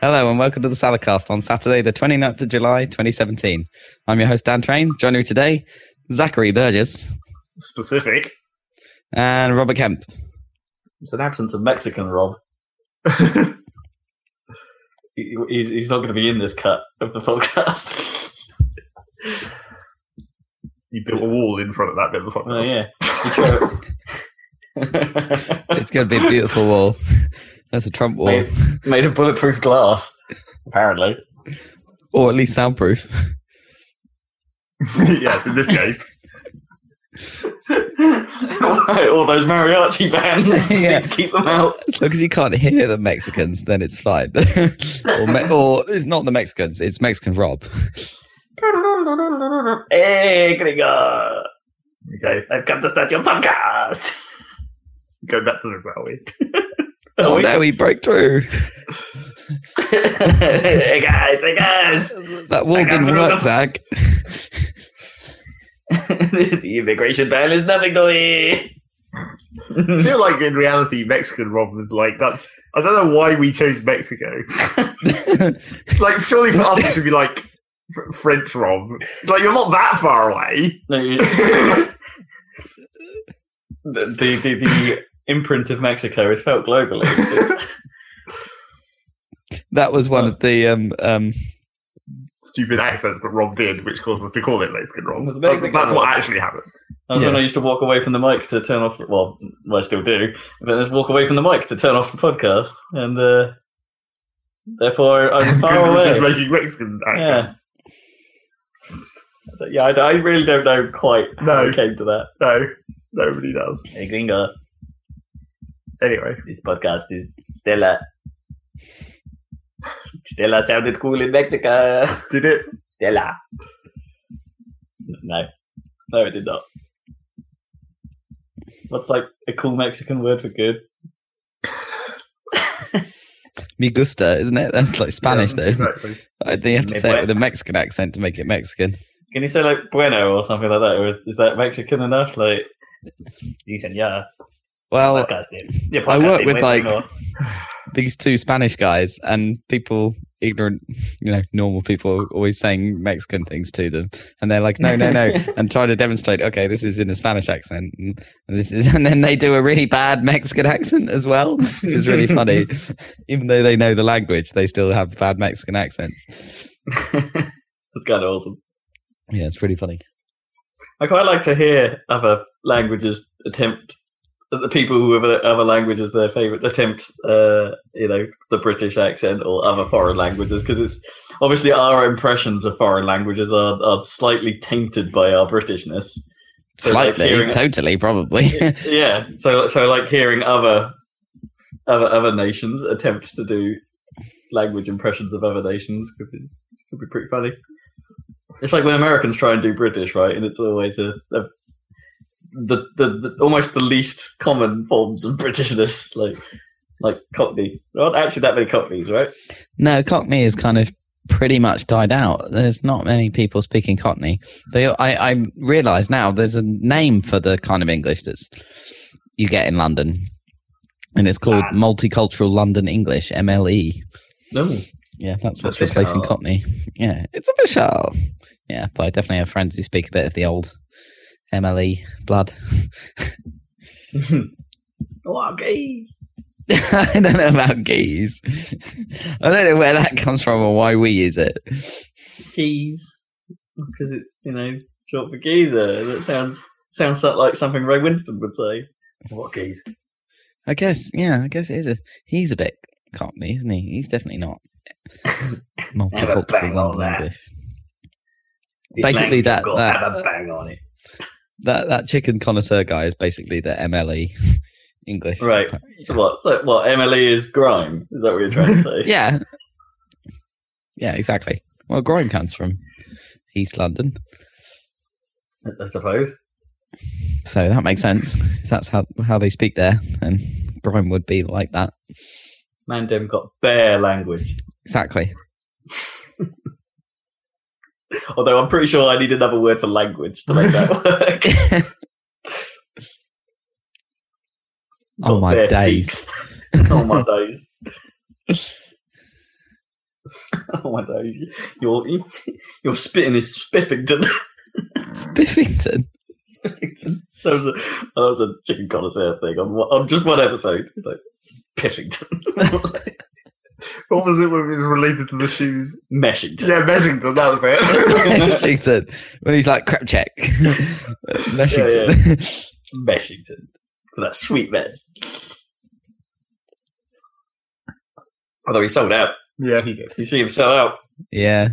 Specific. Hello and welcome to the Saladcast on Saturday, the 29th of July, 2017. I'm your host, Dan Train. Joining me today, Zachary Burgess Specific. and Robert Kemp. It's an absence of Mexican, Rob. He- He's, he's not going to be in this cut of the podcast. you built a wall in front of that bit of the oh, podcast. yeah. It's going to be a beautiful wall. That's a Trump wall. made, made of bulletproof glass, apparently. Or at least soundproof. yes, in this case. All those mariachi bands, Yeah. need to keep them out. As long as you can't hear the Mexicans, then it's fine. or, me- or it's not the Mexicans, it's Mexican Rob. Hey, gringo! Okay, I've come to start your podcast. go back to this, are we? Oh, oh no, he broke through. hey guys, hey guys! That wall didn't work, the- Zach. the immigration ban is nothing to me. I feel like in reality, Mexican Rob was like, that's. I don't know why we chose Mexico. like, surely for us, it should be like French Rob. Like, you're not that far away. No, the, the, the, the imprint of Mexico is felt globally. That was one of the um um Stupid accents that Rob did, which caused us to call it Mexican Rob. It was That's, that's what actually happened. That was when I used to walk away from the mic to turn off. Well, I still do, but just walk away from the mic to turn off the podcast, and uh, therefore I'm far Goodness is away. making Mexican accents. So, yeah, I, I really don't know quite how it came to that. No, nobody does. Hey, gringo, Anyway, this podcast is Stella. Stella sounded cool in Mexico. did it? Stella. No, no, it did not. What's like a cool Mexican word for good? me gusta, isn't it? That's like Spanish Yeah, though, isn't it? Exactly. You have to Me say it with a Mexican accent to make it Mexican. Can you say like bueno or something like that? Or is, is that Mexican enough? Like, dicen ya. Well. Yeah, I work with, like- these two Spanish guys and people ignorant, you know, normal people always saying Mexican things to them, and they're like, no, no, no, and try to demonstrate, okay, this is in a Spanish accent, and this is, and then they do a really bad Mexican accent as well, which is really funny. Even though they know the language, they still have bad Mexican accents. That's kind of awesome. Yeah, it's pretty funny. I quite like to hear other languages attempt the people who have other languages their favorite attempt uh you know the british accent or other foreign languages because it's obviously our impressions of foreign languages are, are slightly tainted by our britishness. So, like, Slightly, hearing- totally, probably. yeah so so like hearing other other other nations attempt to do language impressions of other nations could be could be pretty funny. It's like when americans try and do british right? And it's always a, a the, the the almost the least common forms of britishness like like cockney there aren't actually that many cockneys right No, Cockney has kind of pretty much died out. There's not many people speaking Cockney. They, I, I realise now there's a name for the kind of English that's you get in London, and it's called Ah. Multicultural London English (MLE). no Yeah, that's what's replacing Cockney. Yeah, it's official. Yeah, but I definitely have friends who speak a bit of the old MLE blood. oh, okay I don't know about geese. I don't know where that comes from or why we use it. keys because it's you know short for geezer that sounds sounds like something Ray Winstone would say what keys I guess, yeah, I guess it is. A, he's a bit cockney, isn't he? He's definitely not multicultural bang on London that. English. Basically that- that- a bang on it That that chicken connoisseur guy is basically the MLE English. Right. So what? So what? MLE is grime. Is that what you're trying to say? Yeah. Yeah, exactly. Well, Grime comes from East London, I suppose. so that makes sense. If that's how how they speak there, then Grime would be like that. Mandem got bare language. Exactly. Although I'm pretty sure I need another word for language to make that work. Oh Got my days. oh my days. oh my days! Your your spitting is Spiffington. Spiffington. Spiffington. That was a that was a chicken connoisseur thing on, on just one episode. It's like Piffington, What was it when it was related to the shoes? Meshington. Yeah, Meshington, that was it. Meshington. When he's like, crap check. Meshington. Meshington for that sweet mess. Although he sold out. yeah, he did. You see him sell out. Yeah.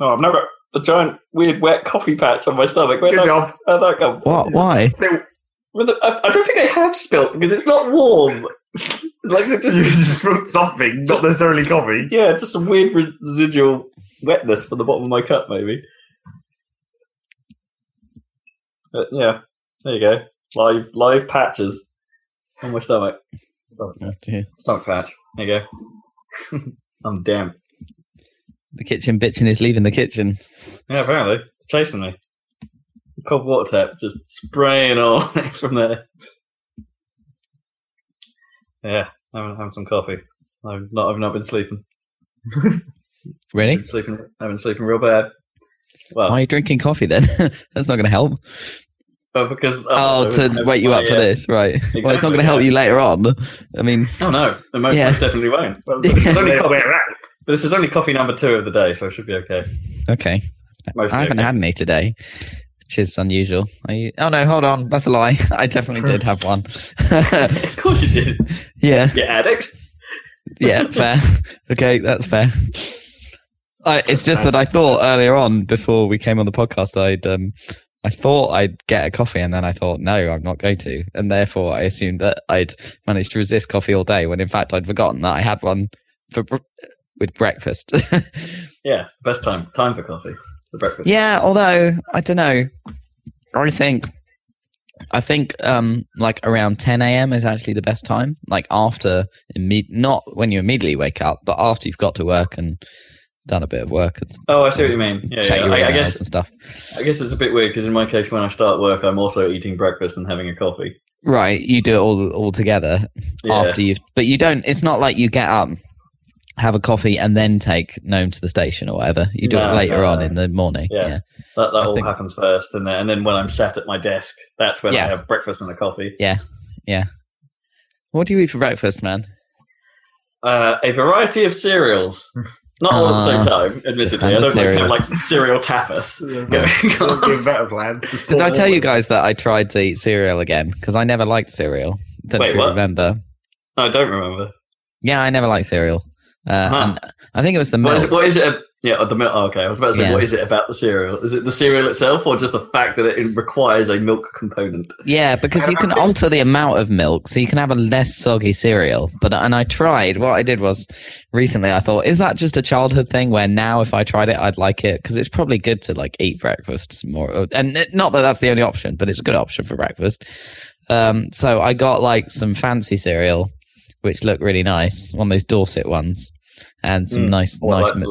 Oh, I've never a giant weird wet coffee patch on my stomach. Where'd Good that, job. where'd that come? What? Why? Well, the- I, I don't think I have spilt because it's not warm. like it's You just, just smoked something, not necessarily coffee. yeah, just some weird residual wetness from the bottom of my cup, maybe. But yeah, there you go. Live live patches on my stomach. Oh, dear. Stomach patch. There you go. I'm damp. The kitchen bitching is leaving the kitchen. Yeah, apparently it's chasing me. Cold water tap just spraying all from there. Yeah, having having some coffee. I've not I've not been sleeping. Really? Been sleeping. I've been sleeping real bad. Well, Why are you drinking coffee then? That's not going to help. well, because Oh, to wake you up for yeah. this, right? well, it's not going to help you later on. I mean, Oh no, it most, Yeah. definitely won't. Well, This is only coffee. But this is only coffee number two of the day, so I should be okay. okay. Mostly I haven't okay. had any today, which is unusual. Are you? Oh no, hold on, that's a lie. I definitely did have one. of course you did. yeah, You addict. yeah, fair. Okay, that's fair. I, it's just that I thought earlier on, before we came on the podcast, I'd um, I thought I'd get a coffee, and then I thought, no, I'm not going to, and therefore I assumed that I'd managed to resist coffee all day, when in fact I'd forgotten that I had one for br- with breakfast. Yeah, best time time for coffee. For breakfast. Yeah, although I don't know. I think I think um like around 10 a.m. is actually the best time. Like after imme- not when you immediately wake up, but after you've got to work and done a bit of work and Oh, I see what you mean. Yeah, check yeah. your I, I guess and stuff. I guess it's a bit weird because in my case, when I start work, I'm also eating breakfast and having a coffee. Right, you do it all all together Yeah. after you've but you don't it's not like you get up have a coffee and then take Gnome to the station or whatever. You do No, it later no, on no. in the morning. Yeah. yeah. That that I all think- happens first, and then and then when I'm sat at my desk, that's when Yeah. I have breakfast and a coffee. Yeah. Yeah. What do you eat for breakfast, man? Uh, a variety of cereals, not all at the same Ah, time. Admittedly, I don't like, cereals. have like cereal tapas. Yeah, Going Be a on. better plan. Did I tell you guys that I tried to eat cereal again? Because I never liked cereal. Don't Wait, if you what? remember. I don't remember. Yeah, I never liked cereal. Uh, Huh. I think it was the milk. is, it, what is it? yeah, the milk. Oh, okay, I was about to say, Yeah. what is it about the cereal? Is it the cereal itself, or just the fact that it requires a milk component? Yeah, because you can alter the amount of milk, so you can have a less soggy cereal. But and I tried. What I did was recently I thought, is that just a childhood thing? Where now, if I tried it, I'd like it because it's probably good to like eat breakfast more. And it- not that that's the only option, but it's a good option for breakfast. Um, so I got like some fancy cereal, which look really nice, one of those Dorset ones, and some Mm. nice, Or nice. like,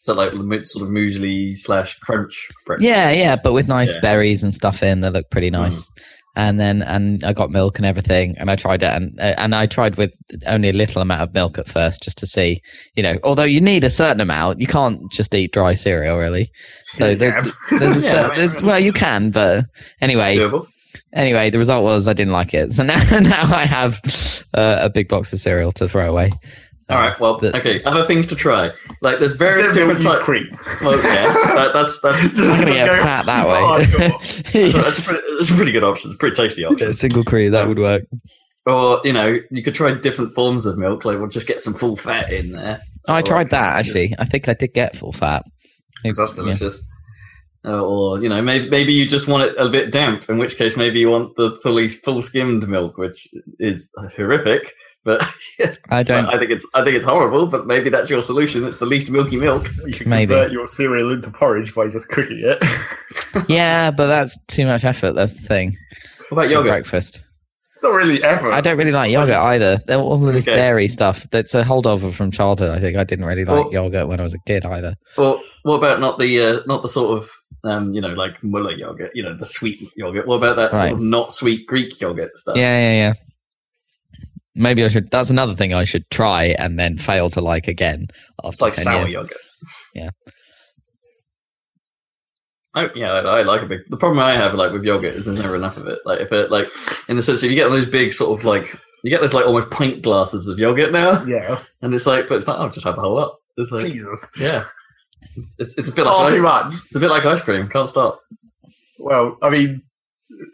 so like the sort of muesli slash crunch breakfast. Yeah, yeah, but with nice Yeah. berries and stuff in, they look pretty nice. And then, and I got milk and everything, and I tried it, and uh, and I tried with only a little amount of milk at first, just to see, you know. Although you need a certain amount, you can't just eat dry cereal, really. So there, there's a Yeah, cer- I mean- there's, well, you can, but anyway, Doable. Anyway, the result was I didn't like it. So now, now I have uh, a big box of cereal to throw away. All right. Well, the- okay. Other things to try. Like there's various different milk, use types. cream. Well, yeah, that, that's that's Just I'm gonna get fat that super way. that's, that's, a pretty, that's a pretty good option. It's a pretty tasty option. single cream that would work. Or you know, you could try different forms of milk. Like, we'll just get some full fat in there. Oh, I tried like- that actually. I think I did get full fat. fat. 'Cause that's Yeah. Uh, or you know, maybe maybe you just want it a bit damp. In which case, maybe you want the fully full skimmed milk, which is horrific. But I don't. I think it's I think it's horrible. But maybe that's your solution. It's the least milky milk. You can Maybe. convert your cereal into porridge by just cooking it. yeah, but that's too much effort. That's the thing. What about yogurt? breakfast. It's not really effort. I don't really like yogurt either. All of this Okay. dairy stuff. That's a holdover from childhood. I think I didn't really like Well- yogurt when I was a kid either. Or what about not the uh, not the sort of um, you know like Muller yogurt, you know the sweet yogurt. What about that sort Right. of not sweet Greek yogurt stuff? Yeah, yeah, yeah. Maybe I should. That's another thing I should try and then fail to like again after It's like 10 sour years. yogurt. Yeah. I, yeah, I, I like a big. The problem I have like with yogurt is there's never enough of it. Like if it like in the sense if you get those big sort of like you get those like almost pint glasses of yogurt now, Yeah. and it's like, but it's not. I'll just have a whole lot. It's like, Jesus. yeah, it's, it's, a bit like too much. it's a bit like ice cream. Can't stop. Well, I mean,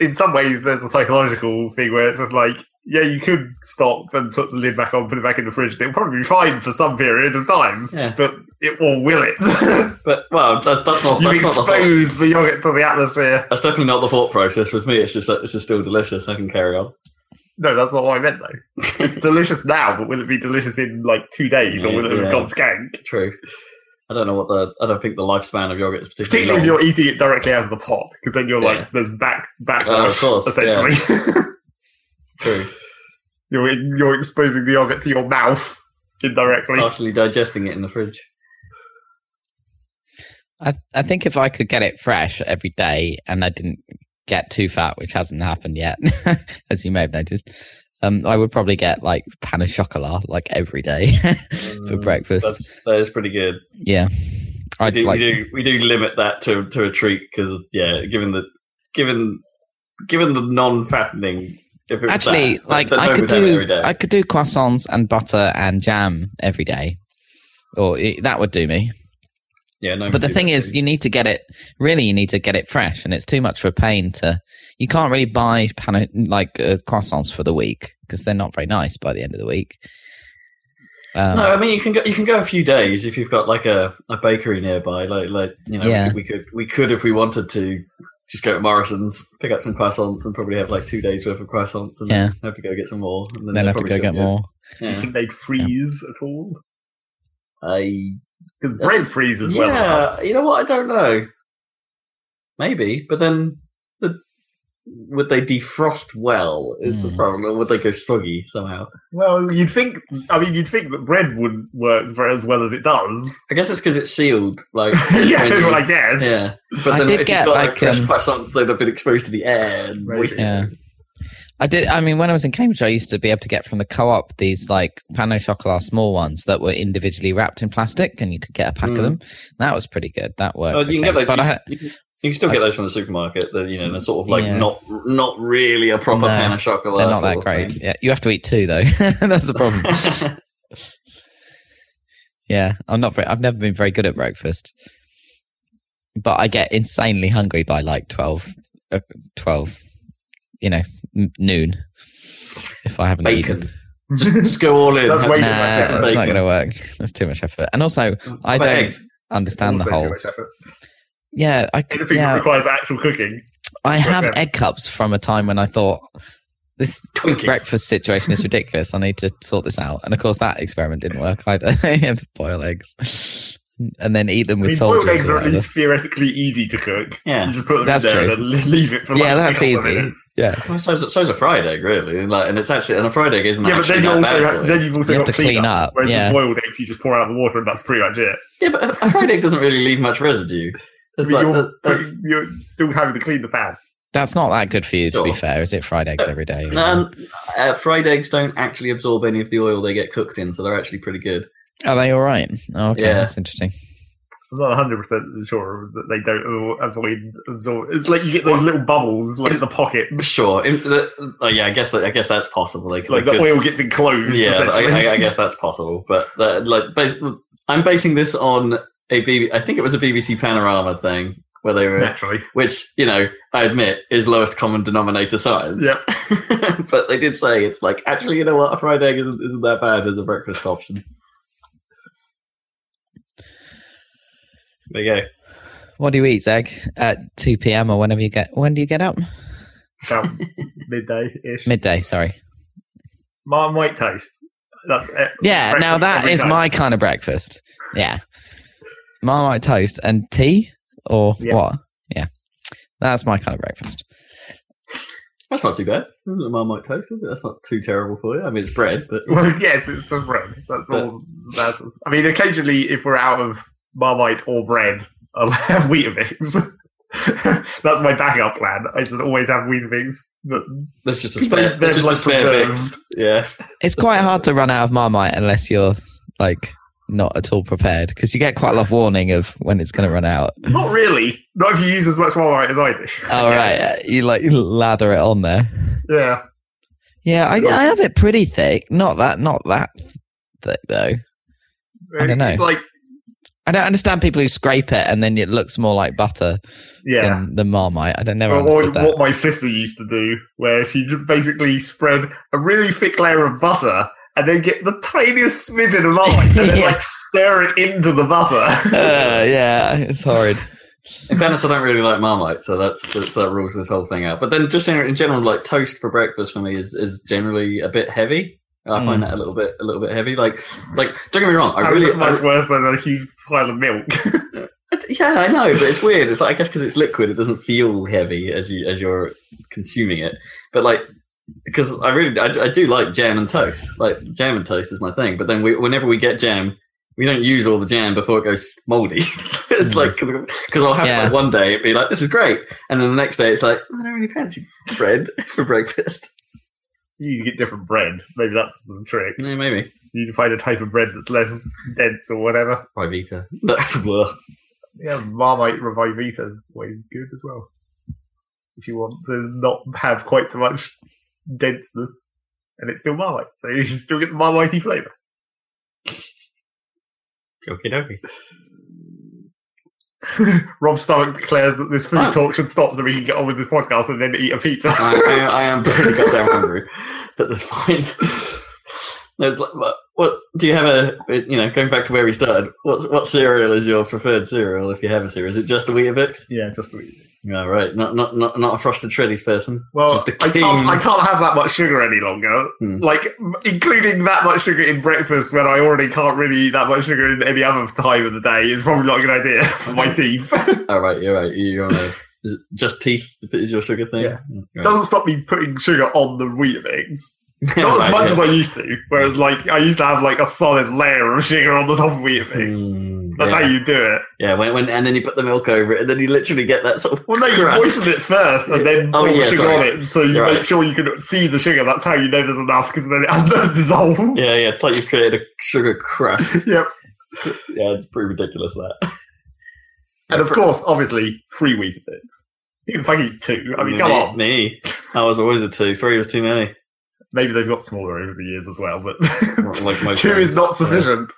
in some ways, there's a psychological thing where it's just like, yeah, you could stop and put the lid back on, put it back in the fridge. and It'll probably be fine for some period of time, Yeah, but it or will it? but well, that, that's not you that's not the expose the yogurt to the atmosphere. That's definitely not the thought process with me. It's just it's is still delicious. I can carry on. No, that's not what I meant though. It's delicious now, but will it be delicious in like two days, or will it have Yeah. gone skank? True. I don't know what the. I don't think the lifespan of yogurt is particularly. Particularly if you're eating it directly out of the pot, because then you're Yeah. like, there's back Oh, backlash of course, essentially. True. you're you're exposing the yogurt to your mouth indirectly. Partially digesting it in the fridge. I I think if I could get it fresh every day and I didn't get too fat, which hasn't happened yet, as you may have noticed, um, I would probably get like pain au chocolat like every day for Mm, breakfast. That's, that is pretty good. yeah, I'd do, like. we do we do limit that to to a treat because yeah, given the given given the non-fattening. If it was Actually, that, like I could would have it do. I could do croissants and butter and jam every day, or it, that would do me. Yeah, no. but the thing is, you need to get it. Really, you need to get it fresh, and it's too much of a pain to. You can't really buy pan- like uh, croissants for the week because they're not very nice by the end of the week. Um, no, I mean you can go you can go a few days if you've got like a, a bakery nearby. Like like you know Yeah. we, could we could if we wanted to just go to Morrison's, pick up some croissants, and probably have like two days worth of croissants, and Yeah. then have to go get some more. And then they're have to probably go get good. more. Do you Yeah. think they'd freeze at all? I Because That's- bread freezes well. yeah, you know what? I don't know. Maybe, but then the, would they defrost well? Is the Hmm. problem, or would they go soggy somehow? Well, you'd think. I mean, you'd think that bread would work for as well as it does. I guess it's because it's sealed. Like yeah, when you- well, I guess. yeah. But I then did if get, you've got like, fresh um, croissants, they'd have been exposed to the air and Maybe. moisture. Yeah. I did. I mean, when I was in Cambridge, I used to be able to get from the co-op these like pain au chocolat small ones that were individually wrapped in plastic, and you could get a pack Mm. of them. That was pretty good. That worked. Oh, you can okay. get those. you, I, you can, you can still get those from the supermarket. They're, you know, they're sort of like Yeah. not not really a proper No, pan of chocolate. they're not that great. thing. Yeah, you have to eat two though. That's the problem. yeah, I'm not very. I've never been very good at breakfast, but I get insanely hungry by like 12, uh, 12 you know, n- noon. If I haven't eaten. just, just go all in. That's way Nah, that's effort. not going to work. That's too much effort. And also, I don't eggs? understand the Also too whole. much effort. Yeah, I, c- Anything that yeah, requires actual cooking. I have Okay. egg cups from a time when I thought this Twinkies. breakfast situation is ridiculous. I need to sort this out. And of course, that experiment didn't work either. You have to boil eggs and then eat them I with mean, soldiers. boiled eggs are at least theoretically easy to cook. Yeah. You just put them That's in there true. and leave it for Yeah, a that's couple easy. minutes. Yeah, Well, so's, so's a fried egg, really, and, like, and it's actually and a fried egg isn't it? Yeah, but then you also bad, have, then you've also You have got to clean up, Whereas yeah. with boiled eggs, you just pour out the water and that's pretty much it. Yeah, but a, a fried egg doesn't really leave much residue. I It's mean, like, you're, that- that's, you're still having to clean the pan. that's not that good for you. To be fair, is it? Fried eggs every day. um, uh, fried eggs don't actually absorb any of the oil they get cooked in, so they're actually pretty good. Are they all right? Oh, okay, Yeah. that's interesting. I'm not 100 percent sure that they don't avoid absorb. It's like you get those little bubbles like in the pockets, Sure, in the, uh, yeah, I guess I guess that's possible. Like, like the could- oil gets enclosed. yeah, essentially. I, I, I guess that's possible. But uh, like, bas- I'm basing this on a B. I think it was a BBC Panorama thing where they were naturally. which you know I admit is lowest common denominator science. Yep. but they did say it's like actually you know what a fried egg isn't isn't that bad as a breakfast option. There you go. What do you eat, Zeg? At two p.m. or whenever you get. When do you get up? About midday ish. Midday. Sorry. Marmite toast. That's it. Yeah. Now Breakfast that every is day. my kind of breakfast. Yeah. Marmite toast and tea, or Yeah. what? Yeah. That's my kind of breakfast. That's not too bad. Isn't it Marmite toast, is it? That's not too terrible for you. I mean, it's bread, but Well, yes, it's just bread. That's But- all. That's, I mean, occasionally, if we're out of Marmite or bread, I'll have Weetabix. That's my backup plan. I just always have Weetabix. But There's just a They- spare. they're There's just a spare mix. Yeah. It's quite hard to run out of Marmite unless you're like not at all prepared because you get quite a lot of warning of when it's going to run out. not really. Not if you use as much Marmite as I do. Oh right, you like you lather it on there. Yeah. Yeah, I, I have it pretty thick. Not that, not that thick though. I don't know. Like, I don't understand people who scrape it and then it looks more like butter yeah. than the Marmite. I don't never Or, or understood that. what my sister used to do, where she just basically spread a really thick layer of butter and then get the tiniest smidgen of Marmite and then Yeah. like stir it into the butter. Uh, yeah, it's horrid. In fairness, I don't really like Marmite, so that's, that's that rules this whole thing out. But then, just in, in general, like toast for breakfast for me is, is generally a bit heavy. I find Mm. that a little bit a little bit heavy. Like like don't get me wrong, I How really much worse than a huge pile of milk? Yeah I know, but it's weird. It's like I guess because it's liquid, it doesn't feel heavy as you as you're consuming it. But like because I really I, I do like jam and toast. Like jam and toast is my thing. But then we, whenever we get jam. We don't use all the jam before it goes moldy. it's Mm. like because I'll have Yeah. like one day it'd be like this is great, and then the next day it's like I don't really fancy bread for breakfast. You get different bread. Maybe that's the trick. Yeah, maybe You can find a type of bread that's less dense or whatever. Ryvita. Ugh. Yeah, Marmite Revivita is always good as well. If you want to not have quite so much denseness, and it's still Marmite, so you still get the Marmitey flavour. Okie dokie. Rob's stomach declares that this food Oh. talk should stop so we can get on with this podcast and then eat a pizza. I, I, I am pretty goddamn hungry at this point. There's like, what, what do you have a you know going back to where we started? What what cereal is your preferred cereal if you have a cereal? Is it just the Weetabix? yeah, just the Yeah, right. Not not not not a frosted shreddies person. Well, I can't, I can't have that much sugar any longer. Hmm. Like, including that much sugar in breakfast when I already can't really eat that much sugar in any other time of the day is probably not a good idea for my teeth. All right, you're right. You're on a is it just teeth is your sugar thing? Yeah. Right. Doesn't stop me putting sugar on the Weetabix. Not Right, as much yeah. as I used to. Whereas, like, I used to have like a solid layer of sugar on the top of Weetabix. Hmm, That's yeah. how you do it. Yeah, when, when and then you put the milk over it, and then you literally get that sort of Well, no, you crust. moisten it first and then Oh, pour yeah, the sugar sorry. on it, so you You're make right. sure you can see the sugar. That's how you know there's enough because then it has no dissolve. Yeah, yeah. It's like you've created a sugar crust. Yep. yeah, it's pretty ridiculous that. And of course, obviously, free Weetabix. You can fucking eat two. I mean, come on. Me, I was always a two. Three was too many. Maybe they've got smaller over the years as well, but Like most two is not sufficient.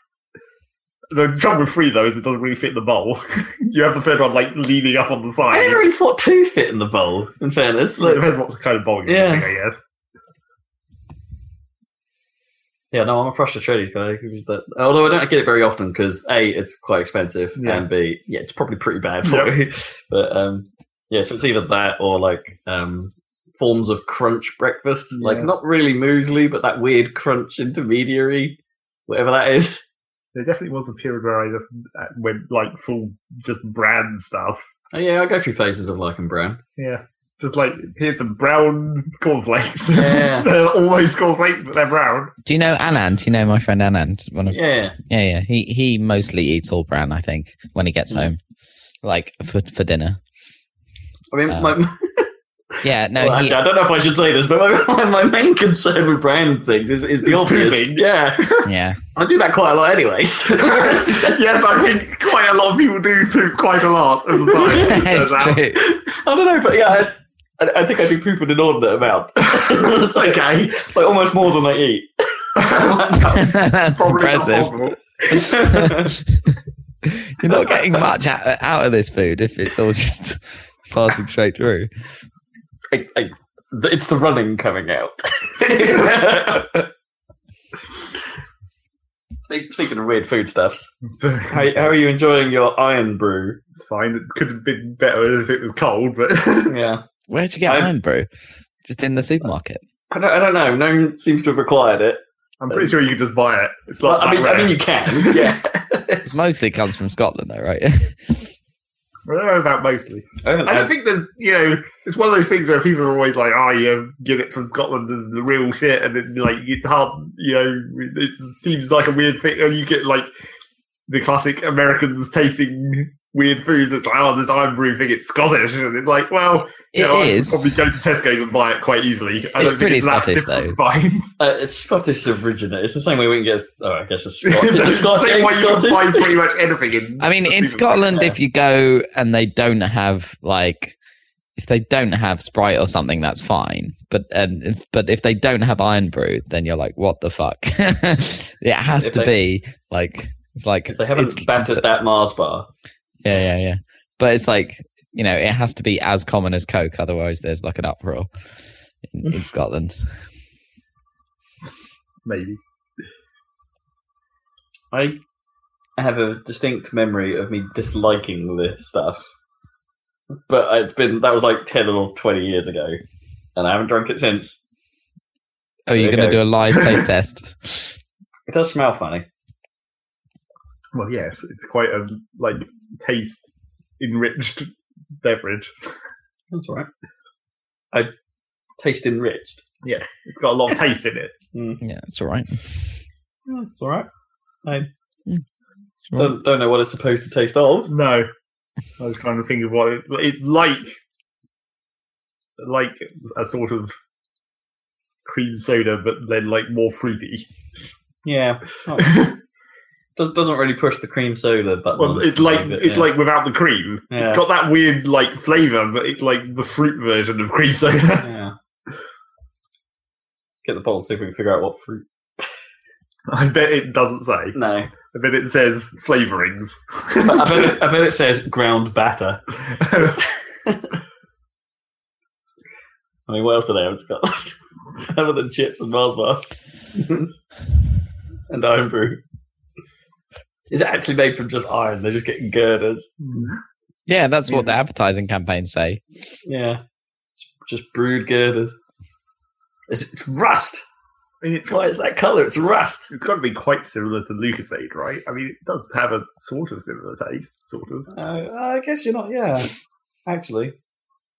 The trouble with three though is it doesn't really fit in the bowl. you have the third one like leaning up on the side. I never really thought two fit in the bowl. In fairness, it depends what kind of bowl you're Yeah. using, I guess. yeah, no, I'm a frosted shreddies guy. But, although I don't get it very often because a, it's quite expensive, Yeah. and b, yeah, it's probably pretty bad for Yep. you. But um, yeah, so it's either that or like um, forms of crunch breakfast, like not really muesli, but that weird crunch intermediary, whatever that is. There definitely was a period where I just uh, went like full just brand stuff. Oh, yeah, I go through phases of liking brown. Yeah. Just like here's some brown cornflakes. Yeah. they're almost cornflakes, but they're brown. Do you know Anand? You know my friend Anand. One of Yeah, yeah, yeah. He he mostly eats all brown. I think when he gets Mm. home, like for for dinner. I mean, Uh, my, Yeah, no, well, he, actually, I don't know if I should say this, but my, my, my main concern with brand things is, is the It's obvious. pooping. Yeah, yeah. I do that quite a lot, anyways. yes, I think quite a lot of people do poop quite a lot of the time. it's turns out. true. I don't know, but yeah, I, I, I think I do poop an inordinate amount. it's like, okay. like almost more than I eat. That's Probably impressive. possible. You're not getting much out, out of this food if it's all just passing straight through. I, I, it's the running coming out. Speaking of weird foodstuffs, how, how are you enjoying your Irn-Bru? It's fine. It could have been better if it was cold, but Yeah, Where'd you get I'm- Irn-Bru? Just in the supermarket. I don't, I don't know. No one seems to have required it. I'm pretty sure you could just buy it. It's Well, I mean, that I mean, you can. Yeah, It mostly comes from Scotland, though, right? I don't know about mostly. I haven't I think there's, you know, it's one of those things where people are always like, oh, you get it from Scotland and the real shit, and then like it's hard, you know, it seems like a weird thing. And you get like the classic Americans tasting weird foods. It's like, oh, this Irn-Bru thing, it's Scottish. And it's like, well, you It know, I could probably go to Tesco's and buy it quite easily. I It's don't think pretty it's that Scottish, difficult to find. Uh, it's Scottish originate. It's the same way we can get. Oh, I guess it's It's Scottish. the It's Scottish. same way you can Scottish. buy pretty much anything in. I mean, in Scotland, yeah. if you go and they don't have like, if they don't have Sprite or something, that's fine. But and but if they don't have Irn-Bru, then you're like, what the fuck? it has If to they- be like it's like If they haven't it's, battered it's- that Mars bar. Yeah, yeah, yeah. But it's like you know, it has to be as common as Coke, otherwise there's like an uproar in, in Scotland. Maybe. I have a distinct memory of me disliking this stuff, but it's been that was like ten or twenty years ago, and I haven't drunk it since. Oh, you're gonna do a live taste test? It does smell funny. Well, yes, it's quite a like taste enriched beverage. That's all right. I taste enriched. Yes, it's got a lot of taste in it. Yeah, that's all right. Yeah, it's all right. I Mm. don't don't know what it's supposed to taste of. No, I was trying to think of what it, it's like. Like a sort of cream soda, but then like more fruity. Yeah, it's not- does, doesn't really push the cream soda button. well, it's like bit, it's yeah. like without the cream. Yeah. It's got that weird like flavor, but it's like the fruit version of cream soda. yeah. Get the bottle see if we can figure out what fruit. I bet it doesn't say. No, I bet it says flavorings. I bet it, I bet it says ground batter. I mean, what else do they have? It's got other than chips and Mars bars and Irn-Bru. Is it actually made from just iron? They're just getting girders. Yeah, that's what the advertising campaigns say. Yeah, it's just brewed girders. It's, it's rust. I mean, it's Why it's that color? It's rust. It's got to be quite similar to Lucozade, right? I mean, it does have a sort of similar taste, sort of. Uh, I guess you're not. Yeah, actually,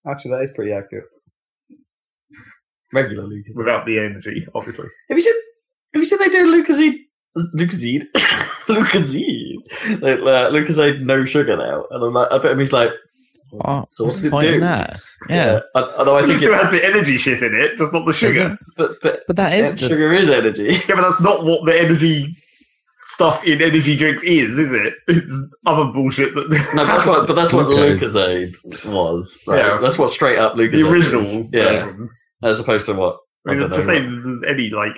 actually, that is pretty accurate. Regular Lucas. Without the energy, obviously. Have you seen? Have you seen they do Lucozade? Lucozade, Lucozade, like, uh, Lucozade no sugar now, and I'm like, I bet him he's like, What? So what's What's the it point do? in that? Yeah, I- Although I it think, still it, has the energy shit in it, just not the sugar. but but but that is yeah, the, sugar is energy. Yeah, but that's not what the energy stuff in energy drinks is, is it? It's other bullshit that. No, that's what. But that's what Glucose. Lucozade was. Right? Yeah. That's what straight up Lucozade. the original is. Yeah, version. as opposed to what. I mean, I it's don't the know, same as any like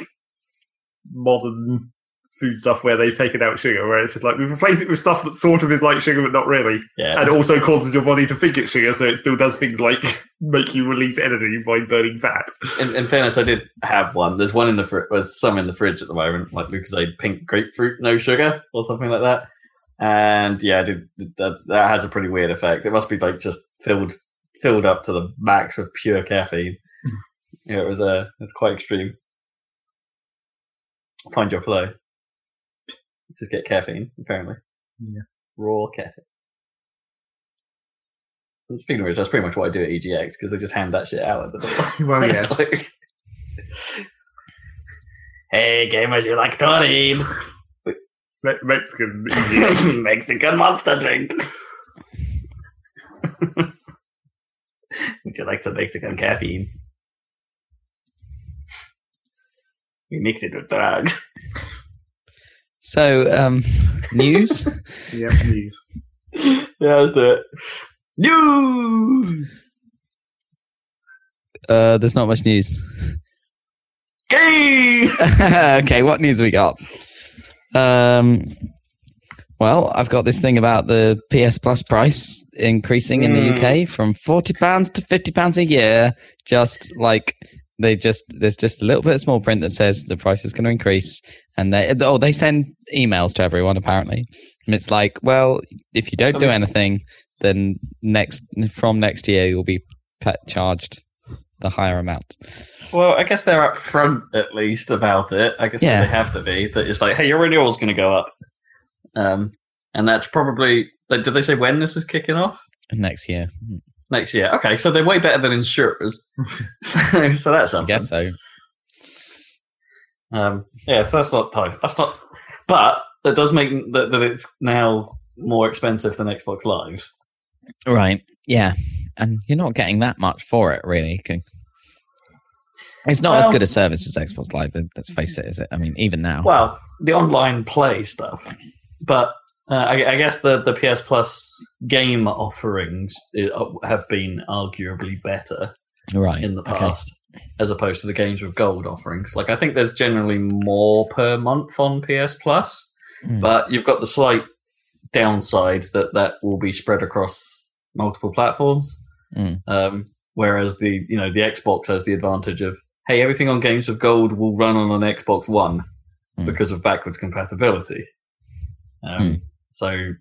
modern food stuff where they've taken out sugar, where it's just like we've replaced it with stuff that sort of is like sugar but not really, Yeah, and also causes your body to think it's sugar, so it still does things like make you release energy by burning fat. in, in fairness, I did have one. There's one in the fridge. There's some in the fridge at the moment, like Lucozade pink grapefruit, no sugar, or something like that. And yeah, I did, that, that has a pretty weird effect. It must be like just filled filled up to the max with pure caffeine. yeah, it was uh, it's quite extreme. Find your flow. Just get caffeine, apparently. Yeah. Raw caffeine. And Speaking of which, that's pretty much what I do at EGX because they just hand that shit out at the door. well, yes. Like, hey, gamers, you like taurine? Me- Mexican EGX. Mexican monster drink. Would you like some Mexican caffeine? We mix it with drugs. So um, news. yeah, news. yeah, let's do it. News! uh, there's not much news. Game! okay, what news we got? Um, well, I've got this thing about the PS Plus price increasing in the UK from forty pounds to fifty pounds a year. Just like they just there's just a little bit of small print that says the price is going to increase, and they oh they send emails to everyone apparently, and it's like, well, if you don't do anything, then next from next year you'll be pet charged the higher amount. Well, I guess they're upfront at least about it. I guess Yeah. they have to be. That it's like, hey, your renewal's going to go up, um, and that's probably. Like, did they say when this is kicking off? Next year, Next year. Okay, so they're way better than insurers. so, so that's I guess so. Um, yeah, so that's not time. That's not. But that does make that, that it's now more expensive than Xbox Live. Right. Yeah. And you're not getting that much for it, really. It's not as good a service as Xbox Live. Let's face it, is it? I mean, even now. Well, the online play stuff, but uh, I, I guess the the PS Plus game offerings uh, have been arguably better right. in the okay. past, as opposed to the games with gold offerings. Like I think there's generally more per month on PS Plus, Hmm. but you've got the slight downside that that will be spread across multiple platforms. Mm. Um, whereas the you know the Xbox has the advantage of hey everything on games with gold will run on an Xbox One Mm. because of backwards compatibility. Um, Mm. So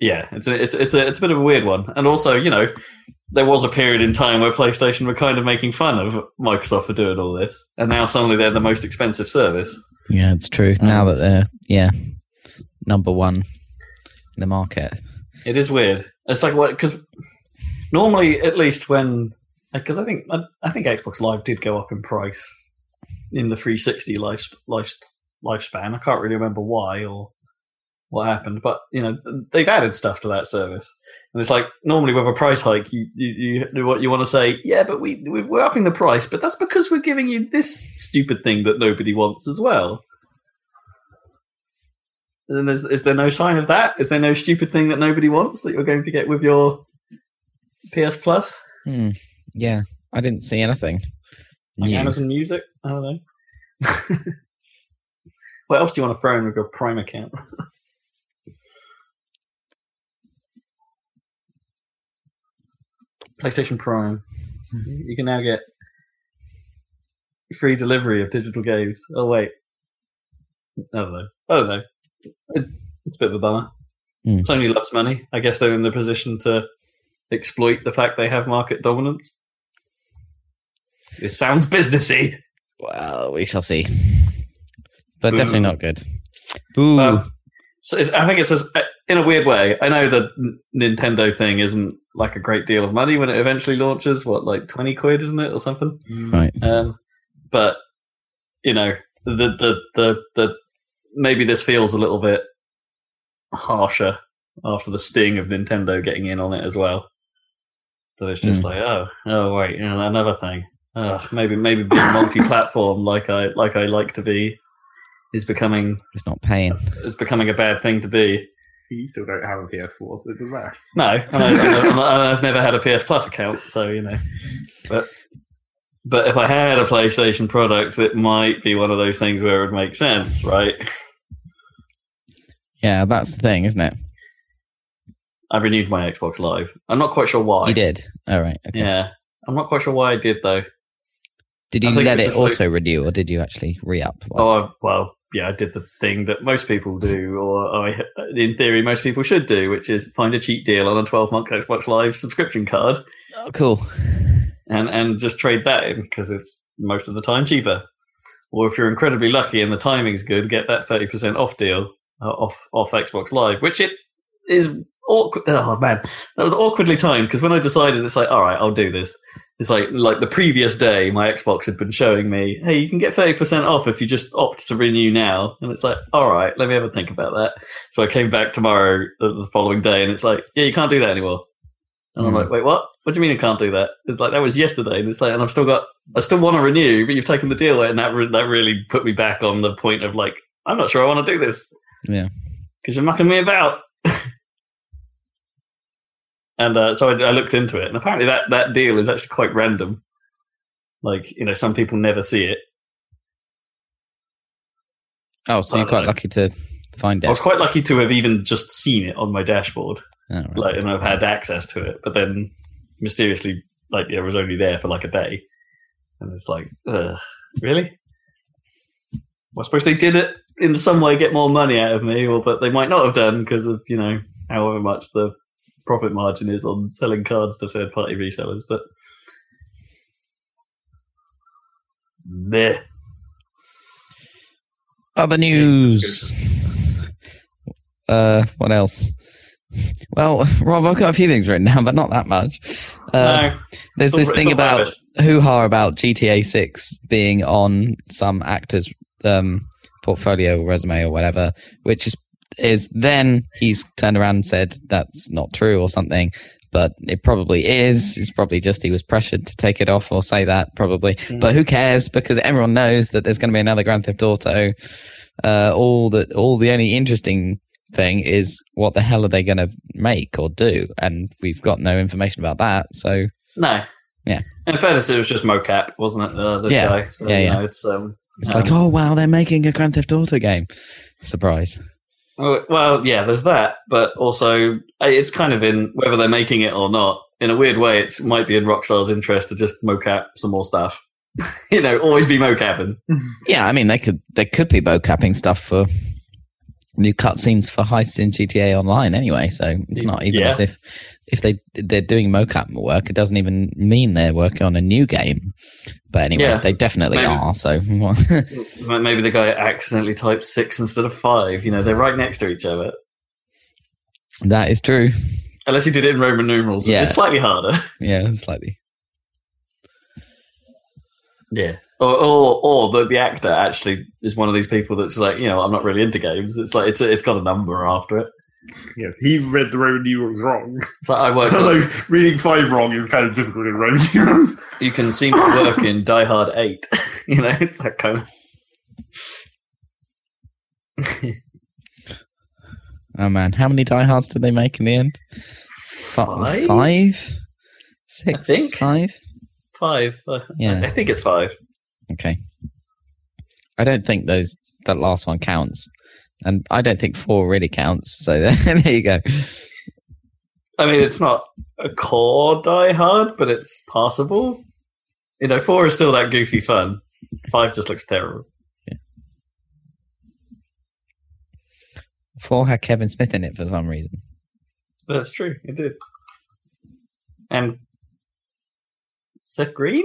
yeah, it's a, it's it's a it's a bit of a weird one, and also you know there was a period in time where PlayStation were kind of making fun of Microsoft for doing all this, and now suddenly they're the most expensive service. Yeah, it's true. now Um, that they're, yeah, number one in the market. It is weird. It's like what because normally, at least when because I think I, I think Xbox Live did go up in price in the 360 life, life lifespan. I can't really remember why or what happened, but you know they've added stuff to that service, and it's like normally with a price hike, you you, you what you want to say, yeah, but we we- we're upping the price, but that's because we're giving you this stupid thing that nobody wants as well. And is, is there no sign of that? Is there no stupid thing that nobody wants that you're going to get with your PS Plus? Hmm. Yeah, I didn't see anything. Like new. Amazon Music? I don't know. what else do you want to throw in with your Prime account? PlayStation Prime. You can now get free delivery of digital games. Oh wait, I don't know. I don't know. It's a bit of a bummer. Hmm. Sony loves money. I guess they're in the position to exploit the fact they have market dominance. It sounds businessy. Well, we shall see. But Boo. definitely not good. Boo. Well, so I think it's just, uh, in a weird way. I know the Nintendo thing isn't like a great deal of money when it eventually launches. What, like twenty quid, isn't it, or something? right. Um, but you know, the the the the maybe this feels a little bit harsher after the sting of Nintendo getting in on it as well. That it's just Hmm. like, oh, oh wait, you know, another thing. Ugh, maybe maybe being multi-platform like I like I like to be is becoming It's not paying. is becoming a bad thing to be. You still don't have a PS4, so it doesn't matter. No, I, and I- I've never had a PS Plus account, so you know. But but if I had a PlayStation product, it might be one of those things where it would make sense, right? Yeah, that's the thing, isn't it? I renewed my Xbox Live. I'm not quite sure why. You did. All right. Okay. Yeah, I'm not quite sure why I did though. Did you I let it's it just like- auto renew, or did you actually re up? Oh well, yeah, I did the thing that most people do, or I, in theory, most people should do, which is find a cheap deal on a 12 month Xbox Live subscription card oh, cool. and and just trade that in because it's most of the time cheaper. Or if you're incredibly lucky and the timing's good, get that 30% off deal uh, off off Xbox Live, which it is awkward. Oh man, that was awkwardly timed because when I decided, it's like, all right, I'll do this. It's like like the previous day, my Xbox had been showing me, hey, you can get 30% off if you just opt to renew now, and it's like, all right, let me have a think about that. So I came back tomorrow, the following day, and it's like, yeah, you can't do that anymore. And I'm Hmm. like, wait, what? What do you mean I can't do that? It's like that was yesterday, and it's like, and I've still got, I still want to renew, but you've taken the deal away, and that re- that really put me back on the point of like, I'm not sure I want to do this. Yeah. because you're mucking me about. And uh, so I, I looked into it, and apparently that that deal is actually quite random. Like you know, some people never see it. Oh, so I you're quite know. lucky to find it. I was quite lucky to have even just seen it on my dashboard, Oh, right. like, and I've had access to it. But then mysteriously, like, yeah, it was only there for like a day, and it's like, Ugh, really? Well, I suppose they did it in some way get more money out of me, or but they might not have done because of you know however much the profit margin is on selling cards to third party resellers. But meh. Other news. Uh, what else? Well, Rob, I've got a few things written down, but not that much. Uh, no, there's it's all- this thing about hoo ha about GTA 6 being on some actor's um, portfolio or resume or whatever, which is is then he's turned around and said that's not true or something. But it probably is. It's probably just he was pressured to take it off or say that probably. But who cares? Because everyone knows that there's going to be another Grand Theft Auto. Uh, all the all the only interesting thing is what the hell are they going to make or do? And we've got no information about that. So No. Yeah. In fairness, it was just mocap, wasn't it? Uh, Yeah. guy. So, Yeah, you yeah. know, it's um. it's um, like, oh wow, they're making a Grand Theft Auto game. Surprise. Well, yeah, there's that, but also uh, it's kind of in whether they're making it or not. In a weird way, it might be in Rockstar's interest to just mocap some more stuff. you know, always be mocapping. Yeah, I mean they could they could be mocapping stuff for new cutscenes for heists in GTA Online anyway. So it's not even Yeah. as if if they they're doing mocap work, it doesn't even mean they're working on a new game. But anyway, Yeah, they definitely maybe. are. So Maybe the guy accidentally typed six instead of five. You know, they're right next to each other. that is true. Unless he did it in Roman numerals, which Yeah. is slightly harder. Yeah, slightly. Yeah. Or, or, or the, the actor actually is one of these people that's like, you know, I'm not really into games. It's like it's it's got a number after it. Yes, he read the Roman numerals wrong. So I worked. on- Although reading five wrong is kind of difficult in Roman numerals. you can seem to work in Die Hard Eight. you know, it's that kind of. Oh man, how many Die Hards did they make in the end? Fi- Five? Five? Six? think. Five? Five. Uh, Yeah. I think it's five. Okay. I don't think those that last one counts, and I don't think four really counts. So there you go. I mean, it's not a core Die Hard, but it's passable. You know, four is still that goofy fun. Five just looks terrible. Four had Kevin Smith in it for some reason. That's true. It did. And Seth Green?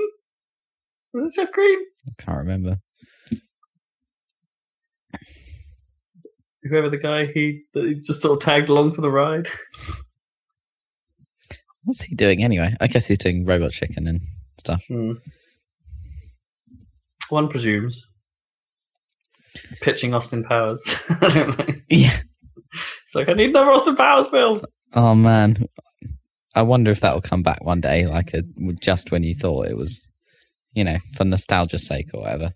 Was it Seth Green? I can't remember. Whoever the guy he, he just sort of tagged along for the ride. What's he doing anyway? I guess he's doing Robot Chicken and stuff. Hmm. One presumes. Pitching Austin Powers. I don't know. Yeah. It's like, I need another Austin Powers film. Oh man, I wonder if that will come back one day, like a, just when you thought it was, you know, for nostalgia's sake or whatever.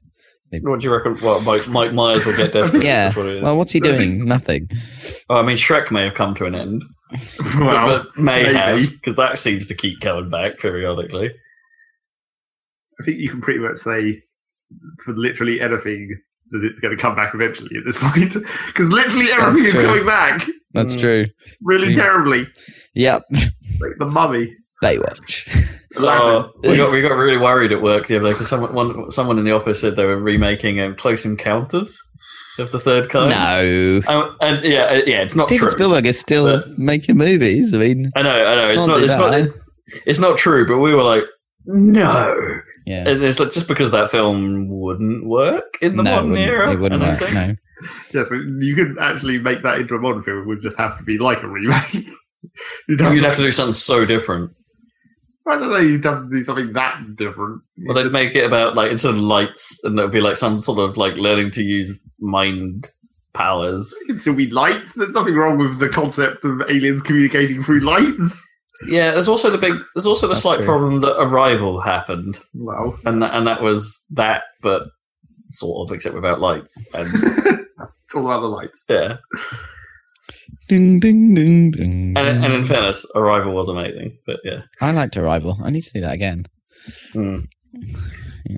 What do you reckon? What, Mike, Mike Myers will get desperate? Yeah. That's what it is. Well, what's he doing? Nothing. Oh, I mean, Shrek may have come to an end. well, but may maybe. have, because that seems to keep coming back periodically. I think you can pretty much say for literally anything that it's going to come back eventually at this point. Because literally everything is true. coming back That's Mm. true. really Yeah. terribly. Yep. Like the mummy. Baywatch. Oh, we got we got really worried at work the other day because someone one, someone in the office said they were remaking um, Close Encounters of the Third Kind. No. Um, and yeah, uh, yeah, it's not Steven true. Spielberg is still but- making movies. I mean, I know, I know. It's Can't not. do It's not. It's not true. But we were like, no. yeah. And it's like just because that film wouldn't work in the no, modern wouldn't, era. it wouldn't work. think. No. Yes, you could actually make that into a modern film. It would just have to be like a remake. you'd have You'd to, have to do something so different. I don't know. You'd have to do something that different. Well, they'd make it about like instead of lights, and there'd be like some sort of like learning to use mind powers. It can still be lights. There's nothing wrong with the concept of aliens communicating through lights. Yeah, there's also the big. There's also the That's slight true. problem that Arrival happened, Well, and that, and that was that, but sort of, except without lights. And it's all about the lights. yeah, Ding, ding, ding, ding. and, and in fairness, Arrival was amazing. But yeah, I liked Arrival. I need to see that again. Mm. Yeah.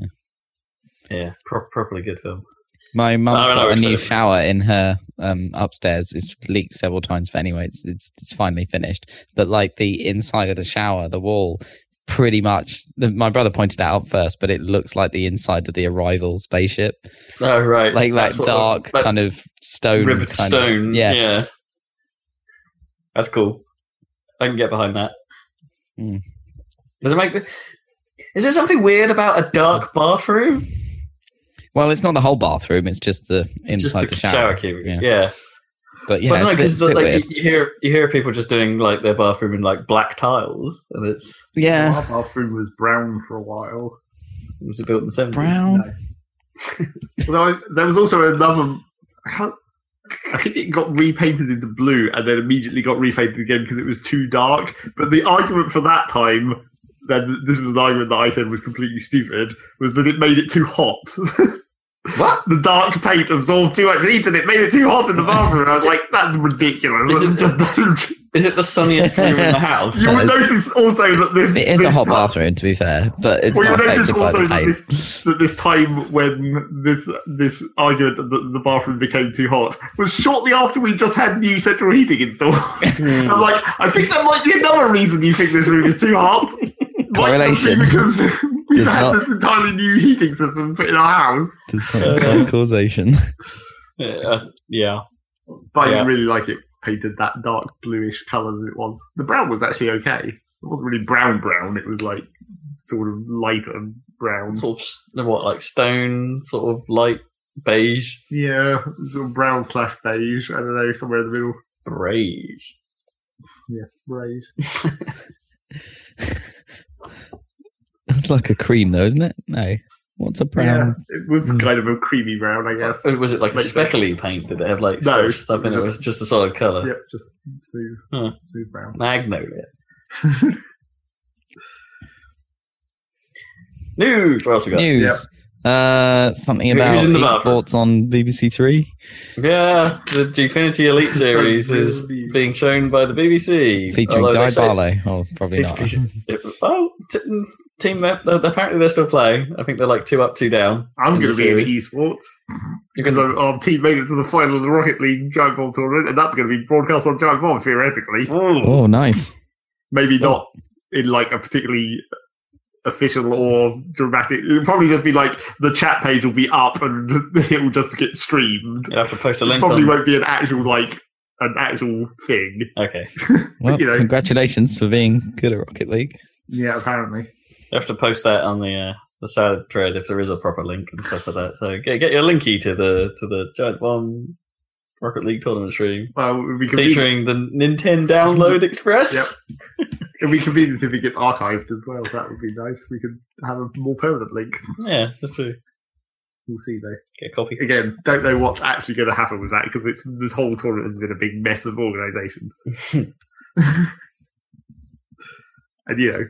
yeah, pro- properly good film. My mum's No, no, got a new shower in her um, upstairs. It's leaked several times, but anyway, it's, it's it's finally finished. But like the inside of the shower, the wall, pretty much. The, my brother pointed it out first, but it looks like the inside of the Arrival spaceship, Oh right, like That that sort of- dark kind of stone, ribbed kind of- stone. yeah. yeah, that's cool. I can get behind that. Mm. Does it make? The, is there something weird about a dark bathroom? Well, it's not the whole bathroom; it's just the Just inside the, shower. cube. Yeah. yeah. But yeah, but no, it's, a bit, because it's a bit like weird. you, you hear you hear people just doing like their bathroom in like black tiles, and it's Yeah, Our bathroom was brown for a while. it was built in the seventies. brown. Well, I, there was also another. I can't. I think it got repainted into blue and then immediately got repainted again because it was too dark. But the argument for that time, then this was an argument that I said was completely stupid, was that it made it too hot. What? the dark paint absorbed too much heat and it made it too hot in the bathroom. I was like, that's ridiculous. Is it- just don't. Is it the sunniest room in the house? You would That notice also that this It is a hot ti- bathroom, to be fair, but it's Well, you not notice also that this that this time when this this argument that the bathroom became too hot was shortly after we just had new central heating installed. Hmm. I'm like, I think that might be another reason you think this room is too hot. Might just be Correlation. because we've had not- this entirely new heating system put in our house. Does not imply causation. Uh, yeah. But I Yeah. didn't really like it painted that dark bluish colour that it was. The brown was actually okay. It wasn't really brown brown. It was like sort of lighter brown. Sort of what, like stone, sort of light beige, Yeah, sort of brown slash beige. I don't know, somewhere in the middle. beige. Yes, beige. It's like a cream, though, isn't it? No. What's a Yeah, brown? it was Mm. kind of a creamy brown, I guess. Oh, Was it like a Makes sense. speckly paint? Did it have like No, stuff, stuff in it? just- Or was just a solid colour? Yep, just smooth, Huh. smooth brown. Magnolia. News. What else we got? News. Uh, something Who's about in the esports on BBC Three. Yeah, the Gfinity Elite Series is being shown by the BBC, featuring Di say- Barlow. Oh, probably It's- not. it- oh, t- team. they're- they're- Apparently, they're still playing. I think they're like two up, two down. I'm going to be in series. esports because can- our, our team made it to the final of the Rocket League Giant Bomb tournament, and that's going to be broadcast on Giant Bomb theoretically. Ooh. Oh, nice. Maybe oh. not in like a particularly official or dramatic. It'll probably just be like the chat page will be up and it will just get streamed. You have to post a link. Probably On. won't be an actual like an actual thing. Okay, Well, you know. congratulations for being good at Rocket League. Yeah, apparently. You have to post that on the uh, the sad thread if there is a proper link and stuff like that. So get get your linky to the to the Giant Bomb Rocket League tournament stream Well, we can be, featuring the Nintendo Download Express. it'd be convenient if it gets archived as well. That would be nice. We could have a more permanent link. Yeah, that's true. We'll see though. Get a copy. Again, don't know what's actually going to happen with that because it's this whole tournament has been a big mess of organisation. and you know,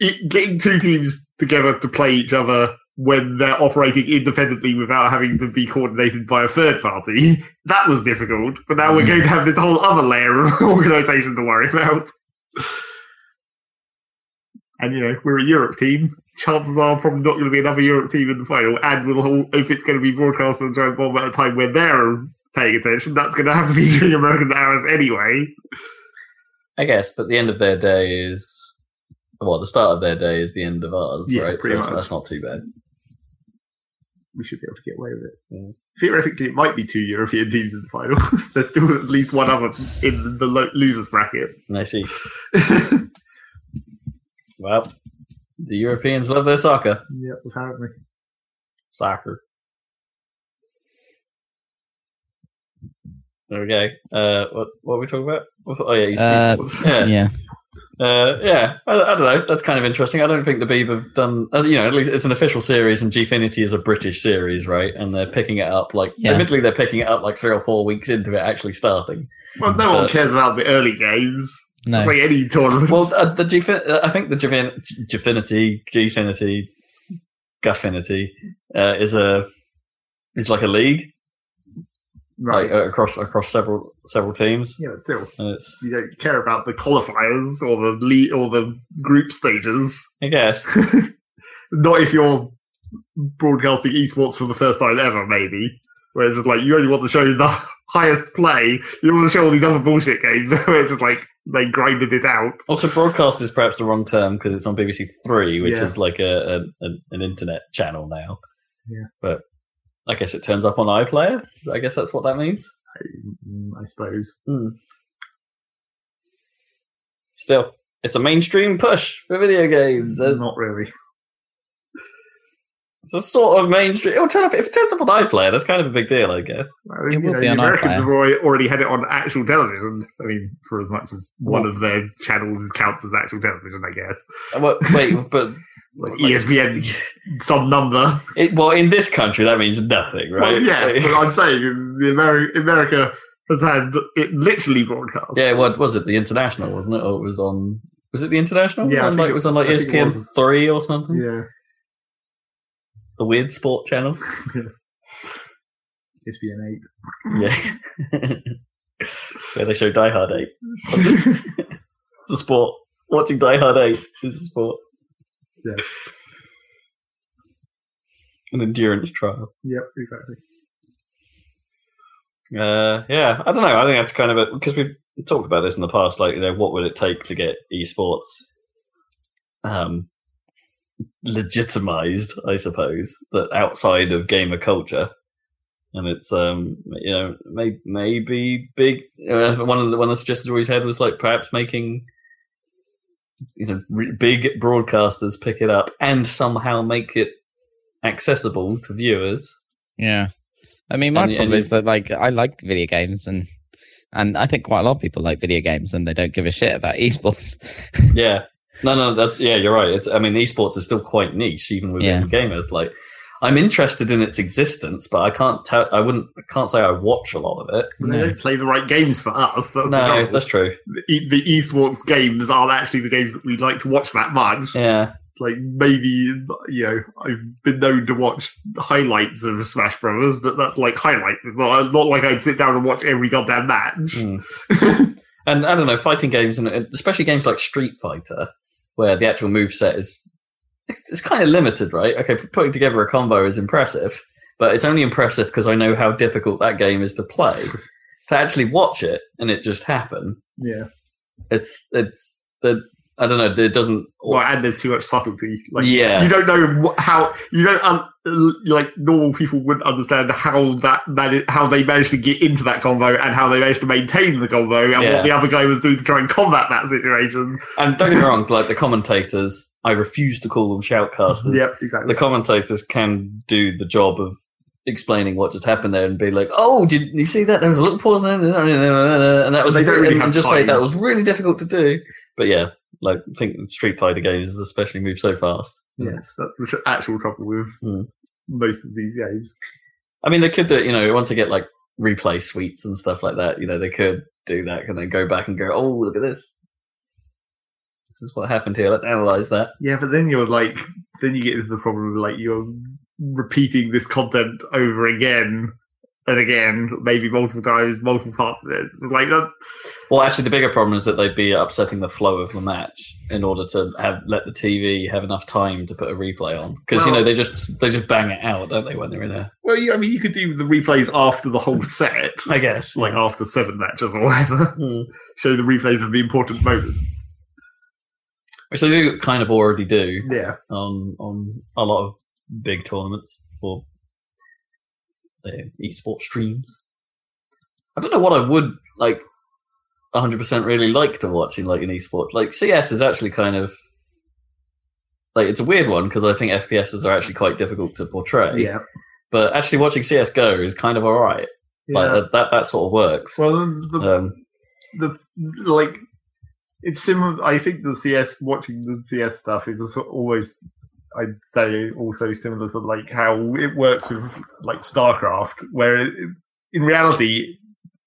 it, getting two teams together to play each other when they're operating independently without having to be coordinated by a third party, that was difficult. But now we're going to have this whole other layer of organisation to worry about. And you know, we're a Europe team. Chances are probably not going to be another Europe team in the final. And we'll hold, if it's going to be broadcast on Giant Bomb at a time where they're paying attention, that's going to have to be during American hours anyway. I guess, but the end of their day is well, the start of their day is the end of ours, Yeah, right? pretty so that's- much. that's not too bad. We should be able to get away with it. Yeah. Theoretically, it might be two European teams in the final. There's still at least one other in the lo- losers bracket. I see. Well, the Europeans love their soccer. yeah, apparently. Soccer. There we go. Uh, what what are we talking about? Oh yeah, he's, Uh, yeah. Yeah. Uh, yeah, I, I don't know. That's kind of interesting. I don't think the Beeb have done, you know, at least it's an official series, and Gfinity is a British series, right? And they're picking it up like, Yeah. admittedly, they're picking it up like three or four weeks into it actually starting. Well, no one Uh, cares about the early games. No. Just like any tournament. Well, uh, the Gfin- uh, I think the Gfin- Gfinity, Gfinity, Guffinity uh, is a is like a league, right. like uh, across across several several teams, yeah, but still, and it's you don't care about the qualifiers or the lead or the group stages. I guess Not if you're broadcasting esports for the first time ever, maybe. Where it's just like you only want to show the highest play. You don't want to show all these other bullshit games where it's just like they grinded it out. also broadcast is perhaps the wrong term because it's on BBC Three, which Yeah. is like a, a, a an internet channel now. Yeah. but I guess it turns up on iPlayer. I guess that's what that means. Mm, I suppose. Still, it's a mainstream push for video games. Uh, Not really. It's a sort of mainstream. It'll turn up if it turns up on iPlayer. That's kind of a big deal, I guess. I think, It will you know, be the on Americans iPlayer. have already, already had it on actual television. I mean, for as much as one Well- of their channels counts as actual television, I guess. Uh, what- Wait, but like ESPN some number. It, well, in this country, that means nothing, right? Well, yeah, but I'm saying the Ameri- America has had it literally broadcast. yeah. What was it? The international, wasn't it? Or it was on. Was it the international? Yeah, On, like it- it was on like I ESPN three or something. yeah. The weird sport channel. yes. ESPN eight. Yeah. Where they show Die Hard eight. It's a sport. Watching Die Hard eight is a sport. Yeah. An endurance trial. yep, exactly. Uh, yeah, I don't know. I think that's kind of it because we've talked about this in the past. Like, you know, what would it take to get esports um, legitimized? I suppose that outside of gamer culture, and it's um, you know, may, maybe big. Uh, one of the one of the suggestions we always had was like perhaps making you know re- big broadcasters pick it up and somehow make it accessible to viewers. Yeah. I mean, my And- and problem you- is that like I like video games and and I think quite a lot of people like video games and they don't give a shit about esports. Yeah. No, no, that's yeah, you're right. It's I mean, esports is still quite niche, even within Yeah. gamers. Like, I'm interested in its existence, but I can't tell. I wouldn't. I can't say I watch a lot of it. But They don't play the right games for us. That's No, trouble. that's true. the, the esports games aren't actually the games that we like to watch that much. Yeah, Like maybe you know I've been known to watch highlights of Smash Brothers, but that's like highlights. It's not not like I'd sit down and watch every goddamn match. Mm. and I don't know, fighting games, and especially games like Street Fighter, where the actual move set is it's, it's kind of limited, right? Okay, putting together a combo is impressive, but it's only impressive because I know how difficult that game is to play. to actually watch it and it just happen, Yeah. it's it's the I don't know. It doesn't. Well, and there's too much subtlety. Like Yeah. you don't know how you don't un- like normal people wouldn't understand how that mani- how they managed to get into that combo and how they managed to maintain the combo and Yeah. what the other guy was doing to try and combat that situation. And don't get me wrong. Like the commentators, I refuse to call them shoutcasters. Yep, exactly. the commentators can do the job of explaining what just happened there and be like, "Oh, did you see that? There was a little pause there, and that was They don't really and just say that was really difficult to do." But yeah, like I think Street Fighter games especially move so fast. Yes, that's the actual trouble with Hmm. most of these games. I mean, they could do, you know, once they get like replay suites and stuff like that, you know, they could do that and then go back and go, "Oh, look at this." This is what happened here. Let's analyze that. Yeah, but then you're like, then you get into the problem of like you're repeating this content over again and again, maybe multiple times, multiple parts of it. It's like that's Well, actually, the bigger problem is that they'd be upsetting the flow of the match in order to have let the TV have enough time to put a replay on. Because you know they just they just bang it out, don't they, when they're in there? well, yeah, I mean, you could do the replays after the whole set, I guess. like after seven matches or whatever. Hmm. Show the replays of the important moments. Which they do kind of already do Yeah, on on a lot of big tournaments or uh, esports streams. I don't know what I would like. 100% really like to watch in like an esport. Like CS is actually kind of like it's a weird one because I think FPSs are actually quite difficult to portray. yeah, but actually watching CS:GO is kind of all right. Like yeah. that, that, sort of works. Well, the, um, the like it's similar. I think the CS watching the CS stuff is always. I'd say also similar to like how it works with like StarCraft, where it, in reality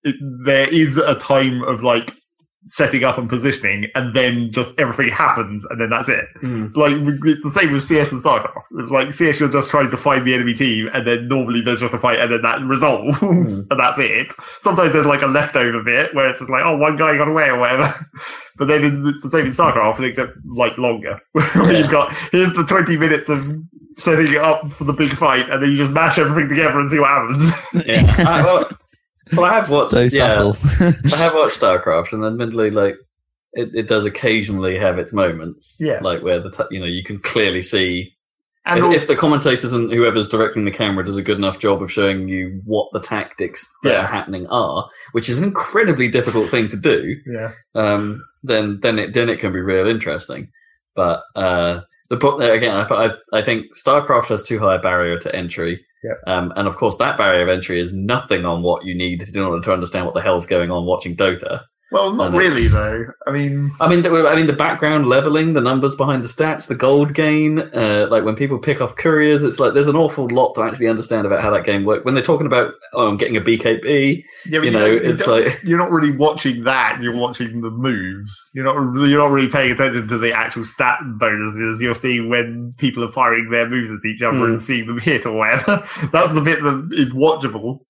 it, there is a time of like setting up and positioning, and then just everything happens, and then that's it. It's like it's the same with CS and StarCraft. It's like CS, you're just trying to find the enemy team, and then normally there's just a fight, and then that resolves, Mm. and that's it. Sometimes there's like a leftover bit where it's just like, oh, one guy got away or whatever. But then it's the same in StarCraft, except like longer. Where Yeah. You've got here's the 20 minutes of setting it up for the big fight, and then you just mash everything together and see what happens. yeah. I, well, well, I have watched. so yeah, subtle. I have watched StarCraft, and admittedly, like it, it does occasionally have its moments. Yeah. like where the t- you know you can clearly see And if, al- if the commentators and whoever's directing the camera does a good enough job of showing you what the tactics that Yeah. are happening are, which is an incredibly difficult thing to do. yeah, um, then then it then it can be real interesting. But uh, the pro- again, I, I I think StarCraft has too high a barrier to entry. Yep. Um, and of course, that barrier of entry is nothing on what you need in order to understand what the hell's going on watching Dota. Well, not And really though. I mean, I mean, the, I mean, the background leveling, the numbers behind the stats, the gold gain. Uh, like when people pick off couriers, it's like there's an awful lot to actually understand about how that game works. When they're talking about, oh, I'm getting a BKB, yeah, but you know, don't- it's like you're not really watching that. You're watching the moves. You're not. You're not really paying attention to the actual stat bonuses. You're seeing when people are firing their moves at each other Hmm. and seeing them hit or whatever. That's the bit that is watchable.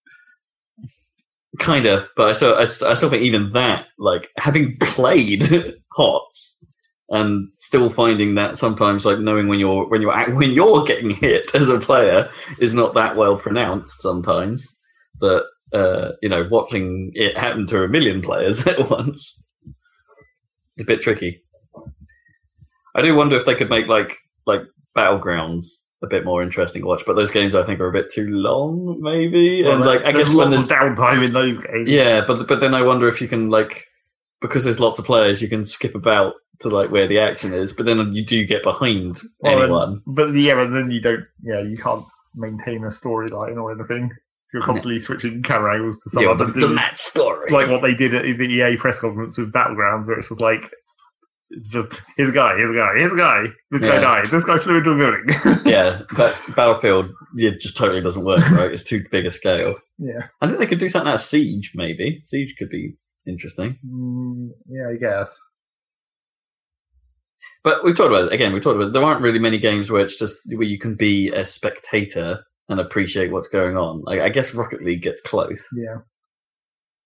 Kind of. But I still, I, I still think even that, like having played HOTS and still finding that sometimes, like knowing when you're when you're act- when you're getting hit as a player is not that well pronounced. Sometimes that uh, you know, watching it happen to a million players at once, is a bit tricky. I do wonder if they could make like like battlegrounds a bit more interesting to watch, but those games I think are a bit too long, maybe. and like I guess when there's of downtime in those games. yeah, but but then I wonder if you can like because there's lots of players, you can skip about to like where the action is, but then you do get behind Well, anyone. but yeah, and then you don't. Yeah, you can't maintain a storyline or anything. You're constantly switching camera angles to some Yeah, other the, the match story. It's like what they did at the EA press conference with Battlegrounds, where it's just like, it's just here's a guy, here's a guy, here's a guy. This guy Yeah. died. This guy flew into a building. yeah, but Battlefield it just totally doesn't work, right? It's too big a scale. yeah, I think they could do something out of Siege, maybe. Siege could be interesting. mm, yeah, I guess. But we've talked about it again. We've talked about it. there aren't really many games where it's just where you can be a spectator and appreciate what's going on. Like, I guess Rocket League gets close. Yeah,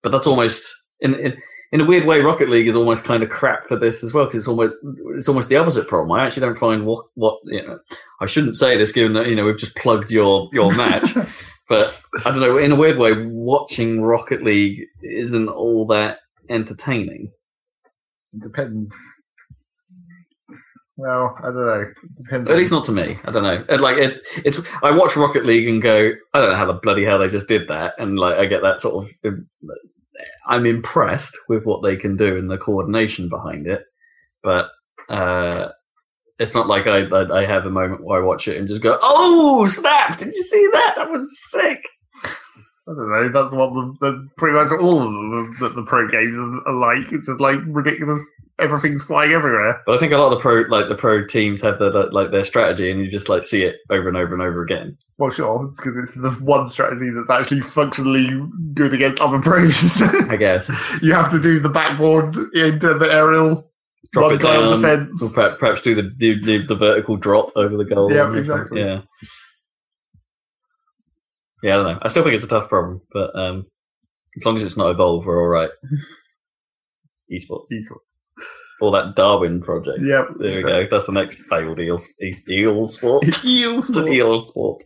but that's almost in in in a weird way. Rocket League is almost kind of crap for this as well because it's almost it's almost the opposite problem. I actually don't find what what you know. I shouldn't say this given that you know we've just plugged your your match, but I don't know. In a weird way, watching Rocket League isn't all that entertaining. it depends. Well, I don't know. It depends. At least not to me. I don't know. And like it, it's I watch Rocket League and go, I don't know how the bloody hell they just did that, and like I get that sort of. I'm impressed with what they can do and the coordination behind it, but uh, it's not like I, I I have a moment where I watch it and just go, "Oh snap! Did you see that? That was sick." I don't know. That's what the, the pretty much all of them that the pro games are, like. It's just like ridiculous. Everything's flying everywhere. But I think a lot of the pro like the pro teams have the, the like their strategy, and you just like see it over and over and over again. Well, sure, it's because it's the one strategy that's actually functionally good against other pros. I guess you have to do the backboard into the aerial, drop it down, defense. or perhaps, perhaps do the do, do the vertical drop over the goal. Yeah, exactly. Yeah, yeah. I don't know. I still think it's a tough problem, but um, as long as it's not evolve, we're all right. Esports Esports. or that Darwin project. Yep. There we go. That's the next failed eel, eel sport. Eel sport. eel sport.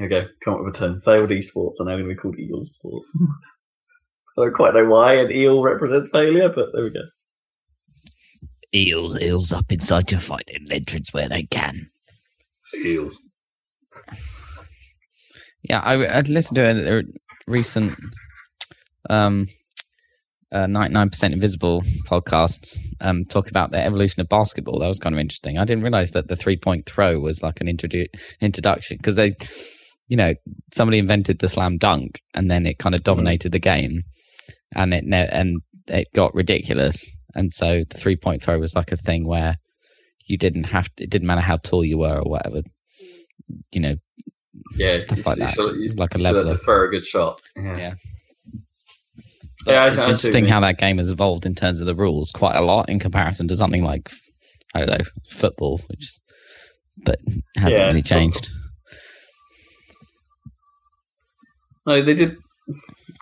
okay, come up with a term. Failed esports are now going to be called eel sports. I don't quite know why an eel represents failure, but there we go. Eels, eels up inside to your fighting entrance where they can. Eels. Yeah, I, I listened to a, a recent um, uh, 99% Invisible podcast um, talk about the evolution of basketball. That was kind of interesting. I didn't realize that the three point throw was like an introdu- introduction because they, you know, somebody invented the slam dunk and then it kind of dominated the game and it ne- and it got ridiculous. And so the three point throw was like a thing where you didn't have to, it didn't matter how tall you were or whatever, you know, Yeah, Stuff you- like you that. still- you It's like a level to throw a good shot. Yeah, Yeah. Yeah, it's I see what interesting how that game has evolved in terms of the rules quite a lot in comparison to something like I don't know football, which but hasn't Yeah, really football. changed. No, they did.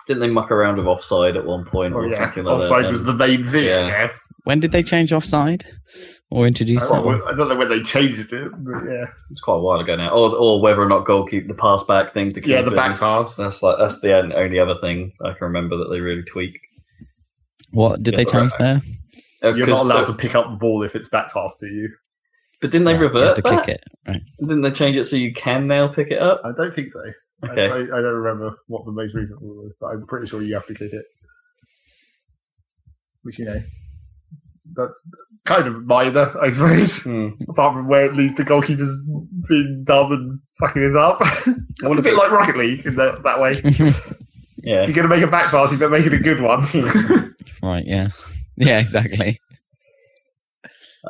Didn't they muck around with offside at one point Oh, or yeah. something like Offside that? was and- the main thing, Yeah. I guess. When did they change offside or introduce I it? don't, know, I don't know when they changed it, but yeah. It's quite a while ago now. Or, or whether or not goalkeep the pass back thing to keep Yeah, the it back pass. That's like that's the only other thing I can remember that they really tweaked. What did they Yes, change there? Uh, You're not allowed but, to pick up the ball if it's back pass to you. But didn't they Yeah, you have revert to that? kick it? Right. Didn't they change it so you can now pick it up? I don't think so. I- Okay. I, I don't remember what the most recent rule was, but I'm pretty sure you have to kick it. Which, you know, that's kind of minor, I suppose. Hmm. Apart from where it leads to goalkeepers being dumb and fucking this up. It's a bit it- like Rocket League in that, that way. If Yeah. you're going to make a back pass, you better make it a good one. right, yeah. Yeah, exactly.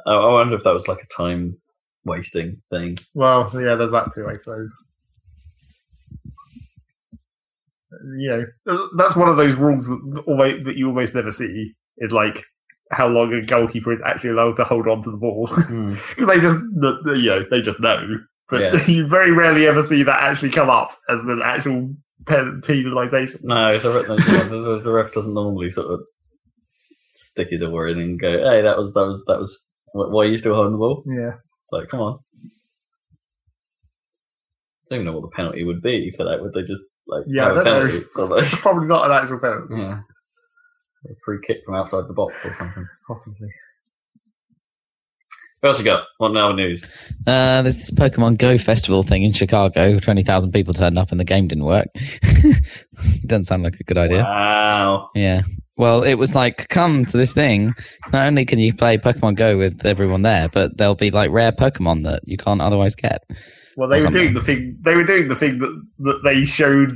I, I wonder if that was like a time wasting thing. well, yeah, there's that too, I suppose. You know, that's one of those rules that, that you almost never see is like how long a goalkeeper is actually allowed to hold on to the ball. Hmm. because they just you know they just know but Yeah. you very rarely ever see that actually come up as an actual pen- penalization No, the, ref- the, the ref doesn't normally sort of stick his oar in and go, "Hey, that was that was that was why are you still holding the ball?" yeah like, come on. I don't even know what the penalty would be for that. Would they just like Yeah, have don't know. almost? it's probably not an actual penalty yeah, a free kick from outside the box or something. possibly What else you got? What other news? Uh, there's this Pokemon Go festival thing in Chicago. 20,000 people turned up and the game didn't work. Doesn't sound like a good idea. Wow. Yeah. Well, it was like, come to this thing. Not only can you play Pokemon Go with everyone there, but there'll be like rare Pokemon that you can't otherwise get. Well they were something. doing the thing they were doing the thing that, that they showed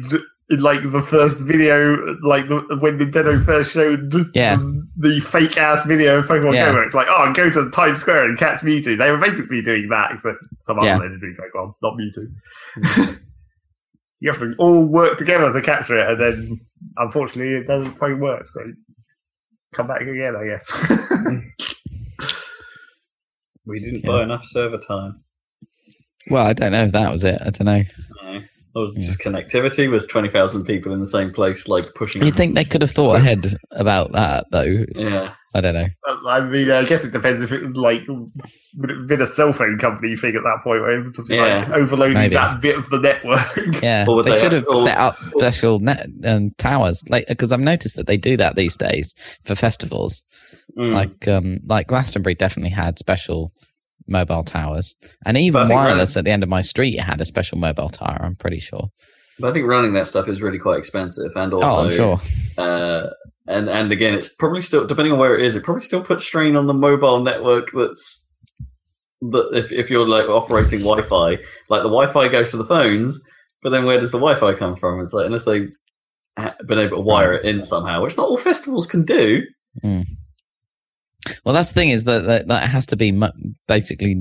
in like the first video like the, when nintendo first showed Yeah. the, the fake ass video of pokemon Yeah. go where it's like oh go to times square and catch mewtwo they were basically doing that except some other Yeah. legendary pokemon not mewtwo you have to all work together to capture it, and then unfortunately it doesn't quite work. So come back again, I guess. We didn't Yeah. buy enough server time. Well, I don't know if that was it. I don't know. No. Or just connectivity was twenty thousand people in the same place, like pushing. You'd think they could have thought ahead about that, though. Yeah, I don't know. I mean, I guess it depends if it was like would it have been a cell phone company thing at that point, where it would just be like Yeah. overloading Maybe. that bit of the network. Yeah, they, they should have- have or- set up special net um, towers, like because I've noticed that they do that these days for festivals. Mm. Like, um, like Glastonbury definitely had special mobile towers, and even But I think wireless at the end of my street had a special mobile tower. I'm pretty sure. But I think running that stuff is really quite expensive, and also, oh, sure. uh, and and again, it's probably still depending on where it is. It probably still puts strain on the mobile network. That's that if if you're like operating Wi-Fi, like the Wi-Fi goes to the phones, but then where does the Wi-Fi come from? It's like unless they've been able to wire it in somehow, which not all festivals can do. Well, that's the thing is that that, that has to be mo- basically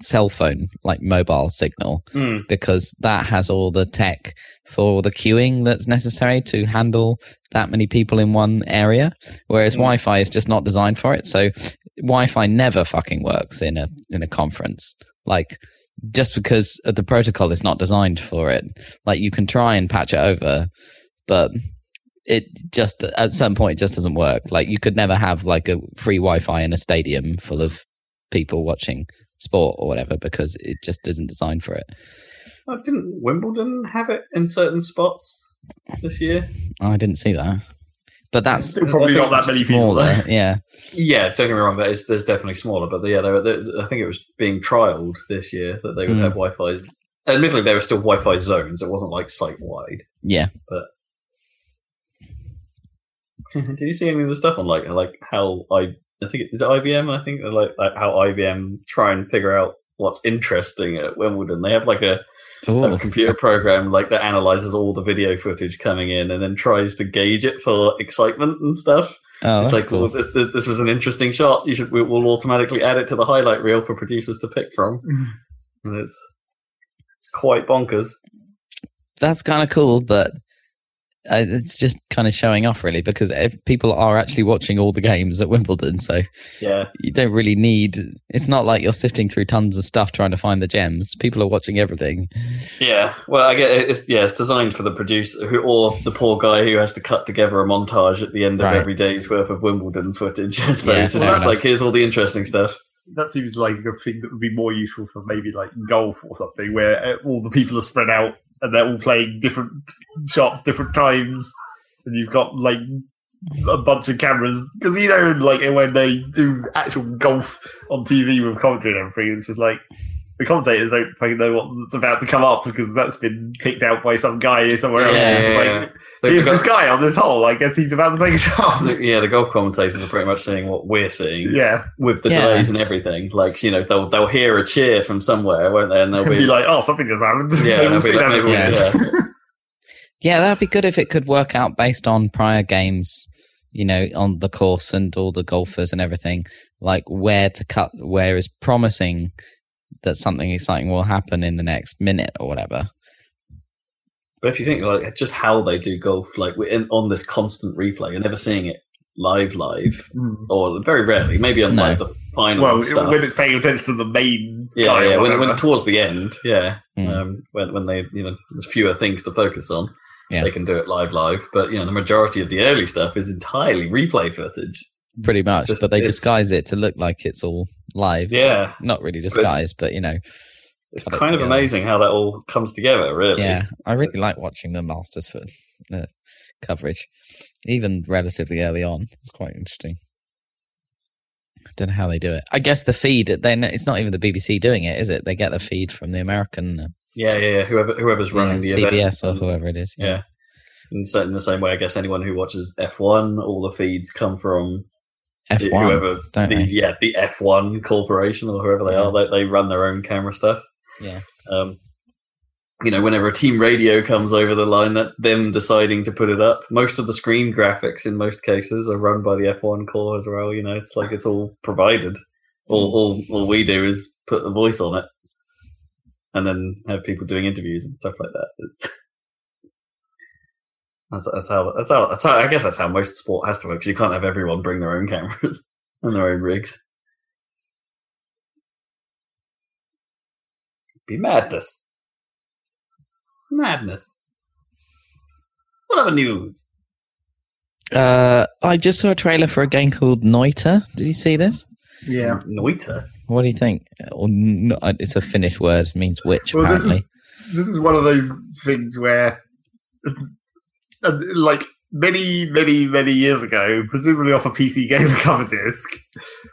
cell phone like mobile signal because that has all the tech for the queuing that's necessary to handle that many people in one area. Whereas Mm. Wi-Fi is just not designed for it. So Wi-Fi never fucking works in a in a conference. Like just because the protocol is not designed for it. Like you can try and patch it over, but it just at some point it just doesn't work. Like you could never have like a free Wi-Fi in a stadium full of people watching sport or whatever because it just isn't designed for it. Oh, didn't Wimbledon have it in certain spots this year? Oh, I didn't see that. But that's Still probably not that many people. smaller. Yeah. Yeah, don't get me wrong. That is there's definitely smaller, but yeah, they were, they, I think it was being trialed this year that they would Mm. have Wi-Fi. Admittedly, there were still Wi-Fi zones. It wasn't like site wide. Yeah. Did you see any of the stuff on like like how I I think it, is it IBM? I think like, like how IBM try and figure out what's interesting at Wimbledon. They have like a, a computer program like that analyzes all the video footage coming in and then tries to gauge it for excitement and stuff. Oh, it's that's like, cool. well, this, this, this was an interesting shot. You should we, we'll automatically add it to the highlight reel for producers to pick from. Mm. And it's it's quite bonkers. that's kind of cool, but it's just kind of showing off, really, because if people are actually watching all the games at Wimbledon, so Yeah, you don't really need. It's not like you're sifting through tons of stuff trying to find the gems. People are watching everything. yeah. Well, I get it. It's, yeah, it's designed for the producer who, or the poor guy who has to cut together a montage at the end of Right. every day's worth of Wimbledon footage. I suppose Yeah, it's just enough. like here's all the interesting stuff. that seems like a thing that would be more useful for maybe like golf or something, where uh, all the people are spread out and they're all playing different shots, different times, and you've got like a bunch of cameras because you know, like when they do actual golf on TV with commentary and everything, it's just like the commentators don't fucking know what's about to come up because that's been picked out by some guy somewhere else. Yeah, yeah, like, yeah. The, Here's the this guy on this hole. I guess he's about to take a shot. the- yeah, the golf commentators are pretty much seeing what we're seeing yeah, with the Yeah. delays and everything. Like you know, they'll they'll hear a cheer from somewhere, won't they? And they'll be, be like, oh, something just happened. yeah, and we'll be like, down maybe and we- watch. yeah. Yeah, that'd be good if it could work out based on prior games, you know, on the course and all the golfers and everything, like where to cut, where is promising that something exciting will happen in the next minute or whatever. But if you think like just how they do golf, like we're in, on this constant replay, you're never seeing it live, live, Mm. or very rarely, maybe on No. like the final Well, stuff. when it's paying attention to the main yeah, guy yeah. When, when towards the end, yeah, Mm. um, when when they you know there's fewer things to focus on, Yeah. they can do it live, live. But you know the majority of the early stuff is entirely replay footage. Pretty much, Just- but they disguise it to look like it's all live. Yeah, Not really it's- disguised, but you know, it's kind of together. amazing how that all comes together. Really, yeah. I really It's- like watching the Masters for uh, coverage, even relatively early on. It's quite interesting. I don't know how they do it. I guess the feed. Then it's not even the BBC doing it, is it? They get the feed from the American uh, yeah, yeah. yeah. Whoever whoever's running yeah, the event, CBS or um, whoever it is. Yeah. In, sa- in the same way, I guess anyone who watches F1, all the feeds come from F the- one. whoever, don't the, yeah, the F1 corporation or whoever they Yeah. are. They, they run their own camera stuff. Yeah. Um, you know, whenever a team radio comes over the line, that them deciding to put it up. Most of the screen graphics, in most cases, are run by the F1 core as well. You know, it's like it's all provided. All, all, all we do is put a voice on it, and then have people doing interviews and stuff like that. It's, that's, that's how that's how that's how I guess that's how most sport has to work. 'cause you can't have everyone bring their own cameras and their own rigs. Be madness. Madness. What other news? Uh, I just saw a trailer for a game called Noita. Did you see this? yeah. Noita. What do you think? Or no, it's a Finnish word, means witch. Well, this apparently. is this is one of those things where, uh, like many, many, many years ago, presumably off a PC Gamer cover disc,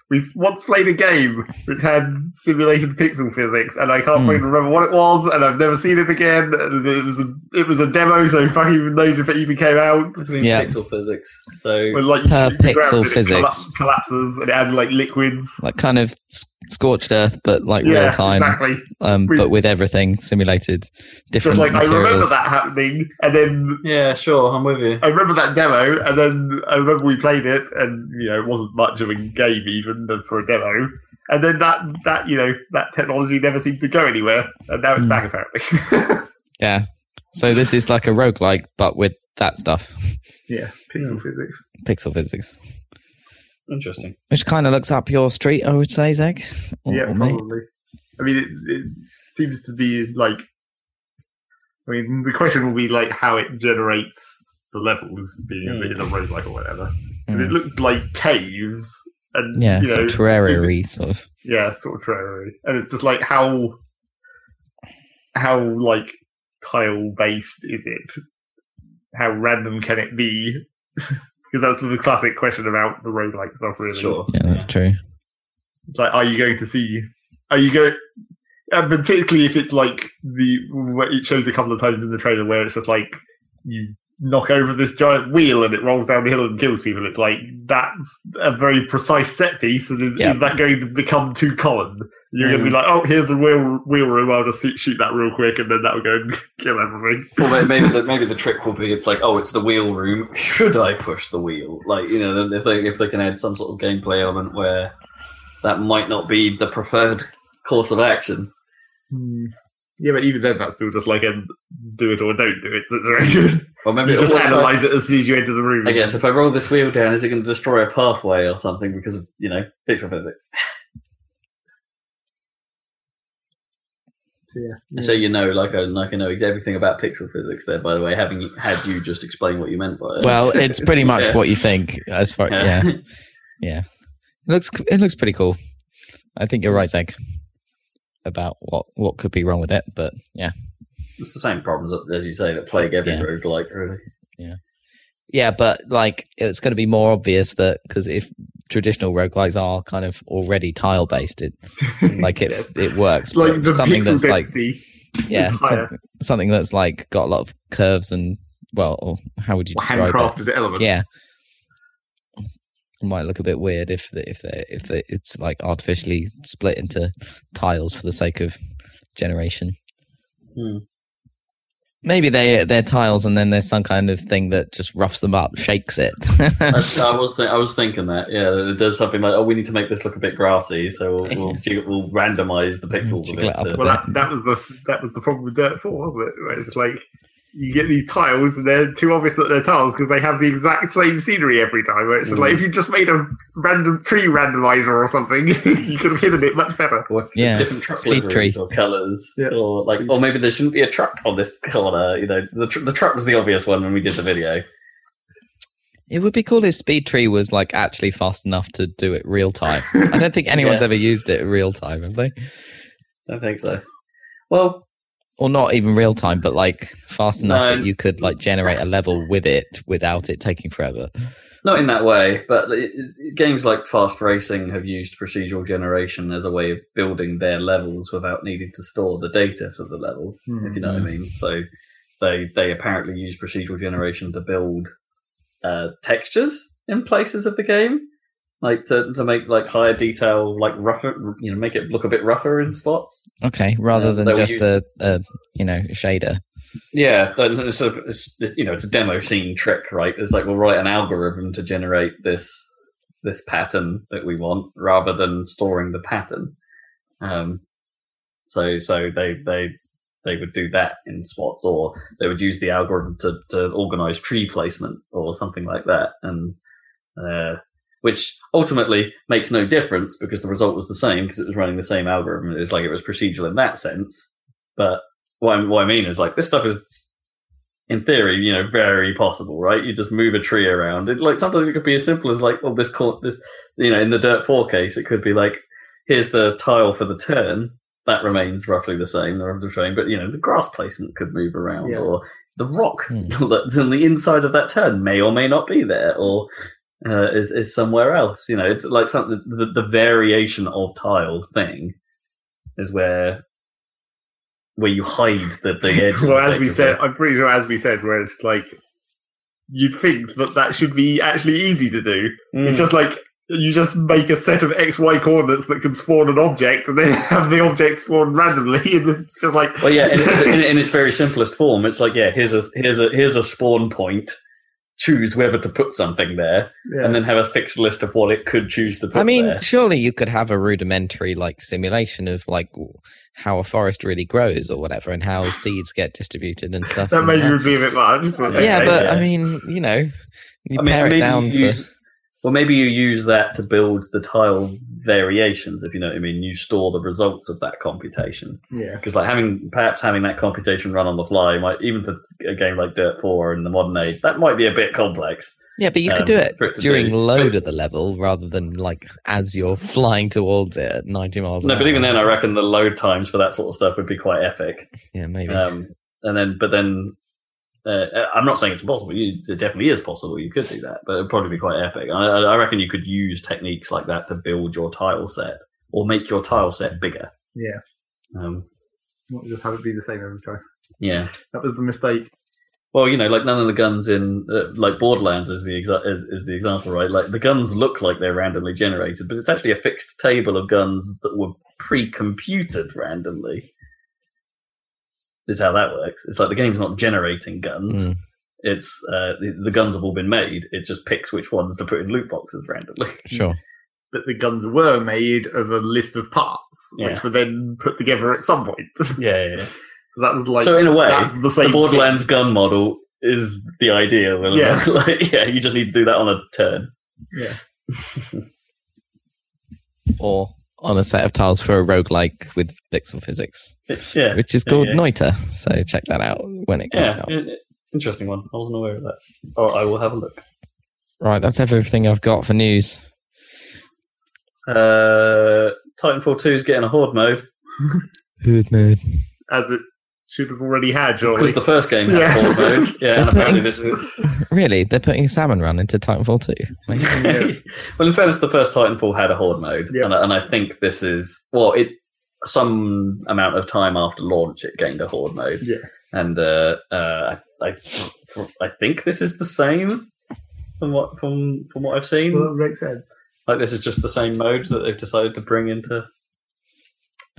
we've once played a game which had simulated pixel physics, and I can't quite remember what it was, and I've never seen it again. and It was a it was a demo, so fuck even knows if it even came out. Between Yeah. pixel physics. So When like Per shoot the ground pixel physics. collapses, and it had like liquids. like kind of s- scorched earth, but like yeah, real time, exactly. um, We- but with everything simulated, different Just like I remember that happening, and then yeah, sure, I'm with you. I remember that demo, and then I remember we played it, and you know it wasn't much of a game even for a demo. And then that that you know that technology never seemed to go anywhere, and now it's Mm. back apparently. Yeah. So this is like a roguelike, but with that stuff, yeah, pixel Hmm. physics. pixel physics, Interesting. which kind of looks up your street, I would say, Zeg. Or- yeah, or me. probably. I mean, it, it seems to be like. I mean, the question will be like how it generates the levels, being as it is a roguelike or whatever. 'Cause It Mm. looks like caves, and Yeah, you know, sort of terrariary sort of. yeah, sort of terrariary, and it's just like how how like tile based is it? How random can it be? Because that's the classic question about the roguelike stuff, really. Sure. Yeah, that's true. It's like, are you going to see? Are you going? And particularly if it's like the where it shows a couple of times in the trailer where it's just like you knock over this giant wheel and it rolls down the hill and kills people. It's like that's a very precise set piece, and is, Yeah. is that going to become too common? You're going to be Mm. like, oh, here's the wheel wheel room. I'll just shoot, that real quick, and then that will go and kill everything. Well, maybe the, maybe the trick will be it's like, oh, it's the wheel room. Should I push the wheel? Like, you know, if they if they can add some sort of gameplay element where that might not be the preferred course of action. Yeah, but even then, that's still just like a do it or don't do it situation. Or maybe you just if I- analyze it as soon as you enter the room. I guess if I roll this wheel down, is it going to destroy a pathway or something because of you know pixel physics? So, yeah. So you know, like I like I know everything about pixel physics. There, by the way, having had you just explain what you meant by it. Well, it's pretty much Yeah. what you think as far. Yeah, yeah. It looks it looks pretty cool. I think you're right, Zeg, about what what could be wrong with it. But yeah, it's the same problems as you say that plague every Yeah. roguelike, really. Yeah, yeah, but like it's going to be more obvious that because if traditional roguelikes are kind of already tile based, it like it Yes. it works. Like the something pixel that's like yeah, is some- something that's like got a lot of curves and well, or how would you describe it? handcrafted elements. Yeah. It might look a bit weird if the, if they if it's like artificially split into tiles for the sake of generation. Hmm. Maybe they they're tiles, and then there's some kind of thing that just roughs them up, shakes it. That's- I was th- I was thinking that yeah, it does something like oh we need to make this look a bit grassy, so we'll we'll, we'll randomize the pixels a bit. it up to- a Well, that, that was the that was the problem with Dirt Four, wasn't it? Where it's like you get these tiles and they're too obvious that they're tiles because they have the exact same scenery every time. Where it's like Mm. if you just made a random tree randomizer or something, you could have hidden it much better. or Yeah. different truck Speed tree. or colors, Yeah. or like, Speed- or maybe there shouldn't be a truck on this corner. You know, the tr- the truck was the obvious one when we did the video. it would be cool if Speed Tree was like actually fast enough to do it real time. I don't think anyone's Yeah. ever used it real time, have they? I think so. Well, Or not even real time, but like fast enough No. that you could like generate a level with it without it taking forever. Not in that way, but it, it- games like Fast Racing have used procedural generation as a way of building their levels without needing to store the data for the level. If you know what I mean. So they they apparently use procedural generation to build uh, textures in places of the game, like to to make like higher detail, like rougher, you know, make it look a bit rougher in spots. Okay, rather Yeah, than just using- a, a you know shader. Yeah, it's, a, it's you know it's a demo scene trick, right? It's like we'll write an algorithm to generate this this pattern that we want, rather than storing the pattern. Um, so so they they they would do that in spots, or they would use the algorithm to to organize tree placement or something like that, and uh, which ultimately makes no difference because the result was the same because it was running the same algorithm. It was like it was procedural in that sense, but what I, what I mean is like this stuff is in theory, you know, very possible, right? You just move a tree around. It like sometimes it could be as simple as like, well, this cor- this, you know, in the Dirt Four case, it could be like, here's the tile for the turn that remains roughly the same, the the same, but you know, the grass placement could move around, Yeah. or the rock Hmm. that's in the inside of that turn may or may not be there, or uh, is is somewhere else. You know, it's like something the, the variation of tile thing is where where you hide the the edge. well, as we said, I'm pretty sure as we said, where it's like you'd think that that should be actually easy to do. Mm. It's just like you just make a set of X Y coordinates that can spawn an object, and then have the object spawn randomly, and it's just like Well, yeah, in, in, in its very simplest form, it's like yeah, here's a here's a here's a spawn point. Choose whether to put something there, yeah. and then have a fixed list of what it could choose to put I mean, there. surely you could have a rudimentary like simulation of like how a forest really grows or whatever, and how seeds get distributed and stuff. that and maybe how- would be a bit much. But yeah, okay. but yeah. I mean, you know, you I mean, pare it down you to use, well, maybe you use that to build the tile variations, if you know what I mean. You store the results of that computation yeah, because, like, having perhaps having that computation run on the fly might even for a game like Dirt Four in the modern age, that might be a bit complex. yeah, but you could um, do it for it during do. load But- of the level rather than like as you're flying towards it at ninety miles. An No, but hour. even then, I reckon the load times for that sort of stuff would be quite epic. yeah, maybe. Um, and then, but then, uh, I'm not saying it's impossible. You, it definitely is possible. You could do that, but it'd probably be quite epic. I, I I reckon you could use techniques like that to build your tile set or make your tile set bigger. yeah. Um, Not just have it be the same every time. yeah. That was the mistake. Well, you know, like none of the guns in uh, like Borderlands is the exa- is, is the example, right? Like the guns look like they're randomly generated, but it's actually a fixed table of guns that were pre-computed randomly. Is how that works. It's like the game's not generating guns. Mm, It's uh, the, the guns have all been made. It just picks which ones to put in loot boxes randomly. sure. But the guns were made of a list of parts, Yeah. which were then put together at some point. so yeah, yeah. yeah. that was like so in a way, that's the same the Borderlands thing. gun model is the idea. Of. Yeah. like, yeah. You just need to do that on a turn. Yeah, Or on a set of tiles for a roguelike with pixel physics, Yeah, which is called yeah. Noita. So check that out when it comes yeah. out. i- Interesting one. I wasn't aware of that. Oh, I will have a look. Right, that's everything I've got for news. Uh, Titanfall 2 is getting a horde mode horde mode. as it should have already had, surely. because the first game had Yeah. horde mode. Yeah, and apparently this is. Really? They're putting Salmon Run into Titanfall 2. Well, in fairness, the first Titanfall had a horde mode, Yeah. and, I, and I think this is well, it some amount of time after launch it gained a horde mode. Yeah. and uh, uh, I, I I think this is the same from what from from what I've seen. Well, that makes sense. Like this is just the same mode that they've decided to bring into.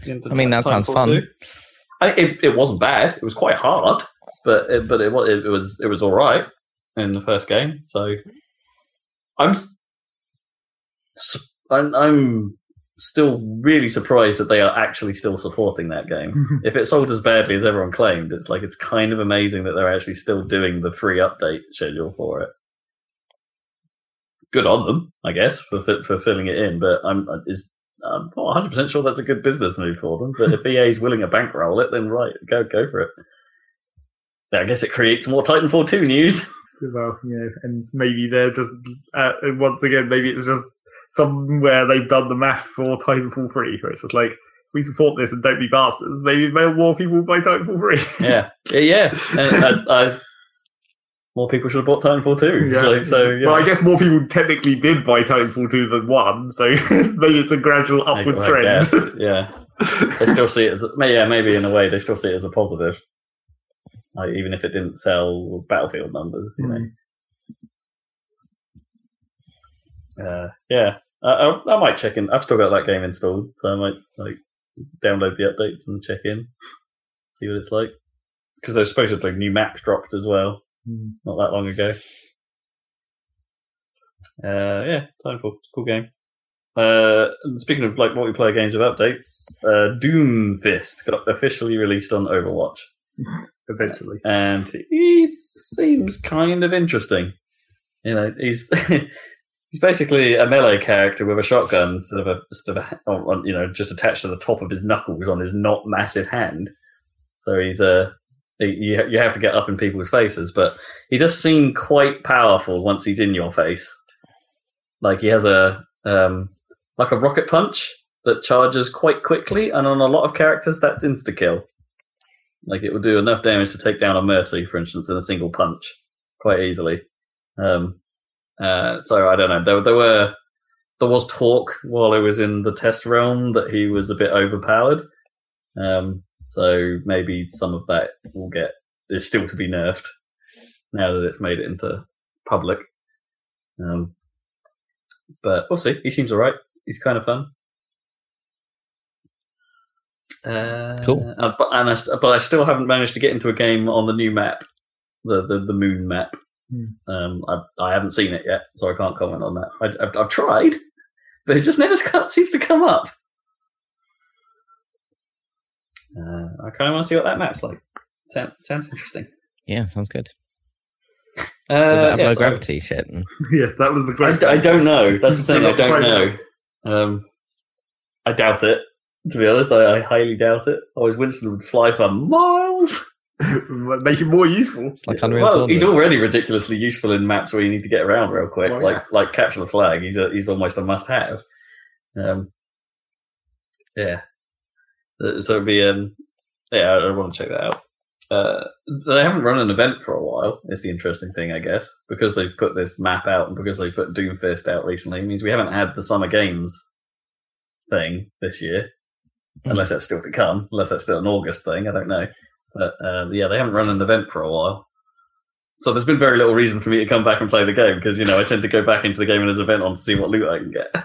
into I mean, that sounds fun. 2. I, it it wasn't bad. It was quite hard, but it, but it was it was it was all right in the first game. So I'm I'm, I'm still really surprised that they are actually still supporting that game. if it sold as badly as everyone claimed, it's like it's kind of amazing that they're actually still doing the free update schedule for it. Good on them, I guess, for for filling it in. But I'm is I'm not 100 percent sure that's a good business move for them. But if EA is willing to bankroll it, then right, go go for it. Yeah, I guess it creates more Titanfall 2 news. well, you know, and maybe they're just uh, once again, maybe it's just somewhere they've done the math for Titanfall three, where it's just like we support this and don't be bastards. Maybe more people buy Titanfall three. yeah, yeah, yeah. And I, I, more people should have bought Titanfall 2. Like, so yeah. Well, I guess more people technically did buy Titanfall two than one, so maybe it's a gradual upwards I trend. yeah. they still see it as a, yeah maybe in a way they still see it as a positive like even if it didn't sell battlefield numbers you know uh, yeah I, I, I might check in i've still got that game installed so i might like download the updates and check in see what it's like because there's supposedly new maps dropped as well. Not that long ago. Uh, yeah Titanfall, it's a cool game. Uh, speaking of like multiplayer games with updates, uh, Doomfist got officially released on Overwatch, Eventually, and he seems kind of interesting. You know, he's he's basically a melee character with a shotgun sort of a instead of a, you know just attached to the top of his knuckles on his not massive hand. So he's a he, you you have to get up in people's faces, but he does seem quite powerful once he's in your face. Like he has a um, like a rocket punch that charges quite quickly, and on a lot of characters, that's insta kill. Like it will do enough damage to take down a Mercy, for instance, in a single punch quite easily. Um, uh, so I don't know. There, there were there was talk while I was in the test realm that he was a bit overpowered. Um, so maybe some of that will get is still to be nerfed now that it's made it into public. Um, but we'll see. He seems alright. He's kind of fun. Uh, Cool. uh, but, and I, but I still haven't managed to get into a game on the new map, the the, the moon map. Hmm. Um, I, I haven't seen it yet, so I can't comment on that. I, I've, I've tried, but it just never seems to come up. Uh, I kind of want to see what that map's like. Sound, sounds interesting. Yeah, sounds good. Uh, Does it have yeah, low so- gravity shit? And- yes, that was the question. I, I don't know. That's the thing. I don't know. Um, I doubt it. To be honest, I, I highly doubt it. Otherwise, Winston would fly for miles. Make it more useful. It's like Unreal well, Tournament. he's already ridiculously useful in maps where you need to get around real quick, Well, like yeah. like capture the flag. He's a, he's almost a must-have. Um, yeah. Uh, So it'd be um, yeah, I, I want to check that out. Uh, they haven't run an event for a while. Is the interesting thing, I guess, because they've put this map out and because they've put Doomfist out recently. It means we haven't had the Summer Games thing this year, Hmm. unless that's still to come. Unless that's still an August thing, I don't know. But uh, yeah, they haven't run an event for a while. So there's been very little reason for me to come back and play the game because you know I tend to go back into the game when there's an event on to see what loot I can get.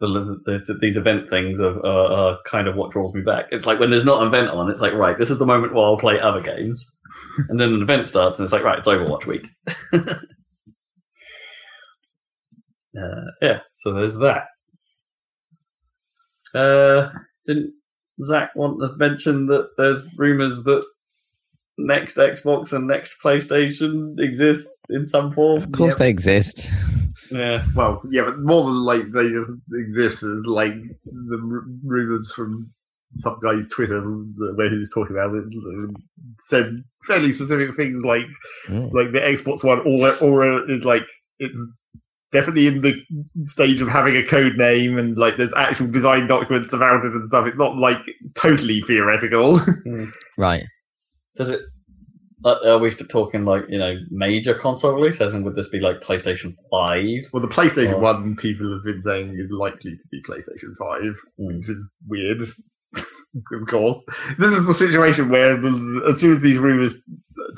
The, the, the, these event things are, are, are kind of what draws me back. It's like when there's not an event on, it's like right, this is the moment where I'll play other games, and then an event starts, and it's like right, it's Overwatch week. uh, yeah, so there's that. Uh, didn't Zach want to mention that there's rumors that next Xbox and next PlayStation exist in some form? Of course Yep. they exist. Yeah. Well, yeah, but more than like they just exist as like the r- rumors from some guy's Twitter where he was talking about it said fairly specific things like Mm. like the Xbox One Aura, Aura is like it's definitely in the stage of having a code name and like there's actual design documents about it and stuff. It's not like totally theoretical. Right. Does it? Uh, are we talking like you know major console release? As in, would this be like PlayStation Five? well, the PlayStation Oh. One people have been saying is likely to be PlayStation Five, Hmm. which is weird. of course. This is the situation where, the, as soon as these rumors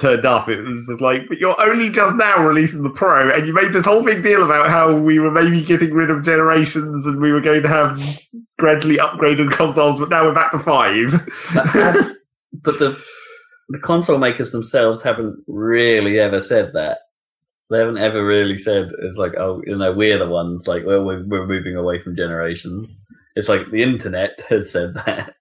turned up, it was just like, but you're only just now releasing the Pro, and you made this whole big deal about how we were maybe getting rid of generations and we were going to have gradually upgraded consoles, but now we're back to five. But, but the the console makers themselves haven't really ever said that. They haven't ever really said it's like, oh, you know, we're the ones like, well, we're we're moving away from generations. It's like the internet has said that.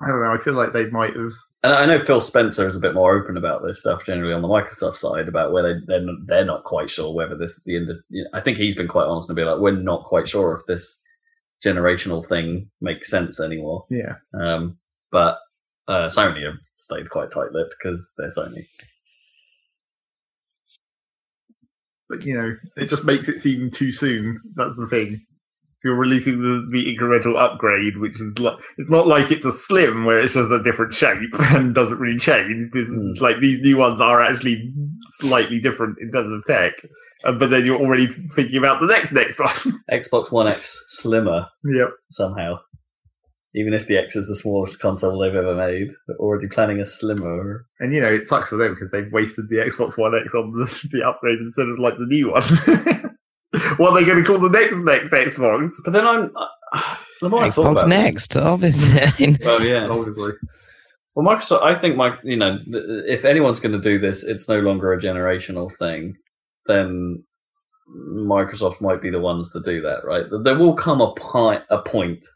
I don't know. I feel like they might have. And I know Phil Spencer is a bit more open about this stuff generally on the Microsoft side about where they they're not, they're not quite sure whether this the end. Know, I think he's been quite honest and be like, we're not quite sure if this generational thing makes sense anymore. Yeah. Um, but uh, Sony have stayed quite tight-lipped because they're Sony. But you know, it just makes it seem too soon. That's the thing. If you're releasing the, the incremental upgrade, which is like, it's not like it's a slim where it's just a different shape and doesn't really change. Mm. like these new ones are actually slightly different in terms of tech. Uh, but then you're already thinking about the next next one. Xbox One X slimmer yep. somehow. Even if the X is the smallest console they've ever made, they're already planning a slimmer. And you know, it sucks for them because they've wasted the Xbox One X on the, the upgrade instead of like the new one. what are they going to call the next next Xbox? But then I'm uh, the more I Xbox about it- next, obviously. I Well, yeah. Obviously. Well, Microsoft, I think, my, you know, if anyone's going to do this, it's no longer a generational thing. Then Microsoft might be the ones to do that, right? There will come a, pi- a point where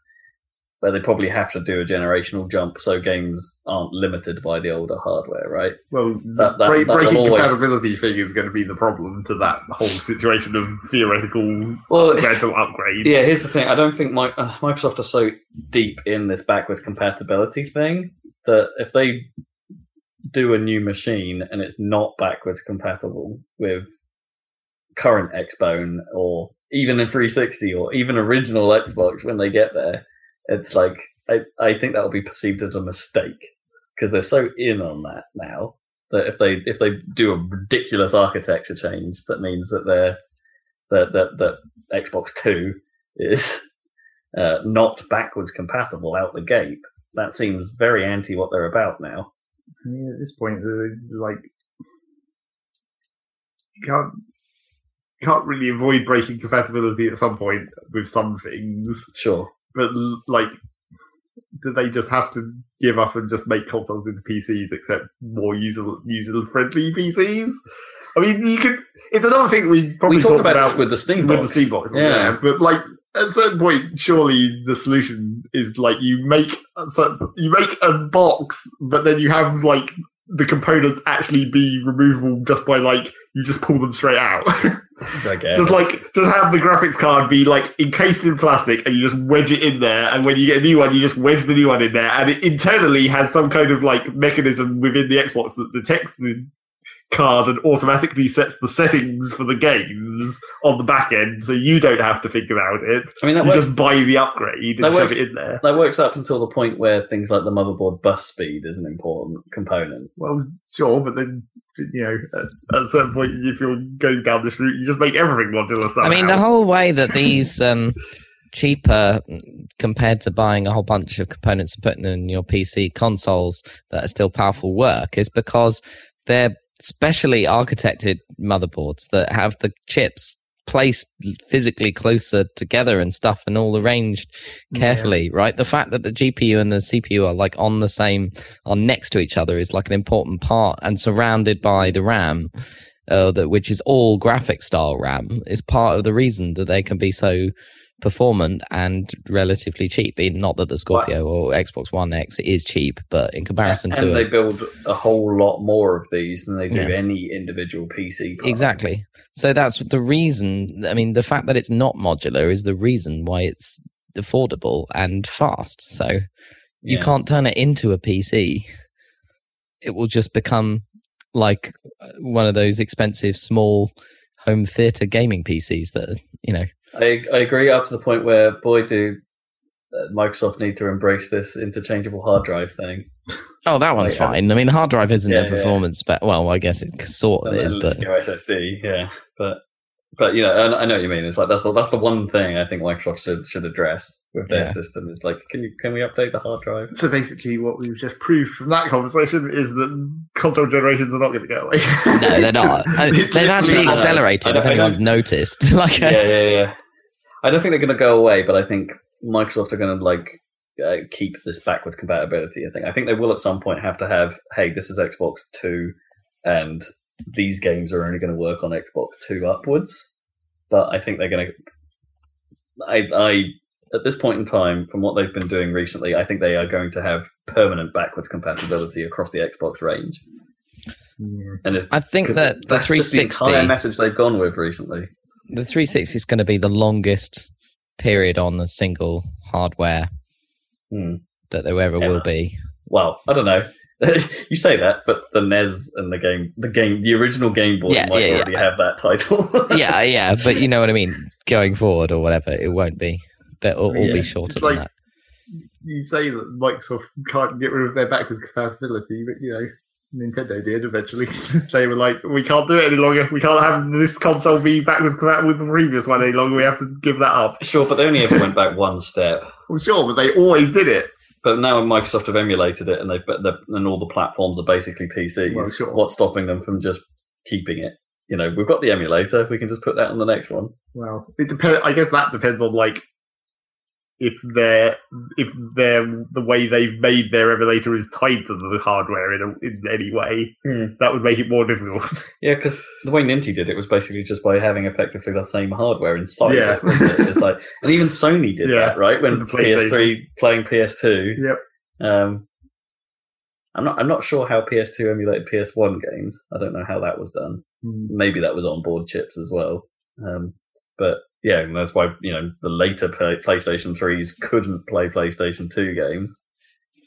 they probably have to do a generational jump, so games aren't limited by the older hardware, right? Well, That- that- break, breaking always- compatibility thing is going to be the problem to that whole situation of theoretical Well, rental upgrades. yeah. Here's the thing: I don't think Mi- uh, Microsoft are so deep in this backwards compatibility thing that if they do a new machine and it's not backwards compatible with current Xbone or even a 360 or even original Xbox when they get there, it's like I, I think that will be perceived as a mistake because they're so in on that now that if they if they do a ridiculous architecture change, that means that they're that that that Xbox Two is uh, not backwards compatible out the gate. That seems very anti what they're about now. Mean, at this point, like, you can't you can't really avoid breaking compatibility at some point with some things. Sure. But like, do they just have to give up and just make consoles into PCs, except more user user friendly PCs? I mean, you could. It's another thing we probably we talked talked about, this with the Steam with the Steam box. Yeah. Yeah. but like at a certain point, surely the solution is like you make a certain, you make a box, but then you have like the components actually be removable just by like you just pull them straight out. Just like just have the graphics card be like encased in plastic, and you just wedge it in there. And when you get a new one, you just wedge the new one in there, and it internally has some kind of like mechanism within the Xbox that detects the card and automatically sets the settings for the games on the back end, so you don't have to think about it. I mean, that You works, just buy the upgrade and That shove works- it in there. that works up until the point where things like the motherboard bus speed is an important component. Well, sure, but then you know, at, at a certain point, if you're going down this route, you just make everything modular. I mean, the whole way that these um, cheaper compared to buying a whole bunch of components and putting them in your PC consoles that are still powerful work is because they're specially architected motherboards that have the chips placed physically closer together and stuff and all arranged carefully right? The fact that the gpu and the cpu are like on the same are next to each other is like an important part and surrounded by the ram uh, that which is all graphic style RAM, is part of the reason that they can be so performant and relatively cheap. Not that the Scorpio or Xbox One X is cheap, but in comparison and to they a, build a whole lot more of these than they do Yeah. any individual PC. part. exactly. So that's the reason. I mean, the fact that it's not modular is the reason why it's affordable and fast. So you Yeah. can't turn it into a PC. It will just become like uh, one of those expensive small home theater gaming PCs that you know. I, I agree up to the point where, boy, do uh, Microsoft need to embrace this interchangeable hard drive thing. Oh, that one's Like, uh, fine. I mean, hard drive isn't yeah, a yeah. performance, but well, I guess it sort of is. But SSD, yeah. But but you know, I, I know what you mean. It's like that's the, that's the one thing I think Microsoft should should address with their Yeah. system. Is like, can you can we update the hard drive? So basically, what we've just proved from that conversation is that console generations are not going to go away. No, they're not. They've actually literally- I accelerated. don't- If anyone's don't- noticed, like yeah, yeah, yeah. I don't think they're going to go away, but I think Microsoft are going to like uh, keep this backwards compatibility. I think I think they will at some point have to have, hey, this is Xbox Two, and these games are only going to work on Xbox Two upwards. But I think they're going to. I, I at this point in time, from what they've been doing recently, I think they are going to have permanent backwards compatibility across the Xbox range. And if, I think that the that's just the 360, message they've gone with recently. the 360 is going to be the longest period on a single hardware Hmm. that there ever Yeah. will be. well, I don't know. you say that, but the NES and the game, the game, the original Game Boy Yeah, might yeah, yeah. already have that title. yeah, yeah, but you know what I mean. Going forward or whatever, it won't be. They'll all, all Yeah. be shorter It's than like- that. you say that Microsoft can't get rid of their backwards compatibility, but you know, Nintendo did eventually. they were like, we can't do it any longer. We can't have this console be backwards compatible with the previous one any longer. We have to give that up. sure, but they only ever went back one step. I'm sure, but they always did it. But now Microsoft have emulated it, and they and all the platforms are basically PCs. Well, sure. What's stopping them from just keeping it? You know, we've got the emulator. We can just put that on the next one. Well, it depends. I guess that depends on like if they're if they're the way they've made their emulator is tied to the hardware in, a, in any way. Hmm. That would make it more difficult. Yeah, because the way Ninty did it was basically just by having effectively the same hardware inside Yeah. it. it? It's like, and even Sony did Yeah, that, right? When the PS3 playing PS2. Yep. Um, I'm not. I'm not sure how PS2 emulated PS1 games. I don't know how that was done. Maybe that was on board chips as well. Um, but yeah, and that's why you know the later PlayStation 3s couldn't play PlayStation 2 games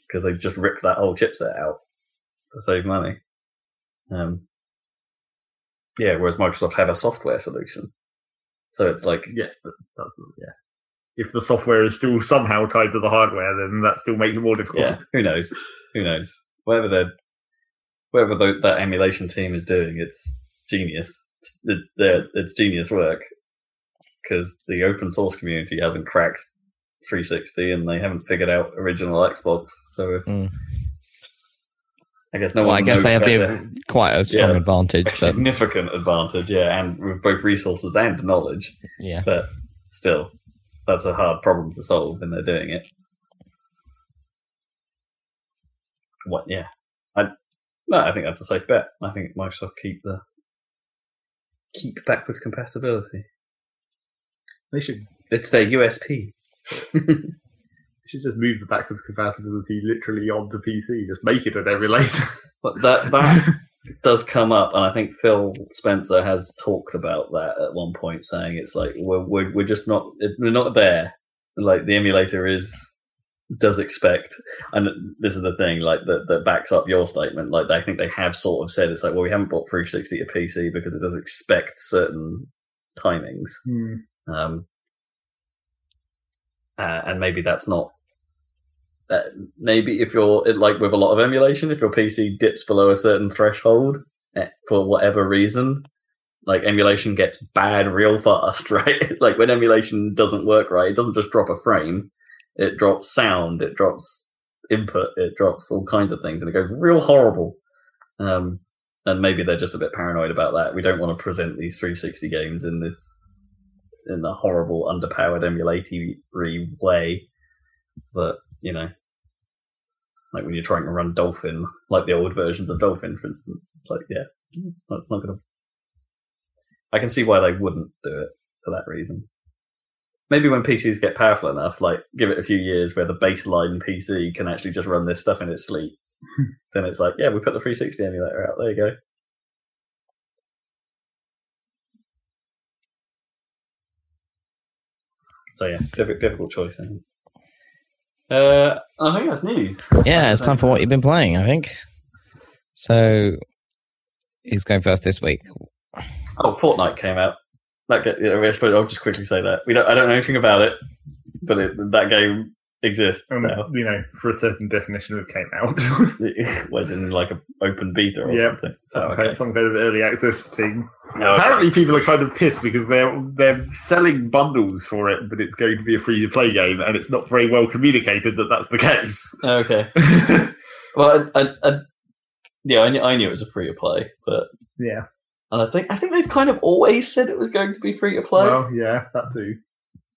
because they just ripped that whole chipset out to save money. Um, yeah, whereas Microsoft have a software solution, so it's like Yes, but that's yeah. If the software is still somehow tied to the hardware, then that still makes it more difficult. yeah, who knows? Who knows? Whatever the whatever the, that emulation team is doing, it's genius. It, it's genius work because the open source community hasn't cracked 360 and they haven't figured out original Xbox. So Mm. I guess no well, one. I guess they have the quite a strong Yeah. advantage, a but significant advantage, yeah, and with both resources and knowledge. yeah. But still, that's a hard problem to solve, and they're doing it. What? Yeah, I no, I think that's a safe bet. I think Microsoft keep the keep backwards compatibility. They should It's their USP. they should just move the backwards compatibility literally onto PC. Just make it an emulator. But that that does come up, and I think Phil Spencer has talked about that at one point, saying it's like we're we're, we're just not we're not there. Like the emulator is does expect, and this is the thing, like that that backs up your statement. Like I think they have sort of said it's like, well, we haven't bought 360 to PC because it does expect certain timings. Hmm. Um, uh, and maybe that's not. Uh, maybe if you're like with a lot of emulation, if your PC dips below a certain threshold eh, for whatever reason, like emulation gets bad real fast, right? like when emulation doesn't work right, it doesn't just drop a frame; it drops sound, it drops input, it drops all kinds of things, and it goes real horrible. Um, and maybe they're just a bit paranoid about that. We don't want to present these 360 games in this in the horrible, underpowered emulatory way. But you know, like when you're trying to run Dolphin, like the old versions of Dolphin, for instance, it's like yeah, it's not, it's not gonna. I can see why they wouldn't do it for that reason. Maybe when PCs get powerful enough, like give it a few years where the baseline PC can actually just run this stuff in its sleep, then it's like, yeah, we put the 360 emulator out. There you go. So yeah, difficult, difficult choice. I think. Uh, I think that's news. Yeah, it's time for what you've been playing, I think. So, who's going first this week? Oh, Fortnite came out. That ga- yeah, I suppose I'll just quickly say that we don't. I don't know anything about it, but it, that game exists Um, now. you know, for a certain definition of came out. was in like an open beta or Yep. something. some, Oh, kind, okay. some kind of early access thing. No, okay. Apparently, people are kind of pissed because they're they're selling bundles for it, but it's going to be a free to play game, and it's not very well communicated that that's the case. Okay. Well, I, I, I, yeah, I knew, I knew it was a free to play, but yeah. and I think I think they've kind of always said it was going to be free to play. Well, yeah, that too.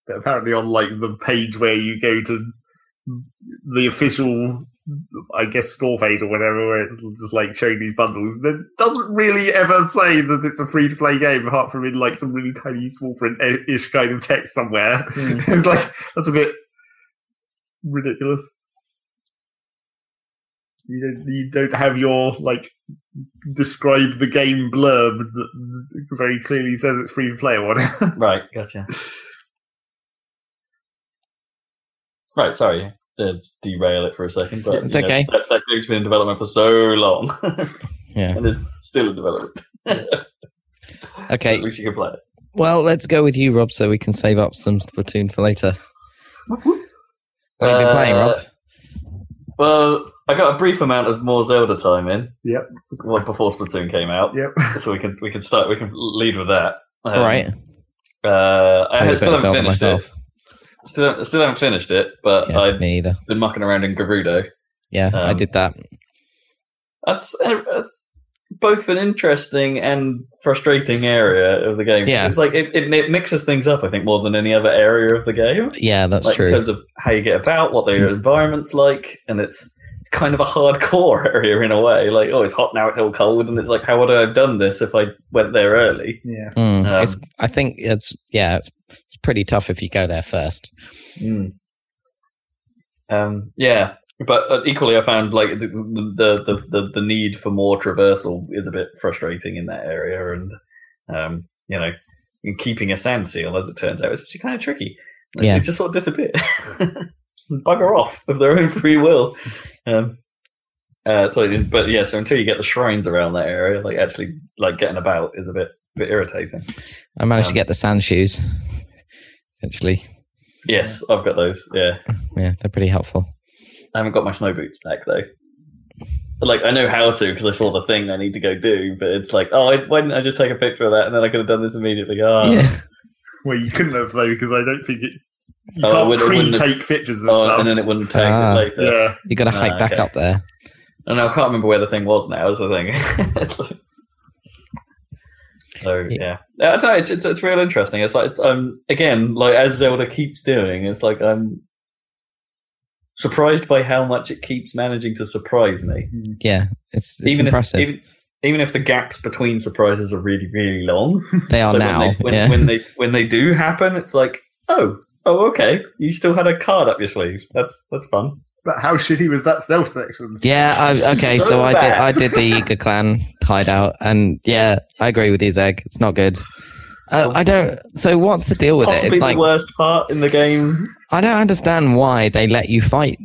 Apparently, on like the page where you go to the official, I guess, store page or whatever, where it's just like showing these bundles, it doesn't really ever say that it's a free to play game, apart from in like some really tiny small print ish kind of text somewhere. Hmm. it's like that's a bit ridiculous. You don't, you don't have your like describe the game blurb that very clearly says it's free to play or whatever. Right, gotcha. right, sorry to derail it for a second, but It's you know, okay. that, that game's been in development for so long, Yeah. and it's still in development. Okay. At least you can play it. Well, let's go with you, Rob, so we can save up some Splatoon for later. What have you been playing, Rob? Uh, Well, I got a brief amount of more Zelda time in. Yep. Well, before Splatoon came out, Yep. so we can we can start. We can lead with that. Um, All right. Uh, I Played a still bit of haven't Zelda finished it. Still, still haven't finished it, but Yeah, I've been mucking around in Gerudo. Yeah, I um, did that. That's uh, that's both an interesting and frustrating area of the game. Yeah. it's like it, it, it mixes things up. I think more than any other area of the game. Yeah, that's like in terms of how you get about, what the environment's like, and it's it's kind of a hardcore area in a way. Like, oh, it's hot now, it's all cold, and it's like, how would I have done this if I went there early? Yeah. Mm, um, it's, I think it's yeah, it's, it's pretty tough if you go there first. Um, yeah, but uh, equally, I found like the the, the the the need for more traversal is a bit frustrating in that area, and um, you know, keeping a sand seal, as it turns out, is actually kind of tricky. Like, Yeah. they just sort of disappear, bugger off of their own free will. Um, uh, so, but yeah, so until you get the shrines around that area, like actually like getting about is a bit bit irritating. I managed Um, to get the sand shoes. Eventually, Yes, I've got those. Yeah. yeah, they're pretty helpful. I haven't got my snow boots back though. Like I know how to because I saw the thing I need to go do, but it's like, oh, I, why didn't I just take a picture of that and then I could have done this immediately? Oh, yeah, Well, you couldn't have though because I don't think it. You Oh, it can't would- it wouldn't have- pre-take pictures of oh, stuff. and then it wouldn't take Ah. it later. yeah. you got to Ah, hike back okay. up there. And I can't remember where the thing was now. Is the thing. It's like- so yeah, I don't know, it's, it's it's real interesting. It's like it's um again like as Zelda keeps doing, it's like I'm surprised by how much it keeps managing to surprise me. Yeah, it's, it's even impressive. if even, even if the gaps between surprises are really really long. they are So now. When they, when, yeah. when they when they do happen, it's like, oh, oh, okay. You still had a card up your sleeve. That's that's fun. But how shitty was that stealth section? Yeah. I, okay. So So I did. I did the Yiga Clan hideout, and yeah, I agree with you, Zeg. It's not good. Uh, I don't. So what's the deal with it? Possibly It's like the worst part in the game. I don't understand why they let you fight.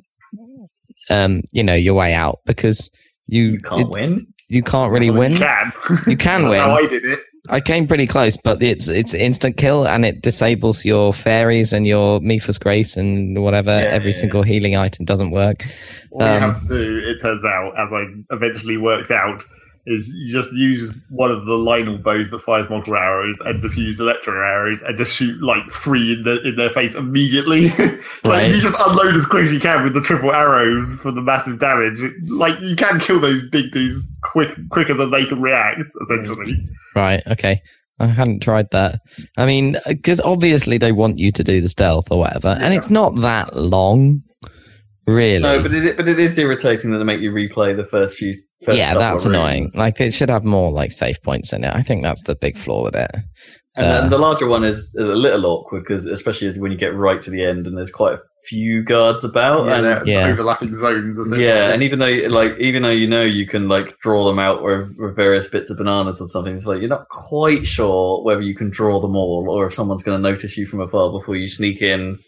Um, you know your way out because you You can't win. You can't really win. You can. You can That's win. how I did it. I came pretty close, but it's it's instant kill and it disables your fairies and your Mipha's Grace and whatever. Yeah, Every yeah, single healing item doesn't work. All Um, you have to do, it turns out, as I eventually worked out, is you just use one of the Lynel bows that fires multiple arrows, and just use electro arrows, and just shoot like three in, the, in their face immediately. like Right. you just unload as quick as you can with the triple arrow for the massive damage, like you can kill those big dudes quick quicker than they can react. Essentially, Right. Okay. I hadn't tried that. I mean, because obviously they want you to do the stealth or whatever, and it's not that long, really. No, but it but it is irritating that they make you replay the first few. First yeah, that's of annoying. Like it should have more like save points in it. I think that's the big flaw with it. and uh, then the larger one is a little awkward because especially when you get right to the end and there's quite a few guards about. yeah, and yeah. overlapping zones. Essentially. Yeah, and even though like even though you know you can like draw them out with, with various bits of bananas or something, it's like you're not quite sure whether you can draw them all or if someone's going to notice you from afar before you sneak in,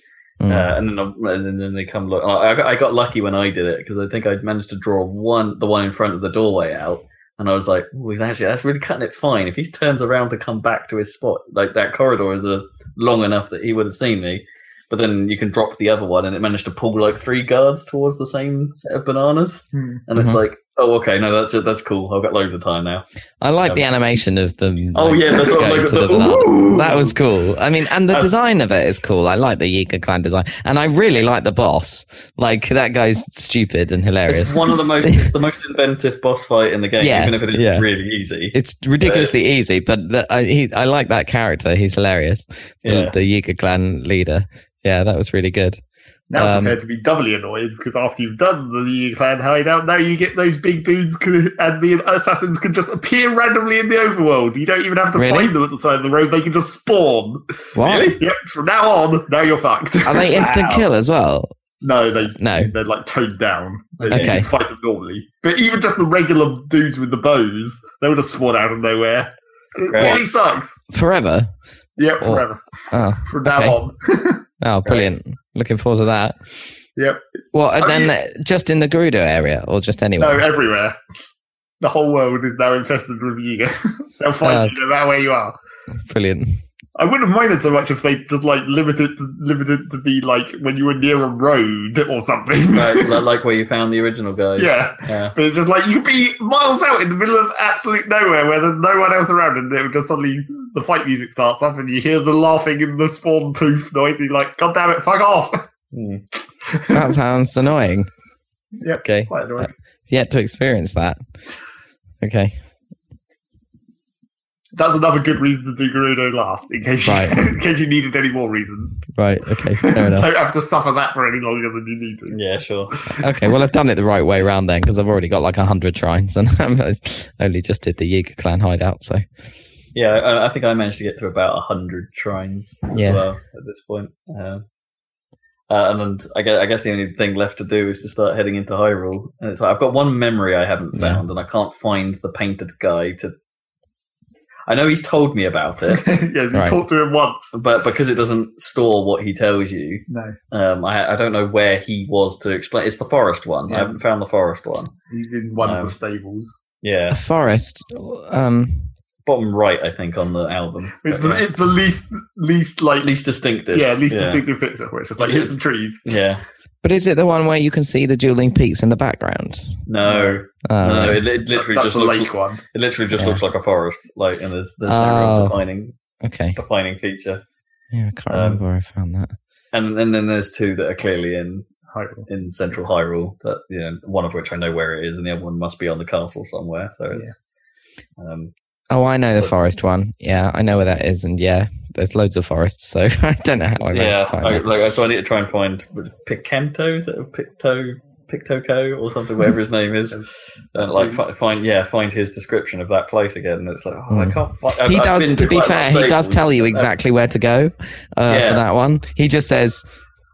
Mm. uh, and then and then they come look. I got, I got lucky when I did it because I think I managed to draw one the one in front of the doorway out. And I was like, "Ooh, he's actually that's really cutting it fine. If he turns around to come back to his spot, like that corridor is uh long enough that he would have seen me." but then you can drop the other one, and it managed to pull like three guards towards the same set of bananas, Hmm. and it's Mhm. like, oh, okay, no, that's that's cool. I've got loads of time now. I like Um, the animation of them. Oh yeah, that's what going like, to the, the banana. That was cool. I mean, and the Uh, design of it is cool. I like the Yiga clan design, and I really like the boss. Like that guy's stupid and hilarious. It's one of the most it's the most inventive boss fight in the game, Yeah, even if it is yeah. really easy. It's ridiculously easy, but the, I, he, I like that character. He's hilarious. Yeah. the Yiga clan leader. Yeah, that was really good. Now Um, prepared to be doubly annoyed because after you've done the Yiga clan hideout, now you get those big dudes can, and the assassins can just appear randomly in the overworld. You don't even have to Really? find them at the side of the road; they can just spawn. What? Really? Yep. From now on, now you're fucked. Are they instant Wow. kill as well? No, they No. they're like toned down. They, Okay. You can fight them normally, but even just the regular dudes with the bows, they would just spawn out of nowhere. It Great. really sucks. Forever? Yep, forever Oh, from now okay. on. oh, brilliant! Looking forward to that. Yep. Well, and then just in the Gerudo area, or just anywhere? No, everywhere. The whole world is now infested with Yiga. They'll find Uh, you no matter where you are. Brilliant. I wouldn't have minded so much if they just like limited limited to be like when you were near a road or something. Right, like where you found the original guy. yeah. Yeah. But it's just like you could be miles out in the middle of absolute nowhere where there's no one else around, and it would just suddenly the fight music starts up, and you hear the laughing and the spawn poof noise. And you're like, God damn it, fuck off! Hmm. That sounds annoying. Yep. Okay. Quite annoying. Yet to experience that. Okay. That's another good reason to do Gerudo last, in case you, in case you needed any more reasons. Right. Okay. Fair enough. Don't have to suffer that for any longer than you need to. Yeah, sure. Okay. Well, I've done it the right way around then because I've already got like a hundred shrines and I only just did the Yiga clan hideout. So Yeah, I, I think I managed to get to about hundred shrines as Yeah. well at this point. Um, uh, and, and I guess, I guess the only thing left to do is to start heading into Hyrule. And it's like I've got one memory I haven't Yeah. found, and I can't find the painted guy to. I know he's told me about it, yes, you Right. talked to him once. but because it doesn't store what he tells you, No, um, I, I don't know where he was to explain. It's the forest one. Yeah. I haven't found the forest one. he's in one Um, of the stables. Yeah, the forest. Um. bottom right, I think, on the album. It's the it's the least least like least distinctive. yeah least yeah. distinctive picture where it's just like It here's some trees. Yeah. But is it the one where you can see the dueling peaks in the background? No, Oh, no, right. it, it literally That's just the looks. lake one. It literally just Yeah. looks like a forest, like, and there's there's no Oh. real defining Okay. defining feature. Yeah, I can't Um, remember where I found that. And and then there's two that are clearly in Hyrule. in central Hyrule. That you know, one of which I know where it is, and the other one must be on the castle somewhere. So it's. Um, Oh, I know the So- forest one. Yeah, I know where that is, and yeah, there's loads of forests. So I don't know how I managed yeah, to find I, that. like so I need to try and find was Picento, is it Picto Pictoco or something, whatever his name is, and like fi- find yeah find his description of that place again. And it's like oh, I Hmm. can't. Fi- I've, he I've does. been To be quite a lot fair, he does tell you Uh, exactly where to go uh, Yeah. for that one. He just says,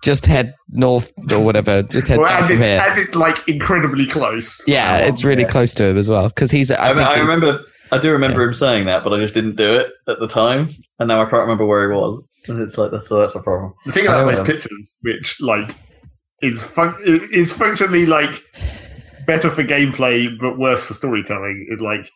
"Just head north or whatever. Just head Well, south and from it's, here." and it's like incredibly close. Yeah, it's really yeah. close to him as well because he's. I, I, think I he's- remember. I do remember him saying that, but I just didn't do it at the time, and now I can't remember where he was. And it's like that's so that's a problem. The thing about those um, pictures, which like is fun- is functionally like better for gameplay but worse for storytelling, is like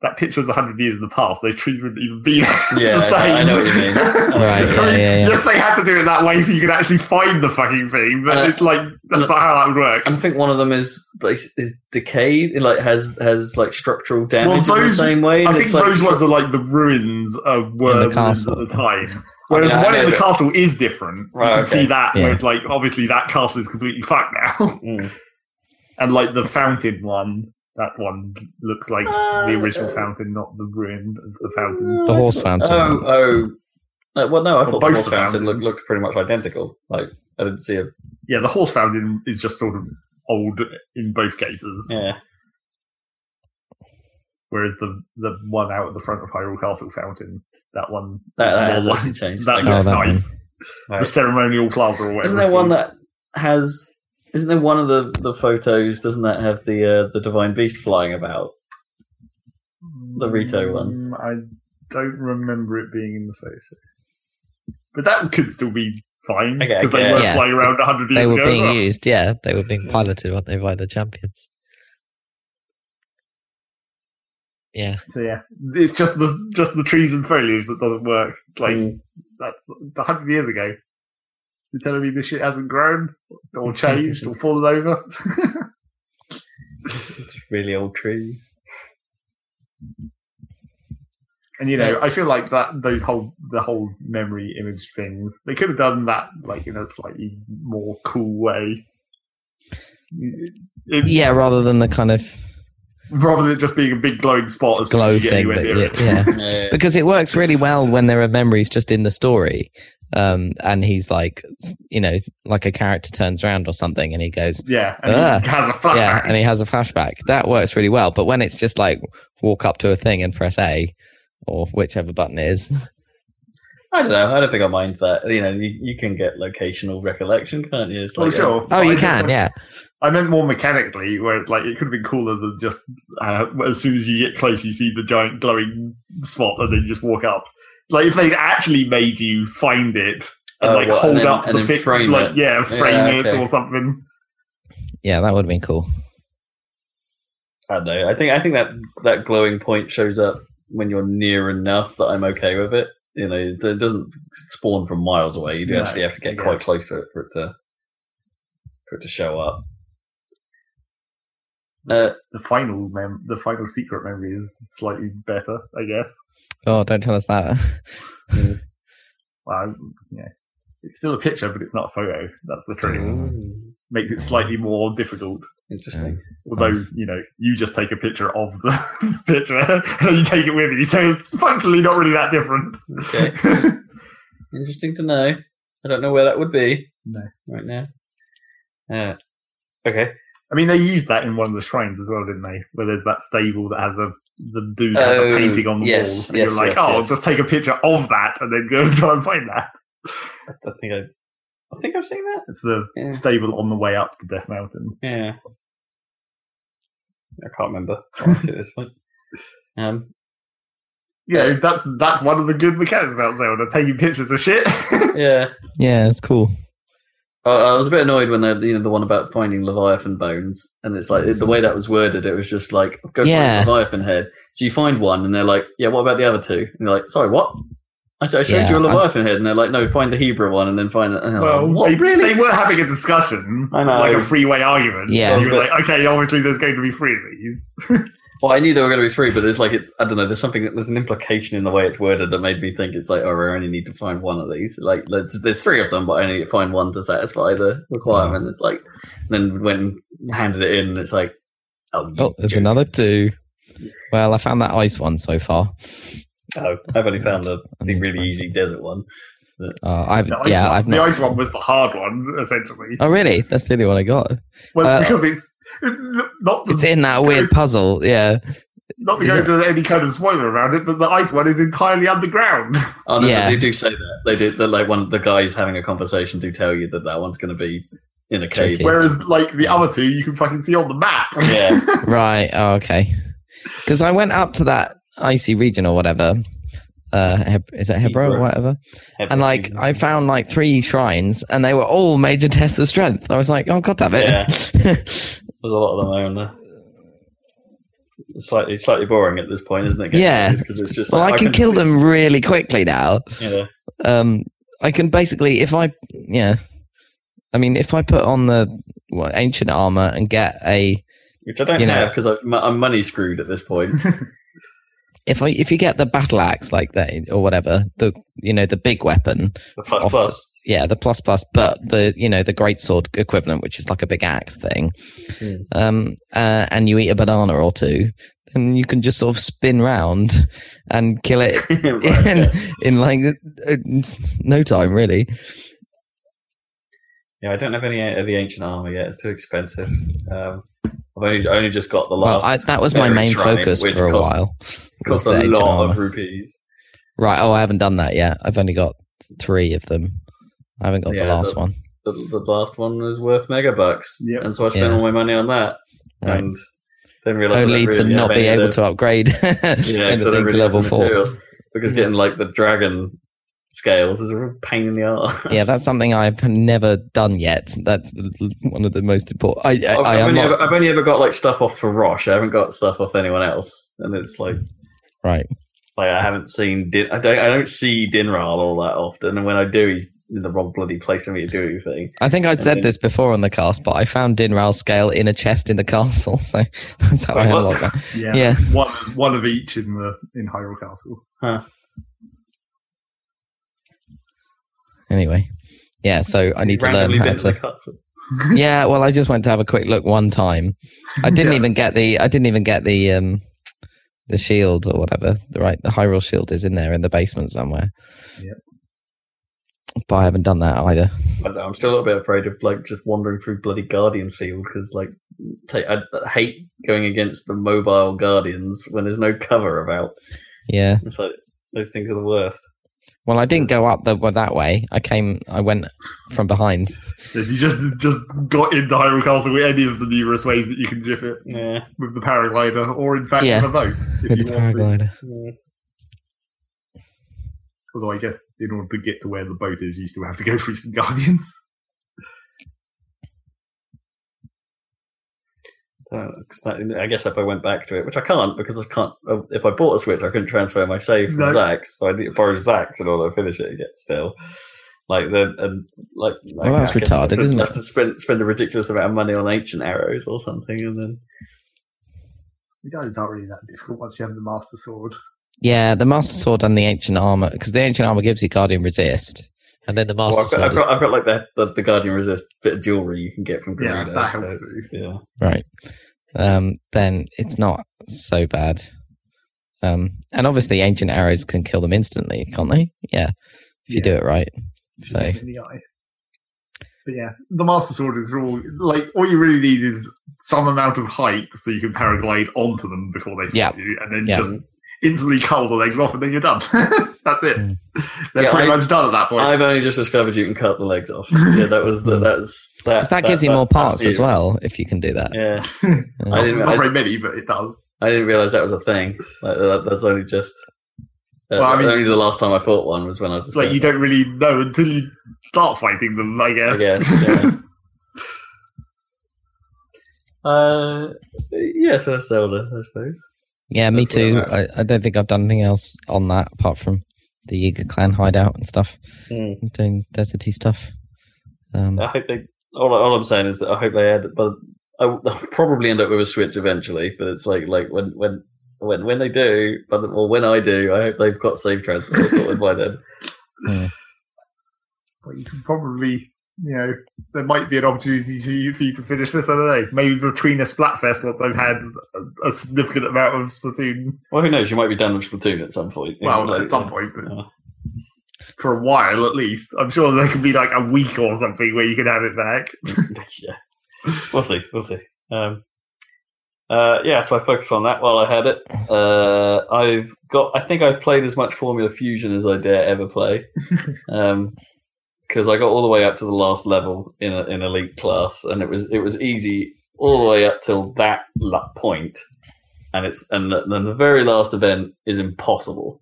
that picture's hundred years in the past. Those trees wouldn't even be Yeah, the same. I know what you mean. Know what Right, yeah, I mean, yeah, yeah. Yes, they had to do it that way so you could actually find the fucking thing, but Uh, it's like that's not how that would work. And I think one of them is is, is decayed, it, like has has like structural damage in the same way. I and think it's like, those ones are like the ruins of were In the ruins at the time. Whereas Yeah, the one in the that- castle is different. Right, you can okay. see that, Yeah. whereas like obviously that castle is completely fucked now. Mm. and like the fountain one, that one looks like the original Uh, fountain, not the ruin of the fountain. The horse fountain. Oh, oh. Uh, well, no, I Well, thought both the horse the fountain looked, fountains. looked pretty much identical. Like I didn't see a Yeah, the horse fountain is just sort of old in both cases. yeah. Whereas the the one out at the front of Hyrule Castle fountain, that one, That, that has like- changed. that I Oh, looks guess. that nice. Right. The ceremonial plaza or whatever. Isn't there one called. that has? Isn't there one of the, the photos? Doesn't that have the uh, the divine beast flying about? the Rito one? Mm, I don't remember it being in the photo, but that could still be fine Okay, I because they were Yeah, flying around hundred they years were ago. as being well. used. Yeah, they were being piloted, weren't they, by the champions? Yeah. So yeah, it's just the just the trees and foliage that doesn't work. It's like Mm. that's it's hundred years ago. You're telling me this shit hasn't grown or changed or fallen over? It's a really old tree. And you know, I feel like that those whole the whole memory image things, they could have done that like in a slightly more cool way. It- Yeah, rather than the kind of Rather than just being a big glowing spot as glow as you get thing. anywhere That, near yeah, yeah. Yeah. because it works really well when there are memories just in the story. Um, and he's like, you know, like a character turns around or something, and he goes, Yeah, and Ah, he has a flashback. yeah, and he has a flashback. That works really well. But when it's just like walk up to a thing and press A, or whichever button it is, I don't know. I don't think I mind that. You know, you, you can get locational recollection, can't you? It's oh, like, sure. oh, you I can, think- yeah, I meant more mechanically, where like it could have been cooler than just uh, as soon as you get close, you see the giant glowing spot, and then you just walk up. Like if they actually made you find it and Oh, like what, hold and then- up and the then pic, frame like it. yeah, frame Yeah, it or something. yeah, that would have been cool. I don't know. I think I think that that glowing point shows up when you're near enough that I'm okay with it. You know, it doesn't spawn from miles away. You do No, actually have to get yeah. quite close to it for it to for it to show up. Uh, The final mem- the final secret memory is slightly better, I guess. Oh, don't tell us that. Well, yeah, it's still a picture, but it's not a photo. That's the trick. Makes it slightly more difficult. Interesting. Although Nice. you know, you just take a picture of the picture and you take it with you, so it's functionally not really that different. Okay. Interesting to know. I don't know where that would be. No. Right now. Uh, okay. I mean, they used that in one of the shrines as well, didn't they? Where there's that stable that has a the dude has Oh, a painting on the yes, wall, and yes, you're like, yes, oh, yes. just take a picture of that and then go and try and find that. I, I think I, I think I've seen that. It's the Yeah. stable on the way up to Death Mountain. Yeah. I can't remember honestly at this point. Um, You know, that's that's one of the good mechanics about Zelda, taking pictures of shit. yeah. yeah, it's cool. I, I was a bit annoyed when they, you know, the one about finding Leviathan bones, and it's like the way that was worded. It was just like, go Yeah. find a Leviathan head. So you find one, and they're like, yeah, what about the other two? And you're like, sorry, what? I said, I showed Yeah, you a Leviathan head, and they're like, no, find the Hebrew one, and then find it. And I'm well, like, what they, really? they were having a discussion, I know. like a freeway argument. Yeah. You were But- like, okay, obviously there's going to be three of these. Well, I knew they were going to be free, but there's like it's I don't know. There's something that there's an implication in the way it's worded that made me think it's like oh, I only need to find one of these. Like there's, there's three of them, but I only need to find one to satisfy the requirement. It's like then when handed it in, it's like oh, Oh, there's jerk. another two. Well, I found that ice one so far. Oh, I've only found the, I the really easy desert one. Uh, I've The ice yeah, one, I've the not. ice one was the hard one, essentially. Oh, really? That's the only one I got. Well, uh, because it's it's not the, It's in that weird puzzle. Yeah, not to is go it? any kind of spoiler around it, but the ice one is entirely underground. Oh no, Yeah. they do say that they did. That like one of the guys having a conversation do tell you that that one's going to be in a cave. Tricky. Whereas, like the other two, you can fucking see on the map. Yeah. right. Oh, okay. Because I went up to that icy region or whatever. Uh, Heb- is it Hebro or Hebrew. whatever? And like, I found like three shrines, and they were all major tests of strength. I was like, oh god damn it! There's a lot of them on there. It's slightly slightly boring at this point, isn't it? Yeah. because it's just well, like, I can kill them really quickly now. Yeah. Um, I can basically, if I, yeah, I mean, if I put on the what, ancient armor and get a, Which I don't You know- have because I'm money screwed at this point. if I, if you get the battle axe like that or whatever, the you know the big weapon, The plus Off plus. Yeah, the plus plus, but the you know the great sword equivalent, which is like a big axe thing, Hmm. um, uh, and you eat a banana or two, then you can just sort of spin round and kill it Right, in, yeah. in like uh, no time, really. Yeah, I don't have any of the ancient armor yet. It's too expensive. Um, I've only only just got the Well, last. I, that was my main shrine, focus for a cost- while. cost a lot of rupees. Right. Oh, I haven't done that yet. I've only got three of them. I haven't got Yeah, the last the- one. The, the last one was worth megabucks, Yep. and so I spent Yeah. all my money on that, Right. and then realized Only to not be able to upgrade yeah, so anything they to level four. materials. because getting like the dragon scales is a pain in the arse. Yeah, that's something I've never done yet. That's one of the most important. I, I, I've, I only unlock- ever, I've only ever got like stuff off Farosh. I haven't got stuff off anyone else, and it's like right. like I haven't seen Din- I don't I don't see Dinraal all that often, and when I do, he's in the wrong bloody place for me to do anything. I think I'd And said then- this before on the cast, but I found Dinraal scale in a chest in the castle, so that's how I Wait, what? unlocked that. Yeah, Yeah. one one of each in the in Hyrule Castle. Anyway, yeah. So I need to learn how to. Yeah, well, I just went to have a quick look one time. I didn't Yes. even get the. I didn't even get the um, the shield or whatever. Right, the Hyrule shield is in there in the basement somewhere. Yep. But I haven't done that either. I know, I'm still a little bit afraid of like just wandering through bloody Guardian Field because like take, I I hate going against the mobile Guardians when there's no cover about. Yeah. It's like those things are the worst. Well, I didn't go up the well, that way. I came. I went from behind. Yes, you just just got into Hyrule Castle with any of the numerous ways that you can jip it Yeah. with the paraglider, or in fact Yeah. with a boat if with you the want to. paraglider. Although I guess in order to get to where the boat is, you still have to go through some guardians. 'cause that- I guess if I went back to it, which I can't because I can't. uh, If I bought a Switch, I couldn't transfer my save from No. Zach's, so I need to borrow Zach's in order to finish it again. Still, like the and like. Well, I that's guess I have retarded, to- isn't I it? have to spend spend a ridiculous amount of money on ancient arrows or something, and then The guardians aren't really that difficult once you have the Master Sword. Yeah, the Master Sword and the Ancient Armor, because the Ancient Armor gives you Guardian Resist, and then the Master Well, I've, got, Sword. I've, is- got, I've got like the, the, the Guardian Resist bit of jewelry you can get from Yeah, Gerudo. that so helps it's- too. Yeah. Right. Um, then it's not so bad. Um, and obviously, ancient arrows can kill them instantly, can't they? Yeah, if you do it right. So in the eye. But yeah, the Master Sword is all like all you really need is some amount of height so you can paraglide onto them before they spot Yeah. you, and then Yeah. just instantly cull the legs off, and then you're done. That's it. Mm. They're Yeah, pretty I- much done at that point. I've only just discovered you can cut the legs off. Yeah, that was the, that's that. 'Cause that gives you more parts as well if you can do that. Yeah, Uh, I didn't. Not I, very many, but it does. I didn't realize that was a thing. Like, that, that's only just. Uh, Well, I mean- only the last time I fought one was when I was. It's like you don't really know until you start fighting them. I guess. guess, yeah. Uh, yeah, so that's Zelda, I suppose. Yeah, me That's where too. I'm I, I don't think I've done anything else on that apart from the Yiga clan hideout and stuff, Mm. doing deserty stuff. Um, I hope they. All, all I'm saying is that I hope they add. But I will I'll probably end up with a Switch eventually. But it's like like when when when when they do, but or when I do, I hope they've got save transfer sorted by then. But you can probably, you know, there might be an opportunity to for you to finish this. I don't know. Maybe between a Splatfest, once I've had a, a significant amount of Splatoon. Well, who knows? You might be done with Splatoon at some point. you Well, know, at some point, but yeah. for a while at least. I'm sure there could be like a week or something where you can have it back. yeah, we'll see. We'll see. Um, uh, yeah, so I focused on that while I had it. Uh, I've got. I think I've played as much Formula Fusion as I dare ever play. Um, because I got all the way up to the last level in a, in elite class, and it was it was easy all the way up till that point, and it's and then the very last event is impossible.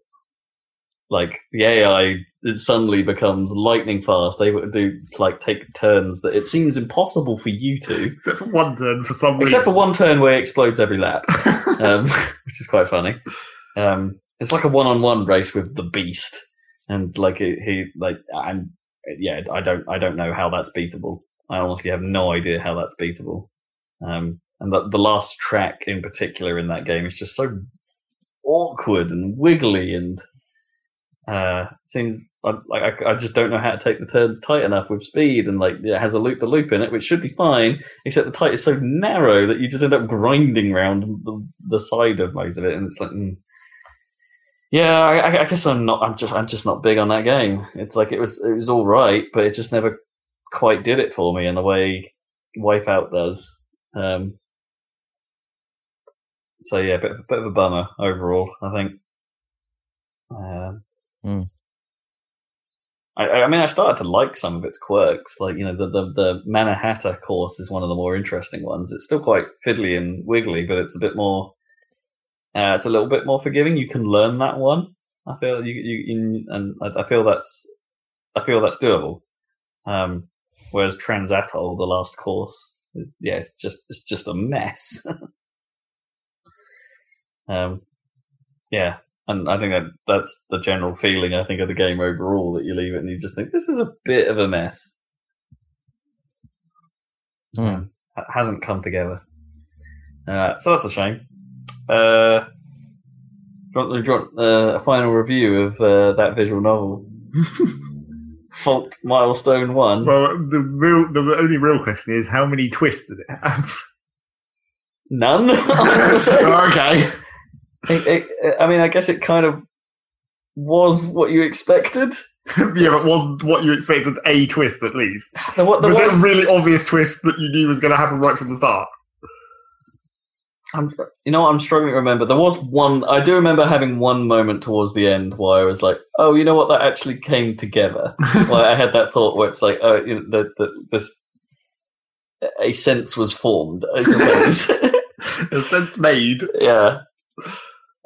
Like the AI, it suddenly becomes lightning fast, able to do like take turns that it seems impossible for you to, Except for one turn for some except for one turn where it explodes every lap um, which is quite funny. Um, it's like a one-on-one race with the beast, and like he, he like and yeah, I don't I don't know how that's beatable. I honestly have no idea how that's beatable. Um, and the, the last track in particular in that game is just so awkward and wiggly and uh, seems like I, I just don't know how to take the turns tight enough with speed and like it has a loop the loop in it, which should be fine except the tight is so narrow that you just end up grinding around the, the side of most of it, and it's like, mm. Yeah, I, I- guess I'm not. I'm just, I'm just not big on that game. It's like it was, it was all right, but it just never quite did it for me in the way Wipeout does. Um, so yeah, a bit, bit of a bummer overall. I think. Um, Hmm. I, I mean, I started to like some of its quirks. Like, you know, the, the, the Manhattan course is one of the more interesting ones. It's still quite fiddly and wiggly, but it's a bit more, uh, it's a little bit more forgiving. You can learn that one. I feel you, you, you and I, I feel that's, I feel that's doable. Um, whereas Transatol, the last course, is, yeah, it's just, it's just a mess. um, yeah, and I think that that's the general feeling I think of the game overall. That you leave it and you just think this is a bit of a mess. Hmm. It hasn't come together. Uh, so that's a shame. Uh, do you want, do you want uh, a final review of uh, that visual novel? Fault Milestone One. Well, the real, the only real question is how many twists did it have? None. Okay. It- it- I mean, I guess it kind of was what you expected. yeah, but wasn't what you expected a twist at least? There, wa- there Was it was, a really obvious twist that you knew was going to happen right from the start? I'm, you know, what, I'm struggling to remember. There was one. I do remember having one moment towards the end where I was like, "Oh, you know what? That actually came together." well, I had that thought where it's like, "Oh, you know, that that this a sense was formed." I suppose. a sense made. yeah.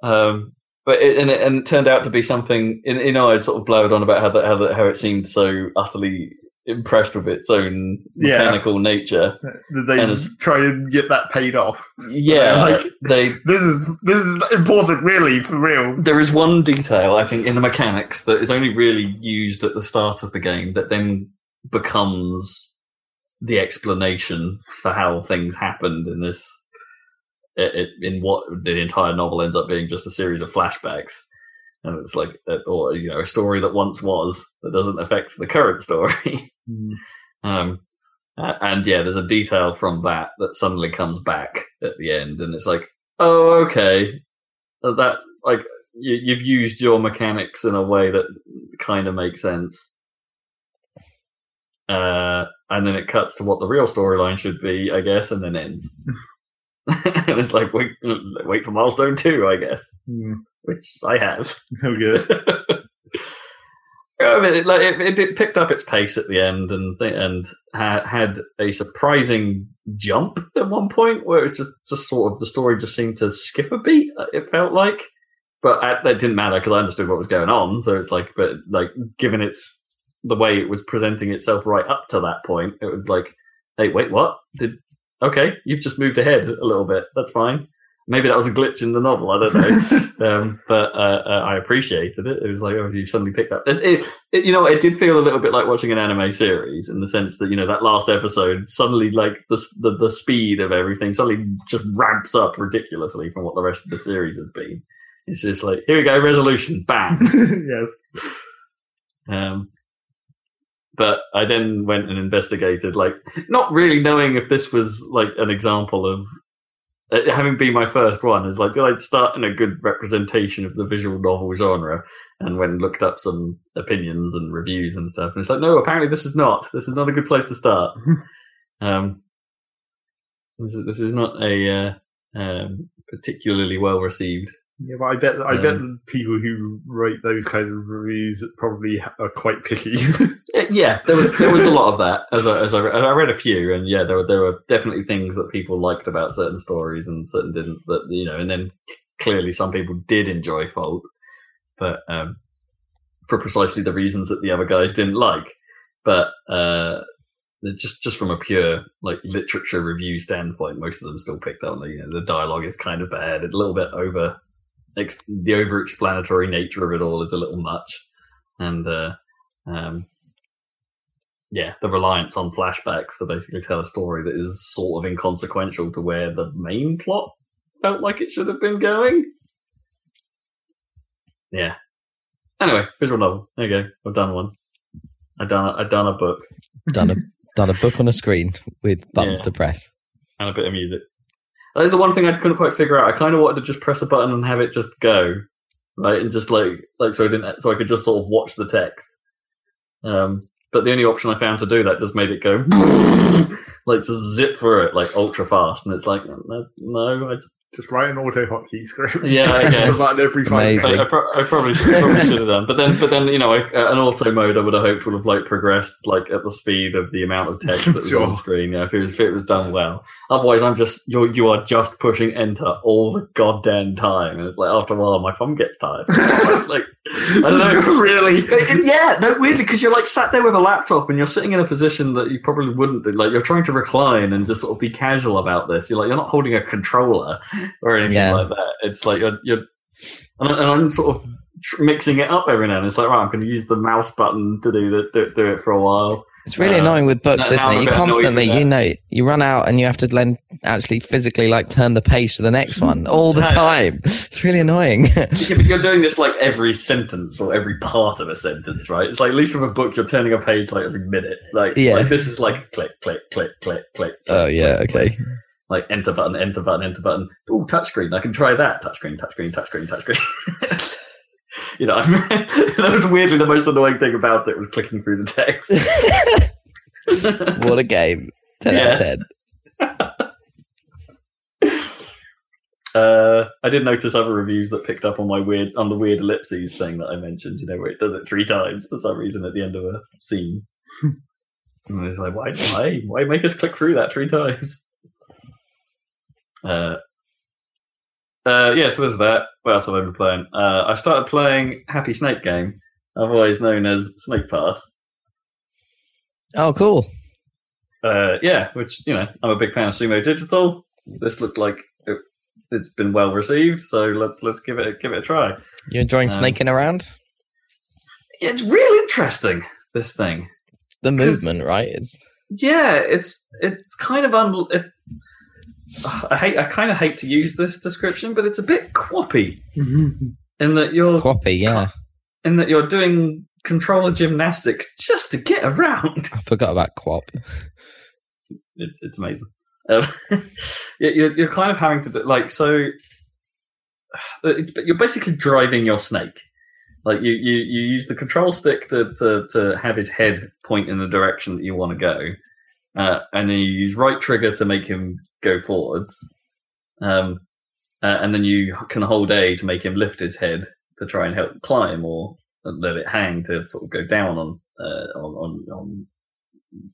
Um, but it, and it and it turned out to be something. You know, I'd sort of blowered on about how that how that how it seemed so utterly impressed with its own Yeah. mechanical nature. They And try and get that paid off? Yeah, Like- they This is this is important, really, for real. There is one detail, I think, in the mechanics that is only really used at the start of the game that then becomes the explanation for how things happened in this. i- i- In what the entire novel ends up being just a series of flashbacks, and it's like, uh, or you know, a story that once was that doesn't affect the current story. Um, uh, and yeah, there's a detail from that that suddenly comes back at the end, and it's like, oh, okay, Uh, that like you, you've used your mechanics in a way that kind of makes sense. Uh, and then it cuts to what the real storyline should be, I guess, and then ends. and it's like wait, wait for milestone two, I guess, Hmm. which I have. Oh, good. I mean, it, like it, it, it picked up its pace at the end and and ha- had a surprising jump at one point where it just just sort of the story just seemed to skip a beat. uh, It felt like, but at, that didn't matter because I understood what was going on. So it's like, but like given its the way it was presenting itself right up to that point, it was like, hey, wait, what? Did okay? You've just moved ahead a little bit. That's fine. Maybe that was a glitch in the novel. I don't know. um, but uh, uh, I appreciated it. It was like, oh, you suddenly picked up. It, it, it, you know, it did feel a little bit like watching an anime series in the sense that you know that last episode suddenly, like the the, the speed of everything suddenly just ramps up ridiculously from what the rest of the series has been. It's just like, here we go, resolution, bam. yes. Um, but I then went and investigated, like not really knowing if this was like an example of uh, having been my first one. Is like did I start in a good representation of the visual novel genre, and when looked up some opinions and reviews and stuff, and it's like no, apparently this is not. This is not a good place to start. um, this is, this is not a uh, um, particularly well received Yeah, but I bet I bet the people who write those kinds of reviews probably are quite picky. Uh, Yeah, there was there was a lot of that as I, as I, I read a few, and yeah, there were there were definitely things that people liked about certain stories and certain didn't. That you know, and then clearly some people did enjoy Fault, but um, for precisely the reasons that the other guys didn't like. But uh, just just from a pure like literature review standpoint, most of them still picked up. You know, the dialogue is kind of bad, a little bit over. Ex- the over explanatory nature of it all is a little much, and. Uh, um, yeah, the reliance on flashbacks to basically tell a story that is sort of inconsequential to where the main plot felt like it should have been going. Yeah. Anyway, visual novel. There you go. I've done one. I've done a, I've done a book Done a done a book on a screen with buttons Yeah. to press. and a bit of music. That is the one thing I couldn't quite figure out. I kind of wanted to just press a button and have it just go, right, and just like like so I didn't so I could just sort of watch the text. Um, but the only option I found to do that just made it go like just zip through it like ultra fast, and it's like no, no I just, Just write an auto hotkey script. Yeah, I guess. button every five Amazing. I, seconds. I, pro- I probably should, probably should have done, but then but then you know I, uh, an auto mode I would have hoped would have like progressed like at the speed of the amount of text that was Sure. on screen. Yeah, if it was if it was done well. Otherwise, I'm just you you are just pushing enter all the goddamn time, and it's like after a while my thumb gets tired. like I don't know. really? It- it- yeah, no, weirdly, because you're like sat there with a laptop and you're sitting in a position that you probably wouldn't do. Like you're trying to recline and just sort of be casual about this. You're like you're not holding a controller or anything Yeah. like that. It's like you're you're and, and I'm sort of mixing it up every now and then. It's like, right, I'm going to use the mouse button to do the do, do it for a while. It's really Uh, annoying with books, isn't it? You bit annoyed with constantly, you know, you run out and you have to then actually physically like turn the page to the next one all the time. It's really annoying. Yeah, you're doing this like every sentence or every part of a sentence, right? It's like at least with a book, you're turning a page like every minute. Like, Yeah. like this is like click, click, click, click, click. oh click, yeah, click, okay. click. Like enter button, enter button, enter button. Oh, touchscreen. I can try that. Touchscreen, touchscreen, touchscreen, touchscreen. you know, that was weirdly the most annoying thing about it was clicking through the text. what a game. Ten out of ten. Uh, I did notice other reviews that picked up on my weird on the weird ellipses thing that I mentioned. You know, where it does it three times for some reason at the end of a scene. and I was like, why, why, why make us click through that three times? Uh, uh, yeah. So there's that. What else have I been playing? Uh, I started playing Happy Snake Game, otherwise known as Snake Pass. Oh, cool. Uh, yeah, which you know, I'm a big fan of Sumo Digital. This looked like it, it's been well received, so let's let's give it a, give it a try. You enjoying Um, snaking around? It's real interesting. This thing, The movement, right? It's yeah, it's it's kind of un. It, I hate I kind of hate to use this description, but it's a bit quappy in that you're quappy, yeah. in that you're doing controller gymnastics just to get around. I forgot about QWOP. it, it's amazing. Um, you're, you're kind of having to do like so. You're basically driving your snake. Like you, you, you use the control stick to, to, to have his head point in the direction that you want to go, uh, and then you use right trigger to make him go forwards, um, uh, and then you can hold A to make him lift his head to try and help climb, or let it hang to sort of go down on uh, on, on on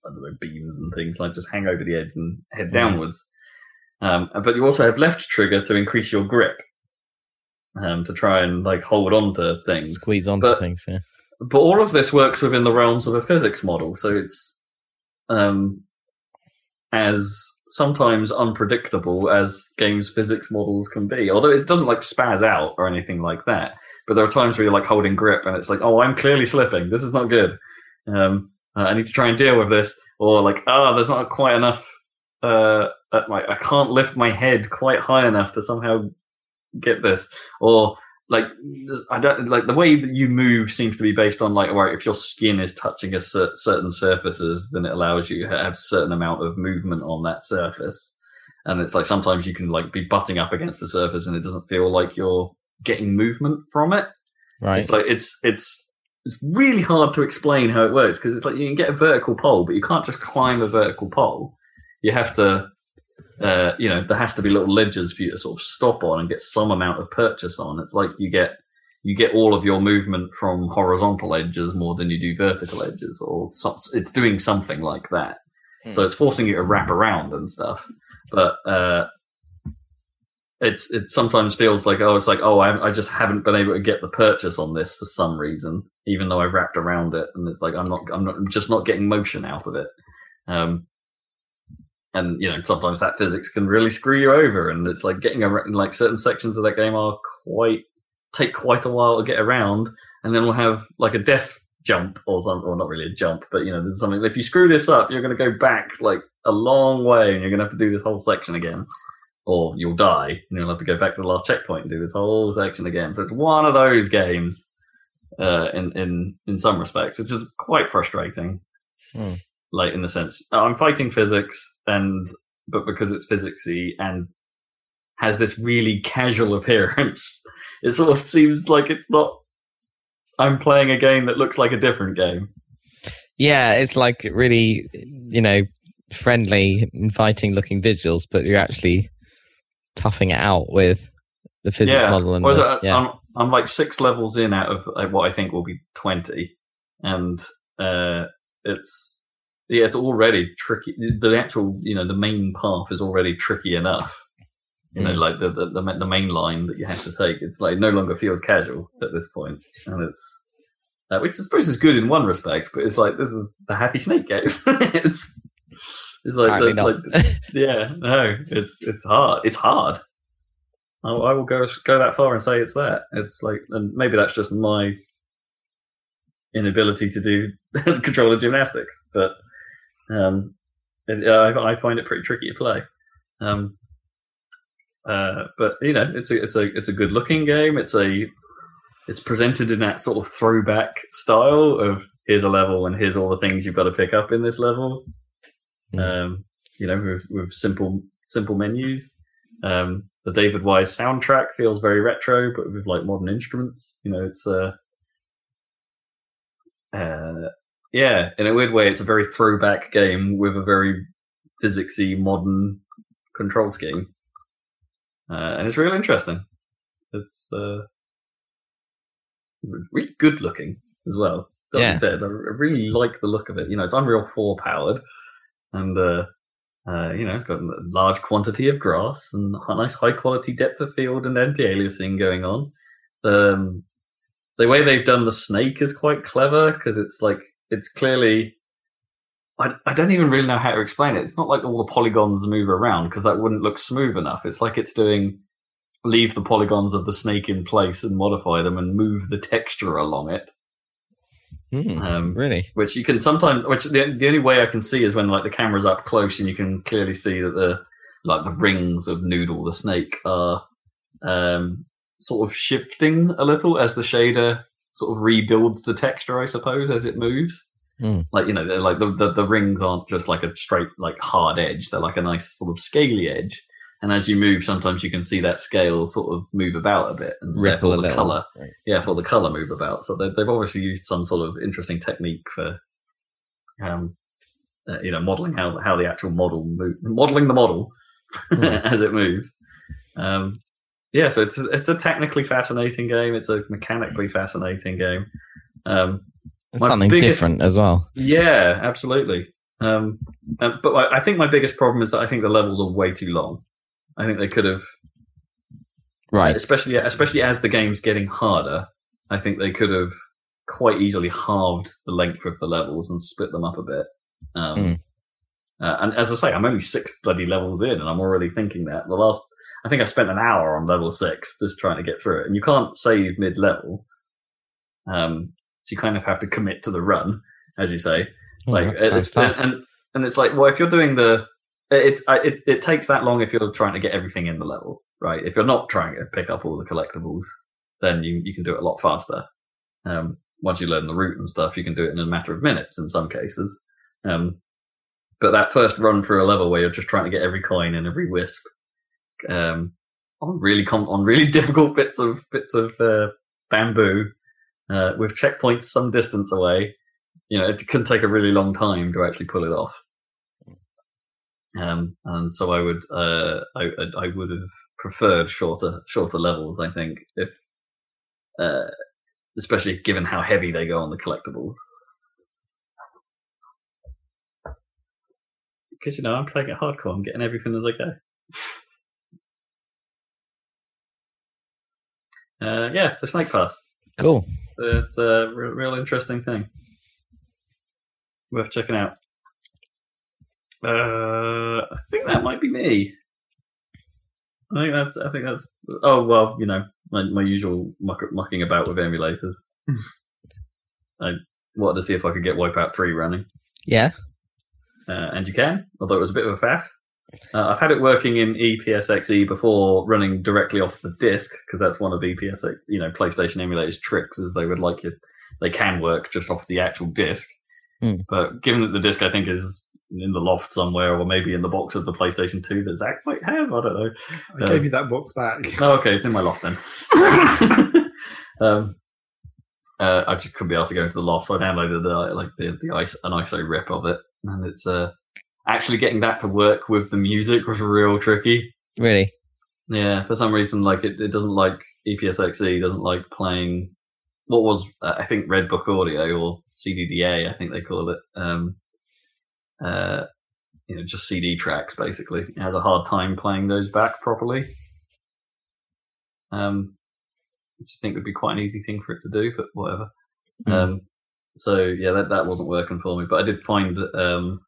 I don't know, beams and things like just hang over the edge and head Mm. downwards. Um, but you also have left trigger to increase your grip um, to try and like hold on to things. Squeeze onto But- things, yeah. But all of this works within the realms of a physics model, so it's um, as sometimes unpredictable as games physics models can be. Although it doesn't like spaz out or anything like that. But there are times where you're like holding grip and it's like, oh, I'm clearly slipping. This is not good. Um, uh, I need to try and deal with this. Or like, ah, there's not quite enough. Uh, at my, I can't lift my head quite high enough to somehow get this. Or like, I don't like the way that you move seems to be based on like, all right, if your skin is touching a cer- certain surfaces, then it allows you to have a certain amount of movement on that surface. And it's like sometimes you can like be butting up against the surface and it doesn't feel like you're getting movement from it. Right. It's like it's it's it's really hard to explain how it works because it's like you can get a vertical pole, but you can't just climb a vertical pole. You have to, uh, you know, there has to be little ledges for you to sort of stop on and get some amount of purchase on. It's like you get you get all of your movement from horizontal edges more than you do vertical edges, or some, it's doing something like that. So it's forcing you to wrap around and stuff. But uh, it's it sometimes feels like oh it's like oh I, I just haven't been able to get the purchase on this for some reason even though I wrapped around it and it's like I'm not I'm not I'm just not getting motion out of it um and you know sometimes that physics can really screw you over and it's like getting around like certain sections of that game are quite take quite a while to get around and then we'll have like a death jump or something or not really a jump but you know there's something if you screw this up you're going to go back like a long way and you're going to have to do this whole section again or you'll die and you'll have to go back to the last checkpoint and do this whole section again. So it's one of those games uh, in in in some respects, which is quite frustrating. Hmm. Like in the sense, uh, I'm fighting physics, and but because it's physicsy and has this really casual appearance, it sort of seems like it's not. I'm playing a game that looks like a different game. Yeah, it's like really, you know, friendly, inviting looking visuals, but you're actually toughing it out with the physics yeah. model and the, I, uh, yeah. I'm, I'm like six levels in out of uh, what I think will be 20. And uh, it's, yeah, it's already tricky. The actual, you know, the main path is already tricky enough. You know, Mm. like the, the, the, the main line that you have to take. It's like no longer feels casual at this point. And it's, uh, which I suppose is good in one respect, but it's like, this is the happy snake game. it's, it's like, the, like yeah, no, it's it's hard. It's hard. I, I will go go that far and say it's that. It's like, and maybe that's just my inability to do controller gymnastics, but um, it, I, I find it pretty tricky to play. Um, uh, but you know, it's a it's a it's a good looking game. It's a it's presented in that sort of throwback style of here's a level and here's all the things you've got to pick up in this level. Mm. Um, you know, with, with simple simple menus. Um, the David Wise soundtrack feels very retro, but with like modern instruments. You know, it's uh, uh, yeah, in a weird way, it's a very throwback game with a very physicsy modern control scheme, uh, and it's really interesting. It's uh, really good looking as well. Like Yeah. I said, I I really like the look of it. You know, it's Unreal Four powered, and uh, uh, you know, it's got a large quantity of grass and a nice high quality depth of field and anti-aliasing going on. Um, the way they've done the snake is quite clever because it's like it's clearly. I, I don't even really know how to explain it. It's not like all the polygons move around because that wouldn't look smooth enough. It's like it's doing leave the polygons of the snake in place and modify them and move the texture along it. Hmm, Um, really? which you can sometimes which the, the only way i can see is when like the camera's up close and you can clearly see that the like the rings of noodle the snake are um sort of shifting a little as the shader sort of rebuilds the texture i suppose as it moves Hmm. like you know they're like the, the the rings aren't just like a straight like hard edge they're like a nice sort of scaly edge and as you move sometimes you can see that scale sort of move about a bit and Ripple a the little. color yeah, for the color move about. So they, they've obviously used some sort of interesting technique for, um, uh, you know, modeling how how the actual model move, modeling the model Hmm. as it moves. Um, yeah, so it's it's a technically fascinating game. It's a mechanically fascinating game. Um, It's something biggest- different as well. yeah, absolutely. Um, uh, but I I think my biggest problem is that I think the levels are way too long. I think they could have Right. especially especially as the game's getting harder. I think they could have quite easily halved the length of the levels and split them up a bit. Um, Mm. uh, and as I say, I'm only six bloody levels in, and I'm already thinking that the last. I think I spent an hour on level six just trying to get through it, and you can't save mid level. Um, so you kind of have to commit to the run, as you say. Oh, like it's, and and it's like well if you're doing the it's it, it takes that long if you're trying to get everything in the level right? If you're not trying to pick up all the collectibles then you, you can do it a lot faster. Um, once you learn the route and stuff you can do it in a matter of minutes in some cases. Um, but that first run through a level where you're just trying to get every coin and every wisp um, on really com- on really difficult bits of bits of uh, bamboo uh, with checkpoints some distance away you know, it can take a really long time to actually pull it off. Um, and so I would, uh, I- I would have preferred shorter, shorter levels. I think, if, uh, especially given how heavy they go on the collectibles. Because you know, I'm playing it hardcore. I'm getting everything as I go. Uh, yeah, so Snake Pass. Cool. It's a real, real interesting thing. Worth checking out. Uh, I think that might be me. I think that's. I think that's. Oh well, you know, my, my usual muck, mucking about with emulators. I wanted to see if I could get Wipeout three running, Yeah. uh, and you can. Although it was a bit of a faff. Uh, I've had it working in EPSXE before, running directly off the disk because that's one of EPSX, you know, PlayStation emulators' tricks is they would like you. They can work just off the actual disk, Hmm. but given that the disk I think is in the loft somewhere, or maybe in the box of the PlayStation Two that Zach might have, I don't know. I gave you that box back. Oh, okay, it's in my loft then. um, uh, I just couldn't be asked to go into the loft, so I downloaded the like the the ISO, an ISO rip of it, and it's uh actually getting that to work with the music was real tricky. Really. Yeah, for some reason, like it, it doesn't like EPSXE doesn't like playing what was uh, I think Red Book Audio or CDDA, I think they call it. Um, uh, you know, just CD tracks basically. It has a hard time playing those back properly. Um, which I think would be quite an easy thing for it to do, but whatever. Hmm. Um, so yeah, that that wasn't working for me, but I did find um,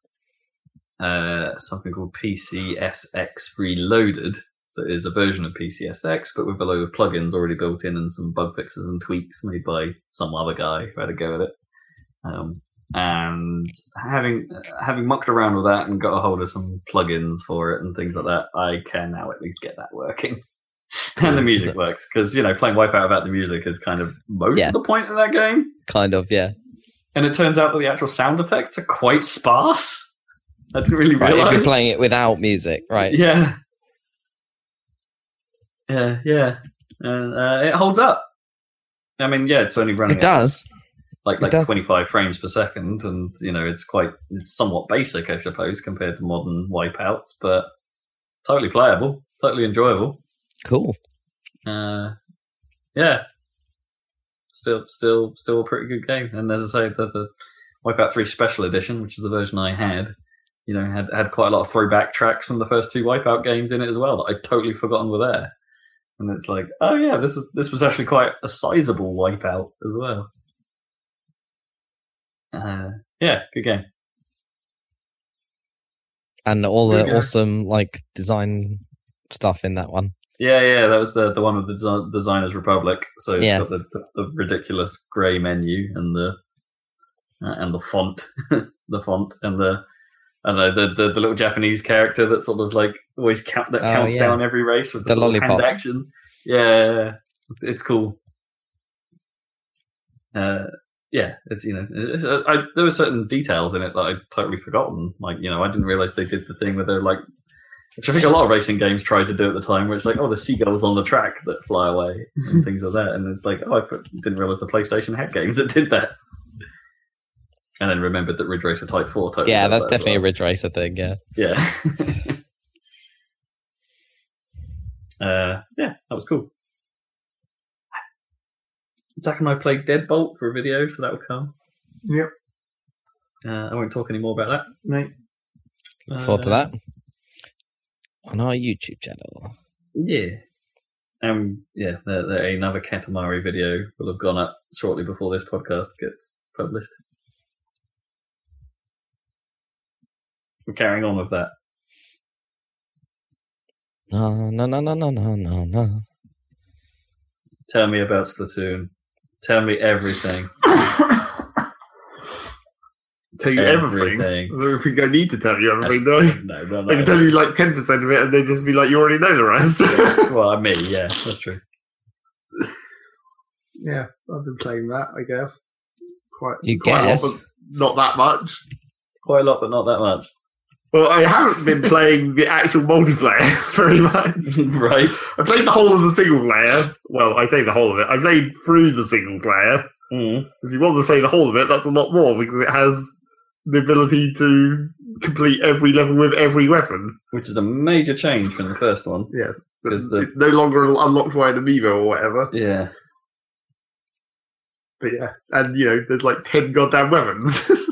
uh, something called PCSX Reloaded that is a version of PCSX, but with a load of plugins already built in and some bug fixes and tweaks made by some other guy who had a go at it. Um, and having having mucked around with that and got a hold of some plugins for it and things like that, I can now at least get that working. and the music Is works because you know playing Wipeout without the music is kind of most Yeah. of the point of that game. Kind of, yeah. And it turns out that the actual sound effects are quite sparse. I didn't really Right, realize. if you're playing it without music, right? Yeah. Yeah, yeah. And uh, it holds up. I mean, yeah, it's only running It does. like like does. 25 frames per second, and you know it's quite it's somewhat basic, I suppose, compared to modern wipeouts, but totally playable, totally enjoyable. Cool. Uh, yeah, still, still, still a pretty good game. And as I say, the, the Wipeout Three Special Edition, which is the version I had, you know, had had quite a lot of throwback tracks from the first two Wipeout games in it as well that I'd totally forgotten were there. And it's like, oh yeah, this was this was actually quite a sizable Wipeout as well. Uh, yeah, good game. And all the awesome like design stuff in that one. Yeah, yeah, that was the the one with the Desi- Designers Republic. So it's Yeah. got the, the, the ridiculous grey menu and the uh, and the font, the font and the I know the, the the little Japanese character that sort of like always count that Oh, counts yeah. down every race with the, The lollipop. hand action. Yeah, it's, it's cool. Uh, yeah, it's you know, it's, uh, I, there were certain details in it that I'd totally forgotten. Like you know, I didn't realize they did the thing where they're like which I think a lot of racing games tried to do at the time, where it's like, oh, the seagulls on the track that fly away and things like that, and it's like, oh, I put- didn't realize the PlayStation had games that did that, and then remembered that Ridge Racer Type Four. Totally Yeah, that's that as definitely a well. Ridge Racer thing. Yeah. yeah. uh, yeah, that was cool. Zach and I played Deadbolt for a video, so that will come. Yep. Uh, I won't talk any more about that. Mate. Look forward to Uh, that on our YouTube channel. Yeah. Um. Yeah. The, the, another Katamari video will have gone up shortly before this podcast gets published. We're carrying on with that. No, no, no, no, no, no, no, no. Tell me about Splatoon. Tell me everything. tell you everything. Everything. I don't think I need to tell you everything, do I? No, no, I can tell you like 10% of it and then just be like, you already know the rest. Well, I mean, yeah, that's true. yeah, I've been playing that, I guess. Quite, You quite guess. a lot, but not that much. Quite a lot, but not that much. Well, I haven't been playing the actual multiplayer very much. right? I played the whole of the single player. Well, I say the whole of it. I played through the single player. Mm. If you want to play the whole of it, that's a lot more because it has the ability to complete every level with every weapon. Which is a major change from the first one. Yes, Because it's, the- it's no longer unlocked via an amiibo or whatever. Yeah. But yeah, and you know, there's like ten goddamn weapons.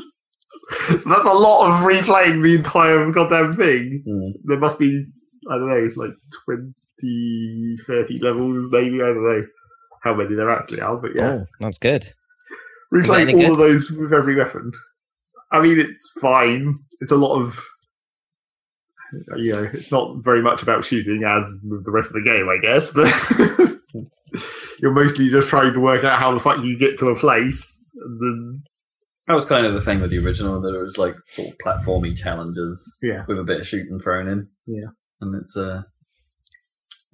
so that's a lot of replaying the entire goddamn thing. Mm. There must be, I don't know, like 20, 30 levels maybe. I don't know how many there actually are, but yeah. Oh, that's good. that replaying any all good? of those with every weapon. I mean, it's fine. It's a lot of, you know, it's not very much about shooting as with the rest of the game, I guess. But you're mostly just trying to work out how the fuck you get to a place, and then That was kind of the same with the original, that it was like sort of platformy challenges Yeah. with a bit of shooting thrown in. Yeah. And it's uh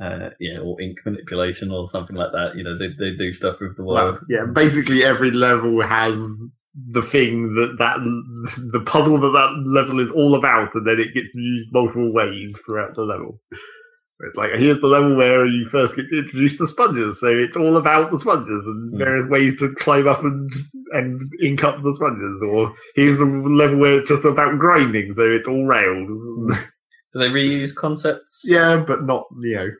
uh yeah, or ink manipulation or something like that. You know, they they do stuff with the well, world. yeah, basically every level has the thing that that the puzzle that that level is all about, and then it gets used multiple ways throughout the level. It's like here's the level where you first get introduced to sponges, so it's all about the sponges and Hmm. various ways to climb up and and ink up the sponges. Or here's the level where it's just about grinding, so it's all rails. Do they reuse concepts? yeah, but not you know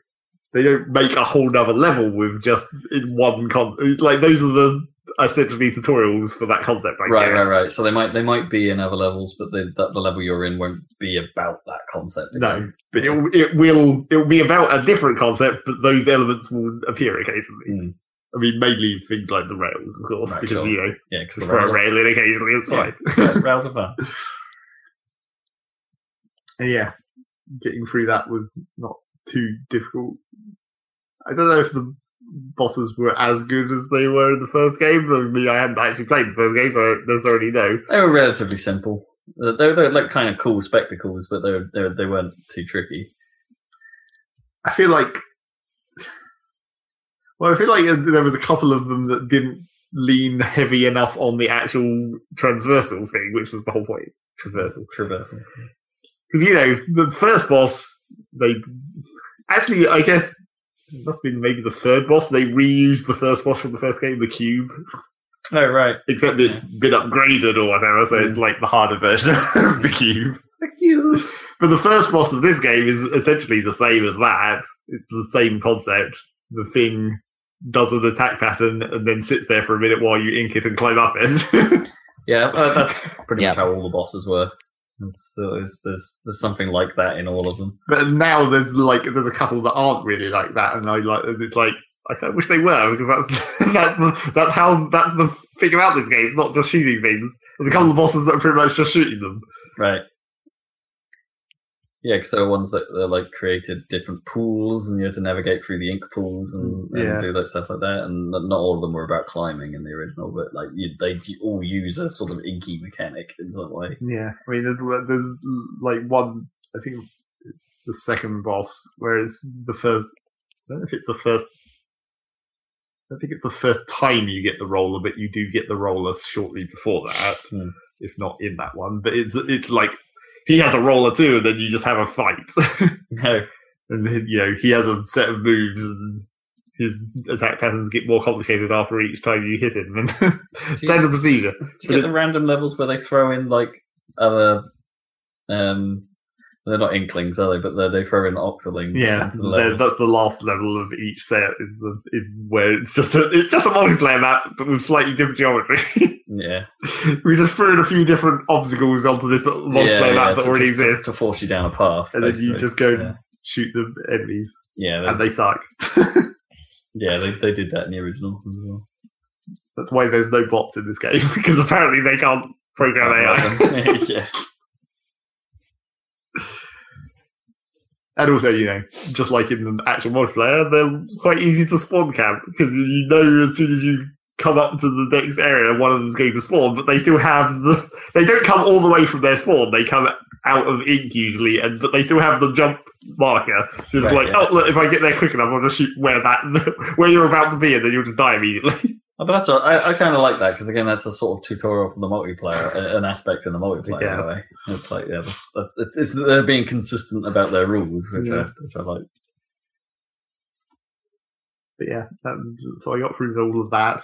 they don't make a whole nother level with just in one con. Like those are the essentially tutorials for that concept. I right, guess. right, right. So they might they might be in other levels, but they, that the level you're in won't be about that concept. No, again. but it will, it will it will be about a different concept, but those elements will appear occasionally. Mm. I mean, mainly things like the rails, of course, Right, because sure. you know, Yeah, because the throw a rail in occasionally, it's Yeah. fine. rails are fun. and yeah, getting through that was not too difficult. I don't know if the bosses were as good as they were in the first game. I mean, I hadn't actually played the first game, so I don't necessarily know. They were relatively simple. They were, they were like kind of cool spectacles, but they were, they, were, they weren't too tricky. I feel like, well, I feel like there was a couple of them that didn't lean heavy enough on the actual transversal thing, which was the whole point. Traversal. Traversal. because you know the first boss they actually i guess it must have been maybe the third boss they reused the first boss from the first game the cube Oh right. except it's been upgraded or whatever so it's like the harder version of the cube The cube. but the first boss of this game is essentially the same as that it's the same concept the thing does an attack pattern and then sits there for a minute while you ink it and climb up it Yeah, uh, that's pretty Yeah. much how all the bosses were. Uh, it's, there's there's something like that in all of them. But now there's like there's a couple that aren't really like that, and I like it's like I wish they were because that's that's the, that's how that's the thing about this game. It's not just shooting things. There's a couple of bosses that are pretty much just shooting them. Right. Yeah, because there are ones that are like created different pools, and you had to navigate through the ink pools and, and Yeah. do that stuff like that. And not all of them were about climbing in the original, but like you, they all use a sort of inky mechanic in some way. Yeah, I mean there's there's like one I think it's the second boss whereas the first. I don't know if it's the first. I think it's the first time you get the roller, but you do get the roller shortly before that, Hmm. if not in that one. But it's it's like he has a roller too, and then you just have a fight. No, and then, you know he has a set of moves and his attack patterns get more complicated after each time you hit him and standard procedure do you But get it- the random levels where they throw in like other? Um, they're not inklings, are they? But they they throw in octolings. yeah the that's the last level of each set is the is where it's just a it's just a multiplayer map but with slightly different geometry yeah. we just threw in a few different obstacles onto this multiplayer yeah, map yeah, that to- already to, to- exists to force you down a path. and then you just go Yeah, shoot the enemies yeah, and they suck yeah, they, they did that in the original as well. that's why there's no bots in this game because apparently they can't program AI yeah. And also, you know, just like in the actual multiplayer, they're quite easy to spawn camp because you know as soon as you come up to the next area, one of them's going to spawn, but they still have the. They don't come all the way from their spawn. They come out of ink usually, and but they still have the jump marker. So it's Right, like, yeah. oh look, if I get there quick enough, I'll just shoot where that where you're about to be, and then you'll just die immediately. Oh, but that's all, I, I kind of like that because again, that's a sort of tutorial for the multiplayer, an aspect in the multiplayer. Yes. Anyway. It's like yeah, the- the- it's, it's they're being consistent about their rules, which I which I like. But yeah, that, so I got through all of that.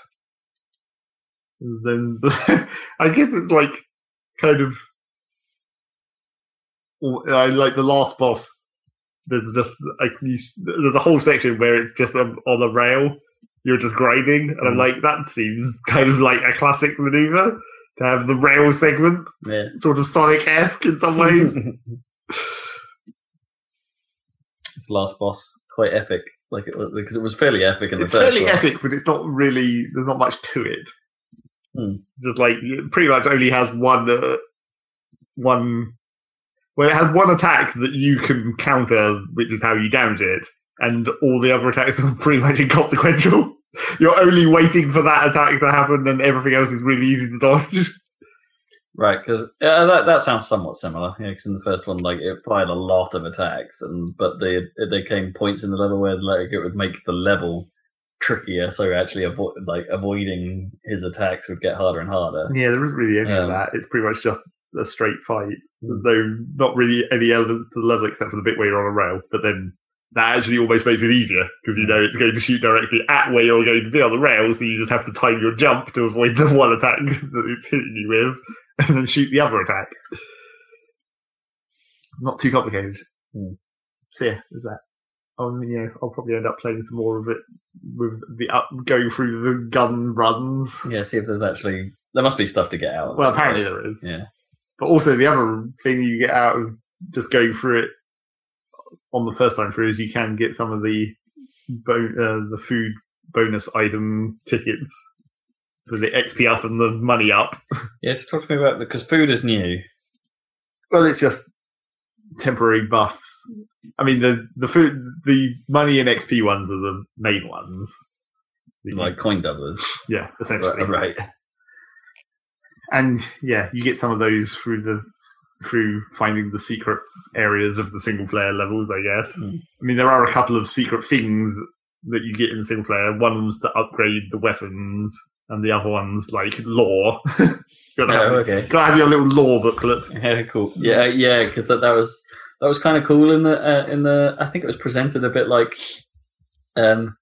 And then I guess it's like kind of I like the last boss. There's just like you, there's a whole section where it's just um, on a rail. You're just grinding, and I'm Mm. like, that seems kind of like a classic maneuver to have the rail segment, Yeah. sort of Sonic esque in some ways. this last boss quite epic, like it, because it was fairly epic in the it's first fairly one. epic, but it's not really. There's not much to it. Hmm. It's just like it pretty much only has one, uh, one. Well, it has one attack that you can counter, which is how you damage it, and all the other attacks are pretty much inconsequential. You're only waiting for that attack to happen, and everything else is really easy to dodge. Right, because uh, that that sounds somewhat similar. Yeah, because in the first one, like it applied a lot of attacks, and but they there came points in the level where like it would make the level trickier. So actually, avo- like avoiding his attacks would get harder and harder. Yeah, there isn't really any of Um, that. It's pretty much just a straight fight. There's no, not really any elements to the level except for the bit where you're on a rail. But then that actually almost makes it easier because you know it's going to shoot directly at where you're going to be on the rail. So you just have to time your jump to avoid the one attack that it's hitting you with, and then shoot the other attack. Not too complicated. Hmm. So yeah, there's that. Um, you know, I'll probably end up playing some more of it with the up going through the gun runs. Yeah, see if there's actually there must be stuff to get out. of Well, apparently there is. Yeah. But also the other thing you get out of just going through it on the first time through is you can get some of the bo- uh, the food bonus item tickets for the XP up and the money up. Yes, talk to me about because food is new. Well, it's just temporary buffs. I mean, the the food, the money and XP ones are the main ones. like coin doublers. yeah, essentially. Right. And yeah, you get some of those through the through finding the secret areas of the single player levels. I guess. Mm. I mean, there are a couple of secret things that you get in the single player. One of them's to upgrade the weapons, and the other one's like lore. gotta, have, Oh, okay. gotta have your little lore booklet. Yeah, cool. Yeah, yeah, because that, that was that was kind of cool in the uh, in the. I think it was presented a bit like, um,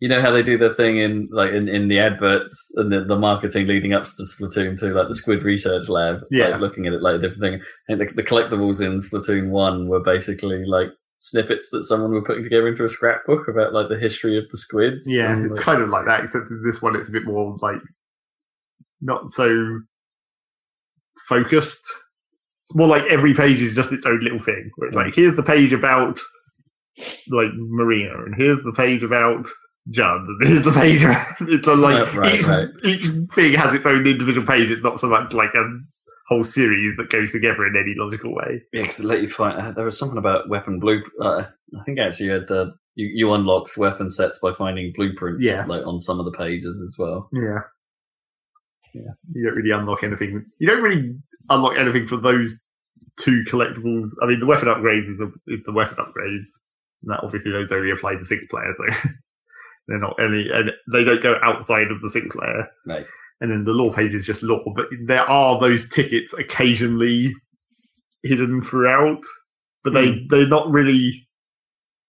you know how they do the thing in like in, in the adverts and the, the marketing leading up to Splatoon two, like the Squid Research Lab. Yeah. like, looking at it like a different thing. And the, the collectibles in Splatoon one were basically like snippets that someone were putting together into a scrapbook about like the history of the squids. Yeah, and, it's like- kind of like that, except in this one it's a bit more like not so focused. It's more like every page is just its own little thing. Like mm. here's the page about like Marina, and here's the page about And here's the page. It's like right, each, right. each thing has its own individual page. It's not so much like a whole series that goes together in any logical way. Yeah, because it let you find. Uh, there was something about weapon blue. Uh, I think actually you had uh, you, you unlock weapon sets by finding blueprints. Yeah. like on some of the pages as well. Yeah. Yeah. You don't really unlock anything. You don't really unlock anything for those two collectibles. I mean, the weapon upgrades is, a, is the weapon upgrades. And that obviously those only apply to single player, so they're not any, and they don't go outside of the player. Right. And then the lore page is just lore, but there are those tickets occasionally hidden throughout, but they hmm. they're not really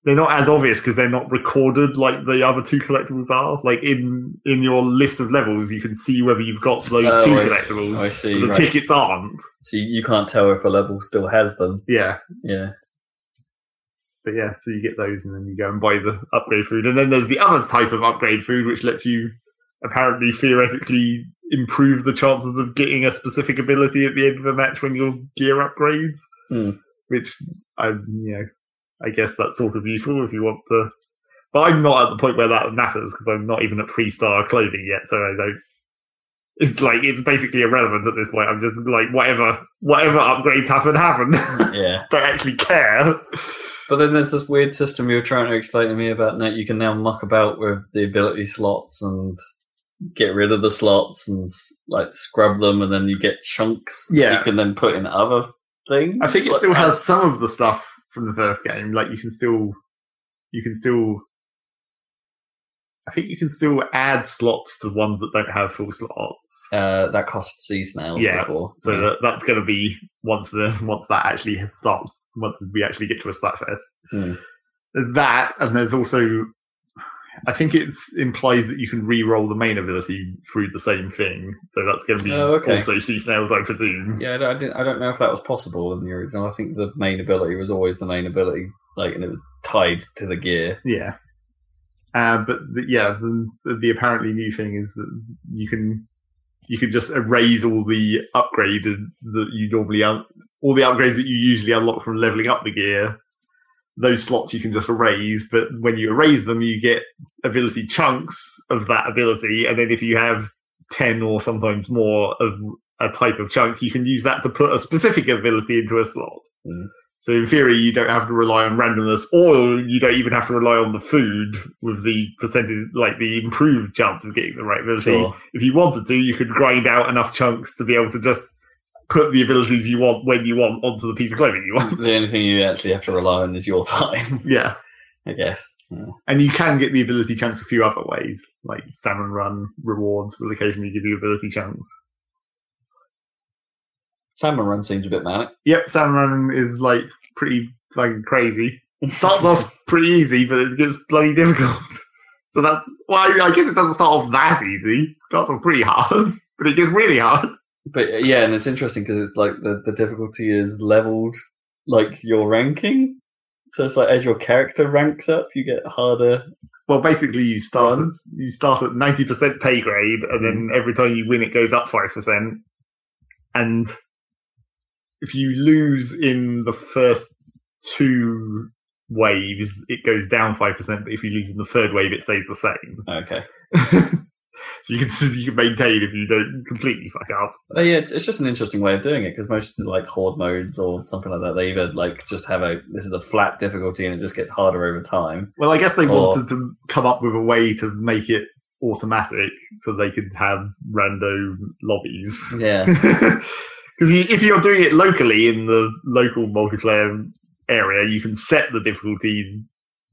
they're not as obvious because they're not recorded like the other two collectibles are. Like in in your list of levels, you can see whether you've got those Oh, two I- collectibles. I see. the right. tickets aren't. So you can't tell if a level still has them. Yeah, Yeah. But yeah, so you get those, and then you go and buy the upgrade food, and then there's the other type of upgrade food which lets you apparently theoretically improve the chances of getting a specific ability at the end of a match when your gear upgrades. Hmm. Which I you know I guess that's sort of useful if you want to. But I'm not at the point where that matters because I'm not even at three star clothing yet, so I don't. It's like it's basically irrelevant at this point. I'm just like whatever whatever upgrades happen happen. Yeah. don't actually care. But then there's this weird system you were trying to explain to me about now you can now muck about with the ability slots and get rid of the slots and like scrub them and then you get chunks that Yeah. you can then put in other things. I think it Like, still has some of the stuff from the first game. Like you can still, you can still, I think you can still add slots to ones that don't have full slots. uh, that costs sea snails Yeah, before. So Yeah. that, that's going to be once the once that actually starts. Once we actually get to a Splatfest, Hmm. there's that, and there's also, I think it implies that you can re-roll the main ability through the same thing. So that's going to be Oh, okay. also sea snails, I presume. Yeah, I don't, I, don't know if that was possible in the original. I think the main ability was always the main ability, like, and it was tied to the gear. Yeah. Uh, but the, yeah, the, the apparently new thing is that you can you can just erase all the upgrade that you normally all the upgrades that you usually unlock from leveling up the gear. Those slots you can just erase, but when you erase them, you get ability chunks of that ability, and then if you have ten or sometimes more of a type of chunk, you can use that to put a specific ability into a slot. Mm. So in theory, you don't have to rely on randomness, or you don't even have to rely on the food with the percentage, like the improved chance of getting the right ability. Sure. If you wanted to, you could grind out enough chunks to be able to just put the abilities you want when you want onto the piece of clothing you want. the only thing you actually have to rely on is your time, yeah, I guess. Yeah. and you can get the ability chance a few other ways, like salmon run rewards will occasionally give you ability chunks. Salmon Run seems a bit manic. Yep, salmon run is like pretty fucking crazy. It starts off pretty easy, but it gets bloody difficult. So that's well, I I guess it doesn't start off that easy. It starts off pretty hard, but it gets really hard. But uh, yeah, and it's interesting because it's like the, the difficulty is leveled like your ranking. So it's like as your character ranks up, you get harder. Well, basically, you start at, you start at ninety percent pay grade, and then every time you win, it goes up five percent. And if you lose in the first two waves, it goes down five percent. But if you lose in the third wave, it stays the same. Okay. so you can you can maintain if you don't completely fuck up. But yeah, it's it's just an interesting way of doing it because most like horde modes or something like that, they either like just have a this is a flat difficulty and it just gets harder over time. Well, I guess they Or- wanted to come up with a way to make it automatic so they could have random lobbies. Yeah, Because if you're doing it locally in the local multiplayer area, you can set the difficulty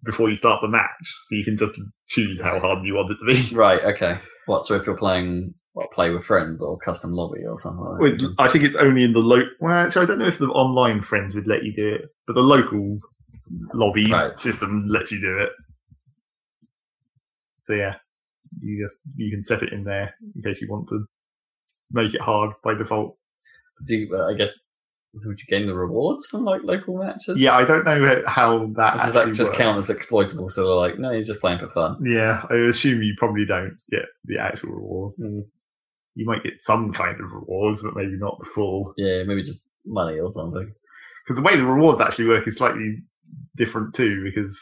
before you start the match, so you can just choose how hard you want it to be. right. Okay. What? So if you're playing what play with friends or custom lobby or something like Wait, that. I think it's only in the local. Well, actually, I don't know if the online friends would let you do it, but the local lobby Right. system lets you do it. So yeah, you just you can set it in there in case you want to make it hard by default. Do you, uh, I guess would you gain the rewards from like local matches? Yeah, I don't know how that Or does that just works. count as exploitable? So they're like, no, you're just playing for fun. Yeah, I assume you probably don't get the actual rewards. Mm. You might get some kind of rewards, but maybe not the full. Yeah, maybe just money or something. because the way the rewards actually work is slightly different too. Because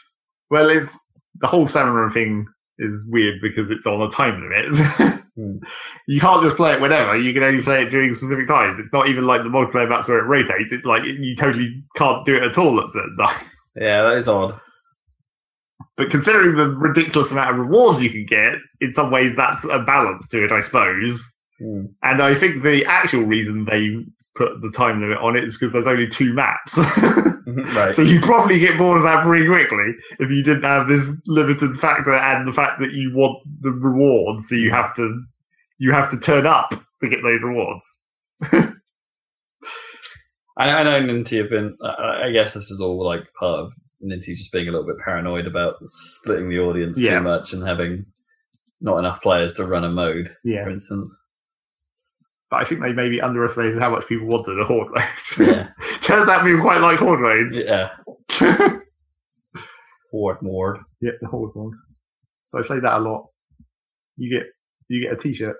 well, it's the whole salmon run thing is weird because it's on a time limit. Hmm. You can't just play it whenever. You can only play it during specific times. It's not even like the multiplayer maps where it rotates. It's like you totally can't do it at all at certain times. Yeah, that is odd. But considering the ridiculous amount of rewards you can get, in some ways that's a balance to it, I suppose. Hmm. And I think the actual reason they put the time limit on it is because there's only two maps. Mm-hmm, right. So you probably get bored of that pretty quickly if you didn't have this limited factor and the fact that you want the rewards, so you mm-hmm. have to you have to turn up to get those rewards. I, I know Ninty have been. I, I guess this is all like part of Ninty just being a little bit paranoid about splitting the audience Yeah. too much and having not enough players to run a mode, Yeah, for instance. But I think they maybe underestimated how much people wanted a horde mode. Yeah, Turns out people quite like horde modes. yeah. Horde Mord. Yeah, the horde. So I played that a lot. You get you get a T-shirt.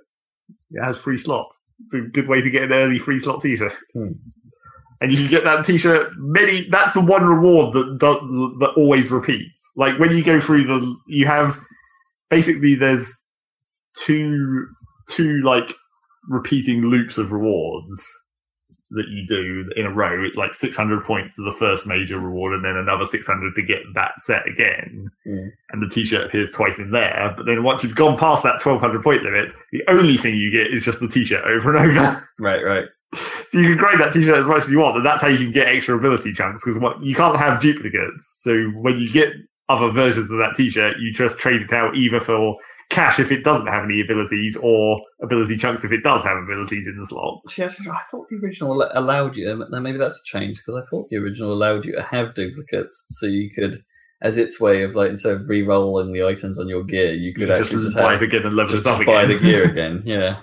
It has free slots. It's a good way to get an early free slot T-shirt. Hmm. And you can get that T-shirt many. That's the one reward that does, that always repeats. Like when you go through the, you have basically there's two two like repeating loops of rewards that you do in a row. It's like 600 points to the first major reward, and then another 600 to get that set again. Mm. And the T-shirt appears twice in there. But then once you've gone past that 1200 point limit, the only thing you get is just the T-shirt over and over. Right, right. so you can grind that T-shirt as much as you want, and that's how you can get extra ability chunks. Because what you can't have duplicates. So when you get other versions of that T-shirt, you just trade it out either for cash if it doesn't have any abilities, or ability chunks if it does have abilities in the slots. See, I said- I thought the original allowed you. Um, now maybe that's a change because I thought the original allowed you to have duplicates, so you could, as its way of like instead of re-rolling the items on your gear, you You could can just, actually just, buy have, it again and level just, it up buy again. the gear again. Yeah,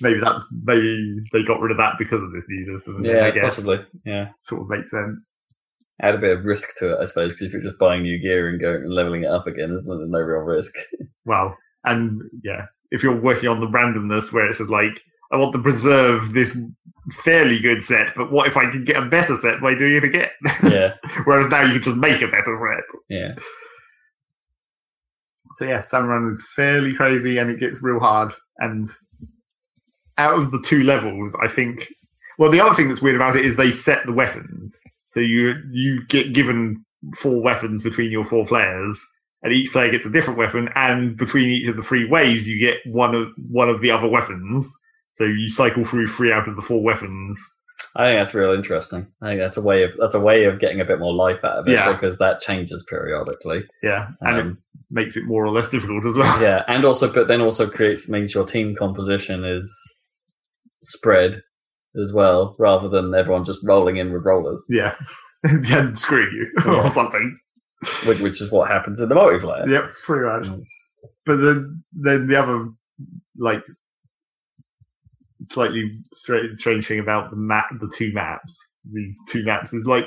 maybe that's maybe they got rid of that because of this new system. yeah, I guess possibly. Yeah, sort of makes sense. Add a bit of risk to it, I suppose, because if you're just buying new gear and going and leveling it up again, there's no, no real risk. Well, and yeah, if you're working on the randomness where it's just like I want to preserve this fairly good set, but what if I can get a better set by doing it again? yeah, Whereas now you can just make a better set. yeah. So yeah, Salmon Run is fairly crazy and it gets real hard. And out of the two levels, I think well the other thing that's weird about it is they set the weapons. So you you get given four weapons between your four players, and each player gets a different weapon, and between each of the three waves you get one of one of the other weapons. So you cycle through three out of the four weapons. I think that's real interesting. I think that's a way of that's a way of getting a bit more life out of it Yeah. because that changes periodically. Yeah, and it Um, makes it more or less difficult as well. yeah, and also, but then also creates means your team composition is spread as well, rather than everyone just rolling in with rollers, Yeah, and screw you Yeah. or something. which, which is what happens in the multiplayer. Yep, pretty much. Mm. but then then the other like slightly strange, strange thing about the map the two maps these two maps is like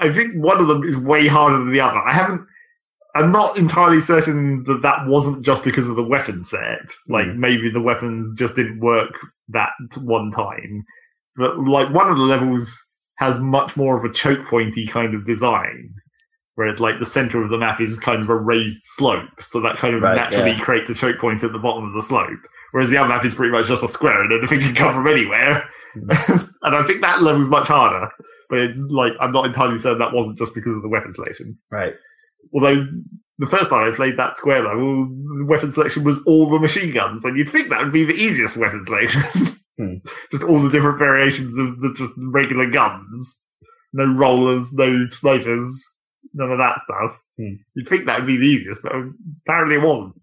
i think one of them is way harder than the other i haven't i'm not entirely certain that that wasn't just because of the weapon set like mm. maybe the weapons just didn't work that one time but like one of the levels has much more of a choke pointy kind of design Whereas like the center of the map is kind of a raised slope, so that kind of Right, naturally yeah. creates a choke point at the bottom of the slope. Whereas the other map is pretty much just a square and anything can come from anywhere. Hmm. and I think that level's much harder. But it's like I'm not entirely certain that wasn't just because of the weapon selection. Right. Although the first time I played that square level, the weapon selection was all the machine guns, and you'd think that would be the easiest weapon selection. Hmm. just all the different variations of the just regular guns. No rollers, no snipers, none of that stuff. Hmm. You'd think that would be the easiest, but apparently it wasn't.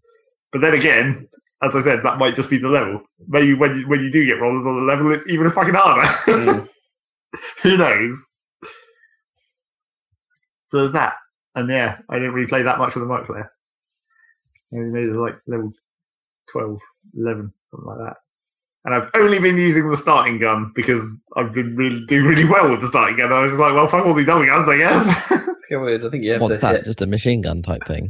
But then again, as I said, that might just be the level. Maybe when you, when you do get rollers on the level, it's even a fucking harder. Mm. Who knows? So there's that. And yeah, I didn't really play that much of the multiplayer. Maybe only made like level 12, 11, something like that. And I've only been using the starting gun because I've been really doing really well with the starting gun. I was just like, well, fuck all these other guns, I guess. Yeah, well. I think you have What's to that? hit- Just a machine gun type thing.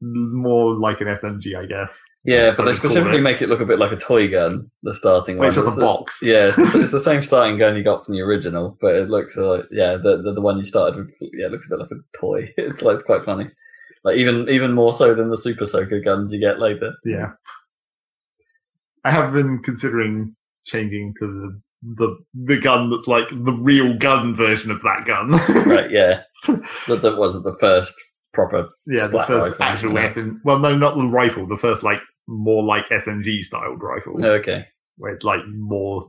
More like an SMG, I guess. Yeah, but they specifically it. make it look a bit like a toy gun. The starting Well, one. it's just a the- box. Yeah, it's the, it's the same starting gun you got from the original, but it looks uh, like yeah, the, the the one you started with. Yeah, it looks a bit like a toy. It's like it's quite funny. Like even even more so than the Super Soaker guns you get later. Yeah. I have been considering changing to the the the gun that's like the real gun version of that gun. Right? Yeah, that, that wasn't the first proper. yeah, the first rifle, actual yeah. SM. Well, no, not the rifle. The first like more like SMG styled rifle, oh, Okay, where it's like more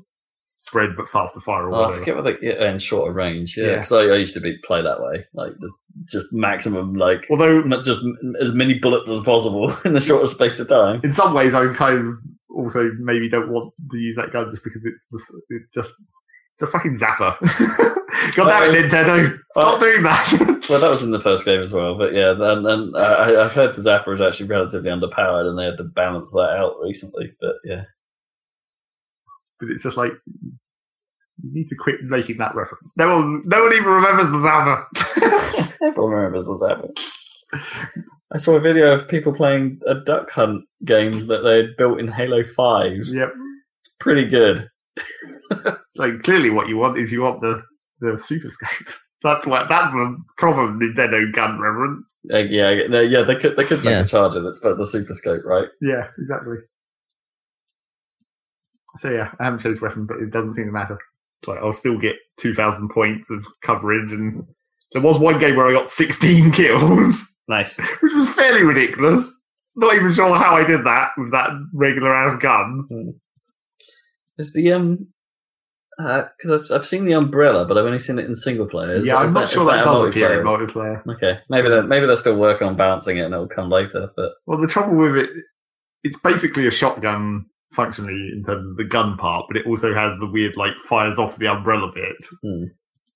spread but faster fire or oh, I forget what they yeah, and shorter range. Yeah, Yeah. because I, I used to be play that way, like just just maximum like Although just as many bullets as possible in the shortest space of time. in some ways, I'm kind of also maybe don't want to use that gun just because it's the, it's just it's a fucking zapper. God damn it, Nintendo! Stop Well- doing that. Well, that was in the first game as well, but yeah, and, and uh, I, I've heard the Zapper is actually relatively underpowered, and they had to balance that out recently. But yeah, but it's just like you need to quit making that reference. No one, no one even remembers the Zapper. everyone remembers the Zapper. I saw a video of people playing a duck hunt game that they had built in Halo Five. yep. It's pretty good. so clearly what you want is you want the the Super Scope. That's what that's the problem. Nintendo gun reference. Uh, yeah, they, yeah, they could they could make Yeah. a charger that's but the Super Scope, right? Yeah, exactly. So yeah, I haven't changed weapon, but it doesn't seem to matter. Like I'll still get two thousand points of coverage, and there was one game where I got sixteen kills, Nice. which was fairly ridiculous. Not even sure how I did that with that regular ass gun. Is the um because I've I've seen the umbrella, but I've only seen it in single player. Is yeah, that- I'm not that- sure that, a does appear in multiplayer? multiplayer. Okay, maybe they're maybe they're still working on balancing it, and it'll come later. But Well, the trouble with it, it's basically a shotgun functionally in terms of the gun part, but it also has the weird like fires off the umbrella bit. Hmm.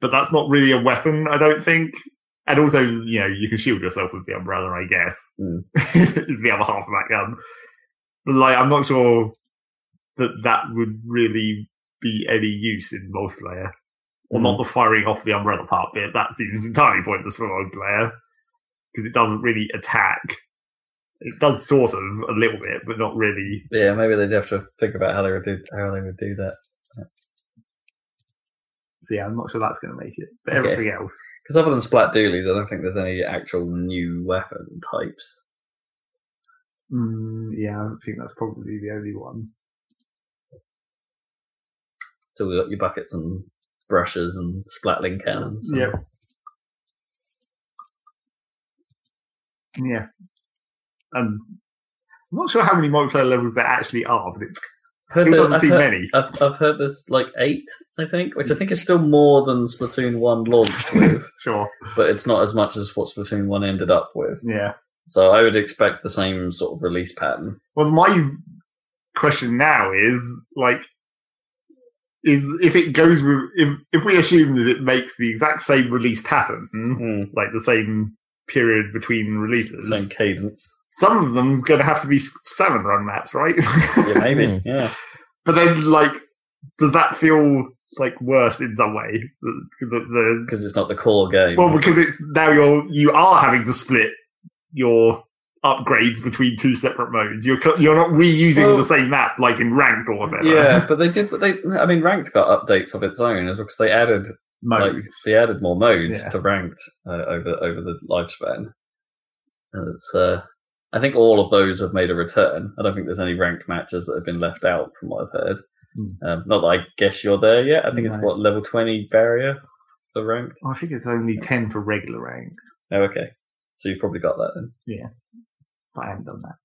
But that's not really a weapon, I don't think. And also, you know, you can shield yourself with the umbrella, I guess. Hmm. is the other half of that gun. But like, I'm not sure that that would really be any use in multiplayer. Or Hmm. not the firing off the umbrella part bit. That seems entirely pointless for multiplayer because it doesn't really attack. It does sort of a little bit, but not really. yeah, maybe they'd have to think about how they would do how they would do that. So yeah, I'm not sure that's going to make it. But Okay. everything else, Because other than Splat Dualies, I don't think there's any actual new weapon types. mm, yeah, I think that's probably the only one. So we got your buckets and brushes and splatling cannons. and- Yep. Yeah, and I'm not sure how many multiplayer levels there actually are, but it Heard still doesn't I've heard- many. I've, I've heard there's like eight, I think, which I think is still more than Splatoon 1 launched with, Sure. but it's not as much as what Splatoon 1 ended up with. Yeah. So I would expect the same sort of release pattern. Well, my question now is like, is if it goes with if if we assume that it makes the exact same release pattern, Hmm. like the same period between releases, Same cadence. Some of them's going to have to be Salmon Run maps, right? Yeah, maybe. Hmm. Yeah. but then, like, does that feel like worse in some way? Because it's not the core game. well, because it's now you're you are having to split your upgrades between two separate modes. You're you're not reusing Well- the same map like in ranked or whatever. yeah, but they did. But they, I mean, Ranked got updates of its own as well because they added modes. Like, they added more modes Yeah. to ranked uh, over over the lifespan. And it's, uh, I think all of those have made a return. I don't think there's any ranked matches that have been left out from what I've heard. Hmm. Um, not that I guess you're there yet. I think it's No. what level twenty barrier for ranked. I think it's only ten for regular ranked, Oh, okay. So you've probably got that then. Yeah, but I haven't done that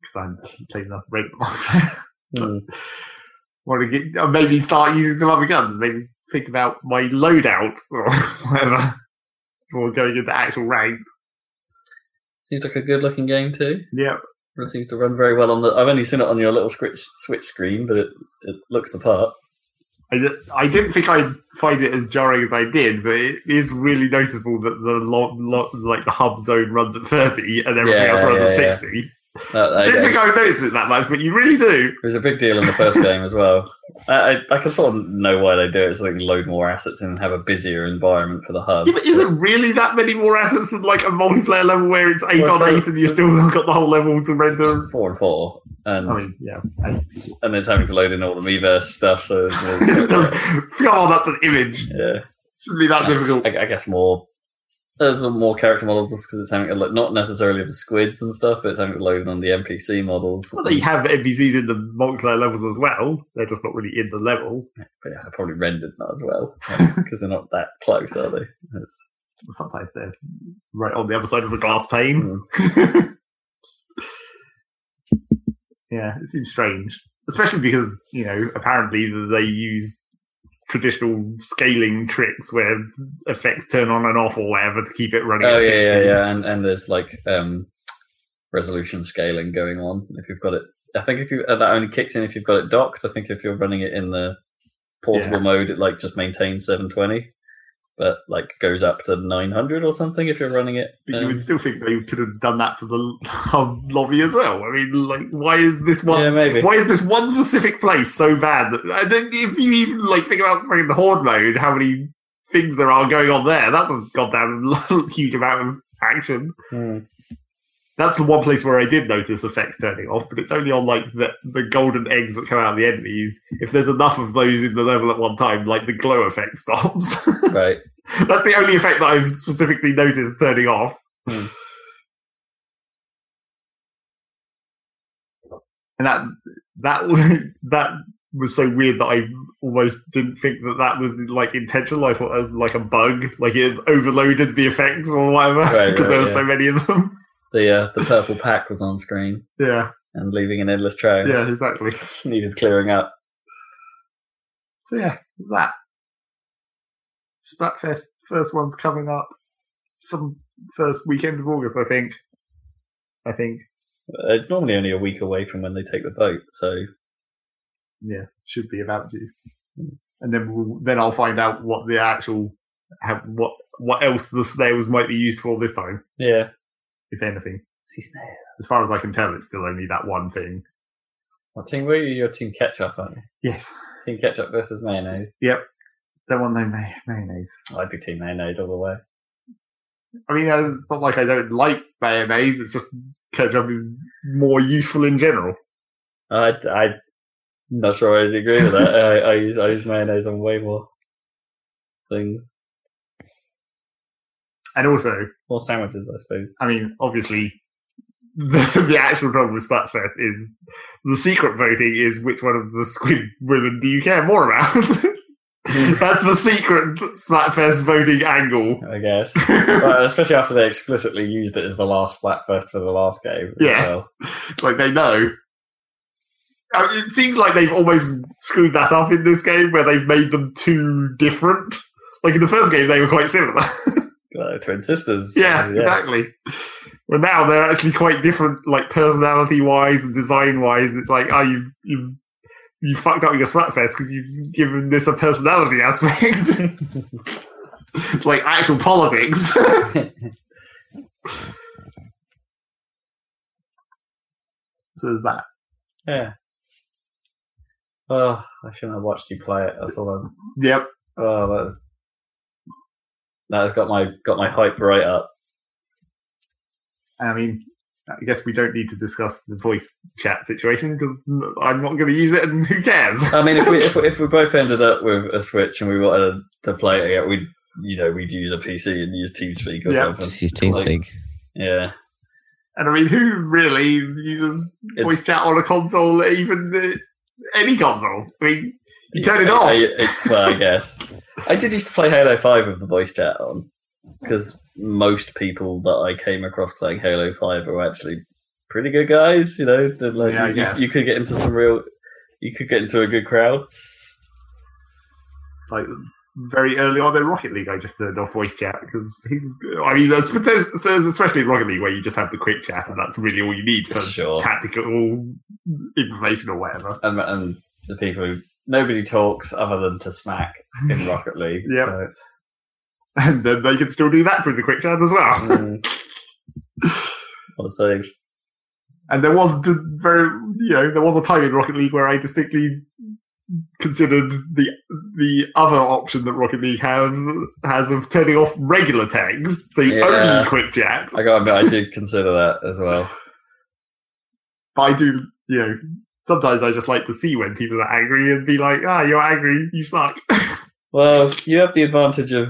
because I haven't played enough warfare. Hmm. Want to get or maybe start using some other guns? Maybe think about my loadout or whatever before going into actual ranked. Seems like a good looking game too. Yeah, It seems to run very well on the. I've only seen it on your little switch switch screen, but it, it looks the part. I, I didn't think I'd find it as jarring as I did, but it is really noticeable that the lo- lo- like the hub zone runs at thirty and everything Yeah, else runs at yeah, yeah. sixty. Uh, I I, didn't think I would notice it that much, but you really do. It was a big deal in the first game as well. I, I, I can sort of know why they do it. So they can load more assets in and have a busier environment for the hub. Yeah, but is it really that many more assets than like a multiplayer level where it's eight Well, on eight and you still not got the whole level to render? four and four, and I mean, yeah. and it's having to load in all the Miiverse stuff. So there's more- Come on, that's an image. yeah, Shouldn't be that difficult. I, I guess more. There's more character models because it's having to load, not necessarily the squids and stuff, but it's having load on the NPC models. Well, they have NPCs in the multiplayer levels as well. They're just not really in the level. But yeah, I probably rendered not as well because they're not that close, are they? It's, Sometimes they're right on the other side of a glass pane. mm. yeah, it seems strange, especially because you know apparently they use traditional scaling tricks where effects turn on and off or whatever to keep it running Oh at yeah, 60. yeah, yeah, and and there's like um, resolution scaling going on. If you've got it, I think if you uh, that only kicks in if you've got it docked. I think if you're running it in the portable Yeah. mode, it like just maintains 720, but like goes up to 900 or something if you're running it. But you um, would still think they could have done that for the hub lobby as well. I mean, like, why is this one? yeah, maybe. Why is this one specific place so bad? And then if you even like think about the horde mode, how many things there are going on there? That's a goddamn huge amount of action. Hmm. That's the one place where I did notice effects turning off, but it's only on like the, the golden eggs that come out of the enemies. If there's enough of those in the level at one time, like the glow effect stops. Right. That's the only effect that I've specifically noticed turning off. Hmm. And that that that was so weird that I almost didn't think that that was like intentional. I thought it was like a bug, like it overloaded the effects or whatever Right, because right, there were yeah. so many of them. The uh, the purple pack was on screen Yeah, and leaving an endless trail. yeah, exactly. Needed clearing up. So yeah, that Splatfest first one's coming up some first weekend of August, I think. I think. Uh, It's normally only a week away from when they take the vote, so Yeah, should be about due. And then we'll, then I'll find out what the actual have, what what else the snails might be used for this time, yeah. If anything. As far as I can tell, it's still only that one thing. What team were you? Your team ketchup, aren't you? Yes, Team ketchup versus mayonnaise. don't want no may- mayonnaise. I'd be team mayonnaise all the way. I mean, uh, it's not like I don't like mayonnaise. It's just ketchup is more useful in general. I I'm not sure I'd agree with that. I, I use I use mayonnaise on way more things, And also, more sandwiches, I suppose. I mean, obviously, the, the actual problem with Splatfest is the secret voting is which one of the squid women do you care more about? That's the secret Splatfest voting angle. I guess, but especially after they explicitly used it as the last Splatfest for the last game. Yeah. well. like they know. I mean, it seems like they've almost screwed that up in this game where they've made them too different. Like in the first game, they were quite similar. Twin sisters. yeah, Uh, exactly. But now they're actually quite different, like personality wise and design wise. It's like, oh, you've you've you fucked up your Splatfest because you've given this a personality aspect. it's like actual politics. so there's that. yeah. Oh, I shouldn't have watched you play it. That's all. I'm, Yep. oh, that's that's got my got my hype right up. I mean, I guess we don't need to discuss the voice chat situation because I'm not going to use it, and who cares? I mean, if we if, we- if we both ended up with a Switch and we wanted to play it, again, we'd you know we'd use a PC and use TeamSpeak or Yeah. something. Just use TeamSpeak. Yeah, And I mean, who really uses It's- voice chat on a console, even uh, any console? I mean, you turn it I- off. I- I- well, I guess I did used to play Halo Five with the voice chat on because most people that I came across playing Halo Five were actually pretty good guys. You know, like, Yeah, you- guess. you could get into some real. You could get into a good crowd. It's like very early on in Rocket League, I just turned off voice chat because I mean, that's, there's, there's- especially in Rocket League where you just have the quick chat, and that's really all you need for Sure. tactical information or whatever. and, and the people who nobody talks other than to smack in Rocket League. Yep. So And then they can still do that through the quick chat as well. mm, what a. And there was very, you know, there was a time in Rocket League where I distinctly considered the the other option that Rocket League have, has of turning off regular tags, so Yeah. only quick chat. I got admit, I did consider that as well. But I do, you know, sometimes I just like to see when people are angry and be like, ah, you're angry, you suck. Well, you have the advantage of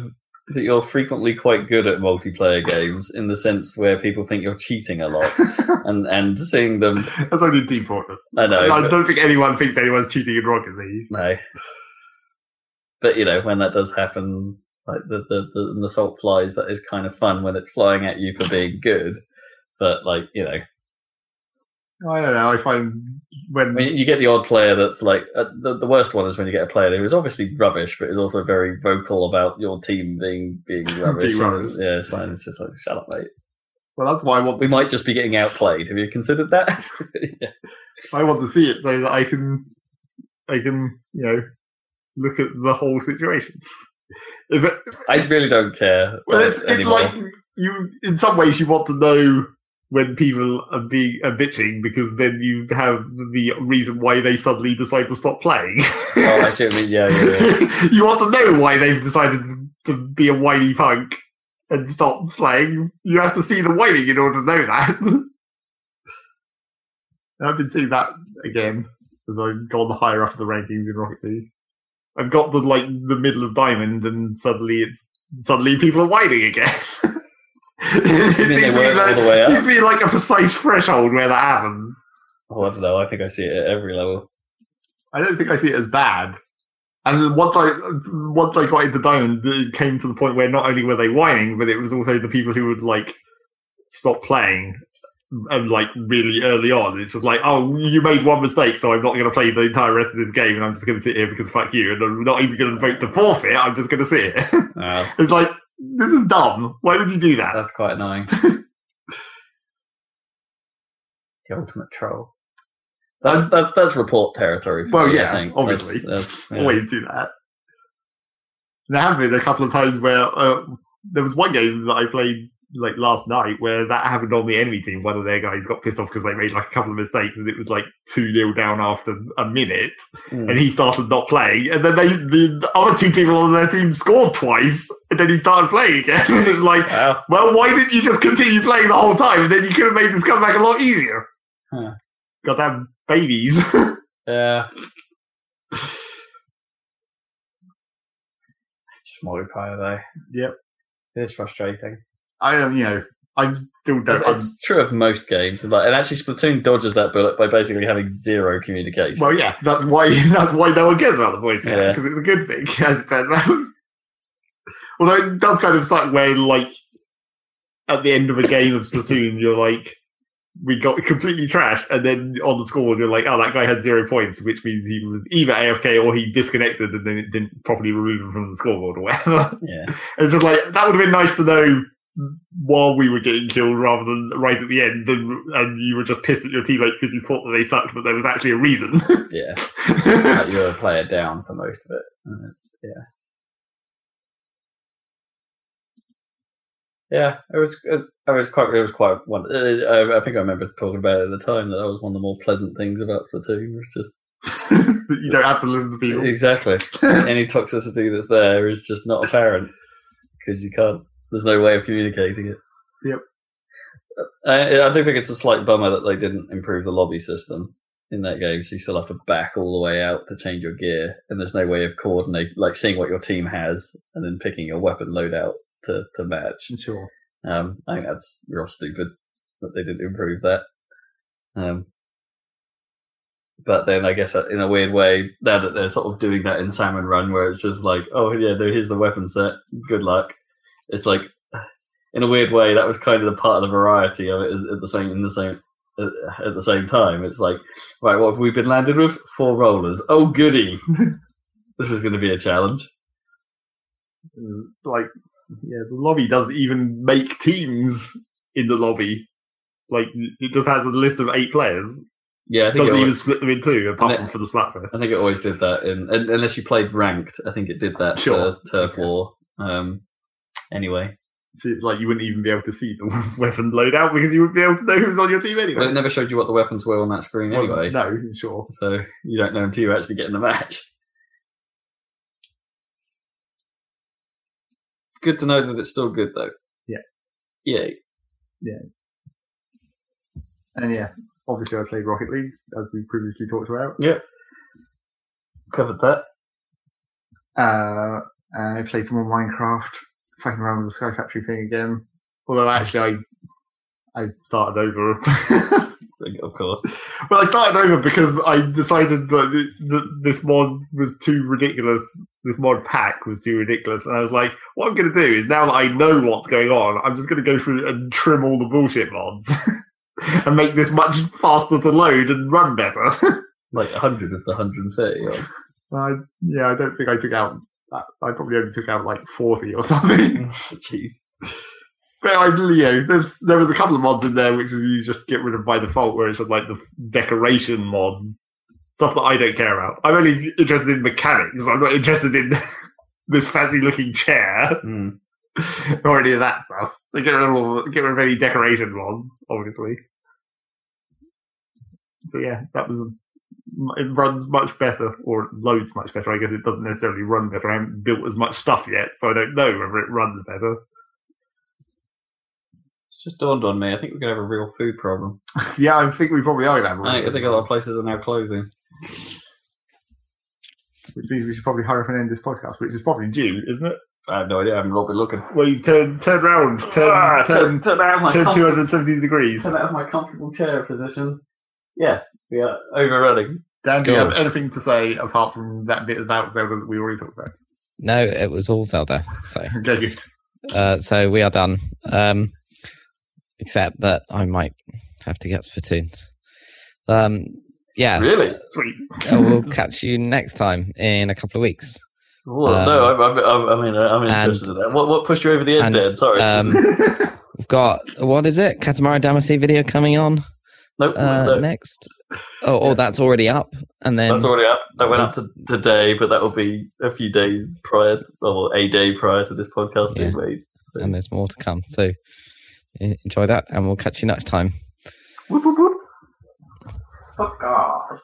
that you're frequently quite good at multiplayer games in the sense where people think you're cheating a lot, and and seeing them. That's only Team Fortress. I know, I but- don't think anyone thinks anyone's cheating in Rocket League. No. But you know, when that does happen, like the the, the, the assault flies, that is kind of fun when it's flying at you for being good. But like you know, I don't know. I find when I mean, you get the odd player that's like uh, the the worst one is when you get a player who is obviously rubbish, but is also very vocal about your team being being rubbish. Being rubbish. Yeah, so it's just like shut up, mate. well, that's why I want. We to, might just be getting outplayed. Have you considered that? yeah. I want to see it so that I can, I can, you know, look at the whole situation. It, I really don't care. well, it's, it's like you. In some ways, you want to know when people are being are bitching because then you have the reason why they suddenly decide to stop playing. oh, I see what you mean. Yeah, yeah, yeah. you want to know why they've decided to be a whiny punk and stop playing. You have to see the whining in order to know that. I've been seeing that again as I've gone higher up the rankings in Rocket League. I've got to like the middle of Diamond, and suddenly it's suddenly people are whining again. it seems to, be weren't like, the seems to be like a precise threshold where that happens. Oh, I don't know. I think I see it at every level. I don't think I see it as bad. And once I once I got into Diamond, it came to the point where not only were they whining, but it was also the people who would like stop playing and like really early on. It's just like, oh, you made one mistake, so I'm not going to play the entire rest of this game, and I'm just going to sit here because fuck you, and I'm not even going to vote to forfeit. I'm just going to sit. Oh, it's like this is dumb. Why would you do that? that's quite annoying. the ultimate troll. That's that's that's report territory. For Well, me, yeah, obviously. That's, that's, yeah. always do that. There have been a couple of times where uh, there was one game that I played like last night where that happened on the enemy team. One of their guys got pissed off because they made like a couple of mistakes and it was like 2 0 down after a minute Mm. and he started not playing. And then they, the, the other two people on their team scored twice and then he started playing again. and it was like, Wow. well, why didn't you just continue playing the whole time? And then you could have made this comeback a lot easier. Huh. Goddamn babies. Yeah. It's just modifier though. Yep. It is frustrating. I am, you know, I'm still It's, don't. it's true of most games, and like, and actually, Splatoon dodges that bullet by basically having zero communication. Well, yeah, that's why that's why no one cares about the voice chat Yeah. because it's a good thing, as it turns out. Although it does kind of suck where, like, at the end of a game of Splatoon, you're like, we got completely trashed, and then on the score, you're like, oh, that guy had zero points, which means he was either AFK or he disconnected and then it didn't properly remove him from the scoreboard or whatever. yeah, And it's just like that would have been nice to know while we were getting killed rather than right at the end, and, and you were just pissed at your teammates because you thought that they sucked, but there was actually a reason. yeah. like you were a player down for most of it. And it's, yeah. Yeah, it was. It, was quite. It was quite one. Uh, I, I think I remember talking about it at the time that that was one of the more pleasant things about Splatoon. Was just that you don't have to listen to people. exactly any toxicity that's there is just not apparent because you can't. There's no way of communicating it. Yep. I, I do think it's a slight bummer that they didn't improve the lobby system in that game, so you still have to back all the way out to change your gear, and there's no way of coordinating, like seeing what your team has and then picking your weapon loadout to to match. Sure. Um, I think that's real stupid that they didn't improve that. Um, but then I guess in a weird way, now that they're sort of doing that in Salmon Run, where it's just like, oh yeah, here's the weapon set, good luck. It's like, in a weird way, that was kind of the part of the variety of it at the same in the same at at the same time. It's like, right, what have we been landed with? Four rollers. Oh goody, this is going to be a challenge. Mm, Like, yeah, the lobby doesn't even make teams in the lobby. Like, it just has a list of eight players. Yeah, I think Doesn't even always, split them in two, apart from it- for the Splatfest. I think it always did that. In, un- unless you played ranked, I think it did that Sure, for Turf War. Um, anyway, So it's like you wouldn't even be able to see the weapon loadout because you wouldn't be able to know who was on your team anyway. well, it never showed you what the weapons were on that screen Well, anyway. no, sure. So you don't know until you actually get in the match. Good to know that it's still good though. Yeah. Yay. Yeah. And yeah, obviously I played Rocket League, as we previously talked about. Yeah. Covered that. Uh, I played some more Minecraft, fucking around with the Sky Factory thing again. Although actually I, I started over. Of course. well, I started over because I decided that th- th- this mod was too ridiculous. This mod pack was too ridiculous, and I was like, "What I'm going to do is now that I know what's going on, I'm just going to go through and trim all the bullshit mods and make this much faster to load and run better." Like 100 of the 130. odd. I, yeah, I don't think I took out. I probably only took out like forty or something. Jeez. But I, you know, there's there was a couple of mods in there which you just get rid of by default, where it's just like the decoration mods, stuff that I don't care about. I'm only interested in mechanics. I'm not interested in this fancy looking chair Hmm. or any of that stuff. So get rid of all, get rid of any decoration mods, obviously. So yeah, that was. It runs much better, or loads much better. I guess it doesn't necessarily run better. I haven't built as much stuff yet, so I don't know whether it runs better. It's just dawned on me. I think we're going to have a real food problem. Yeah, I think we probably are going to have. a I think, I think a lot of places are now closing. Which means we should probably hurry up and end this podcast, which is probably due, isn't it? I have no idea. I haven't been looking. Well, you turn turn round, turn Ah, turn, turn, turn turn two hundred seventy degrees. turn out of my comfortable chair position. Yes, we are overrunning. Dan, do you have anything to say apart from that bit about Zelda that we already talked about? No, it was all Zelda. So, Okay, good. uh, so we are done. Um, except that I might have to get Splatoon. Um, yeah. Really? Sweet. Uh, we'll catch you next time in a couple of weeks. Well, Um, no, I'm, I'm, I'm, I mean, I'm and- in that. What, what pushed you over the edge, and, Dan? Sorry. um, We've got what is it? Katamari Damacy video coming on nope, uh, no, next. Oh, oh, that's already up, and then that's already up. That went up to today, but that will be a few days prior, or a day prior to this podcast being Yeah. made. and there's more to come. So enjoy that, and we'll catch you next time. Whoop, whoop, whoop. Podcast.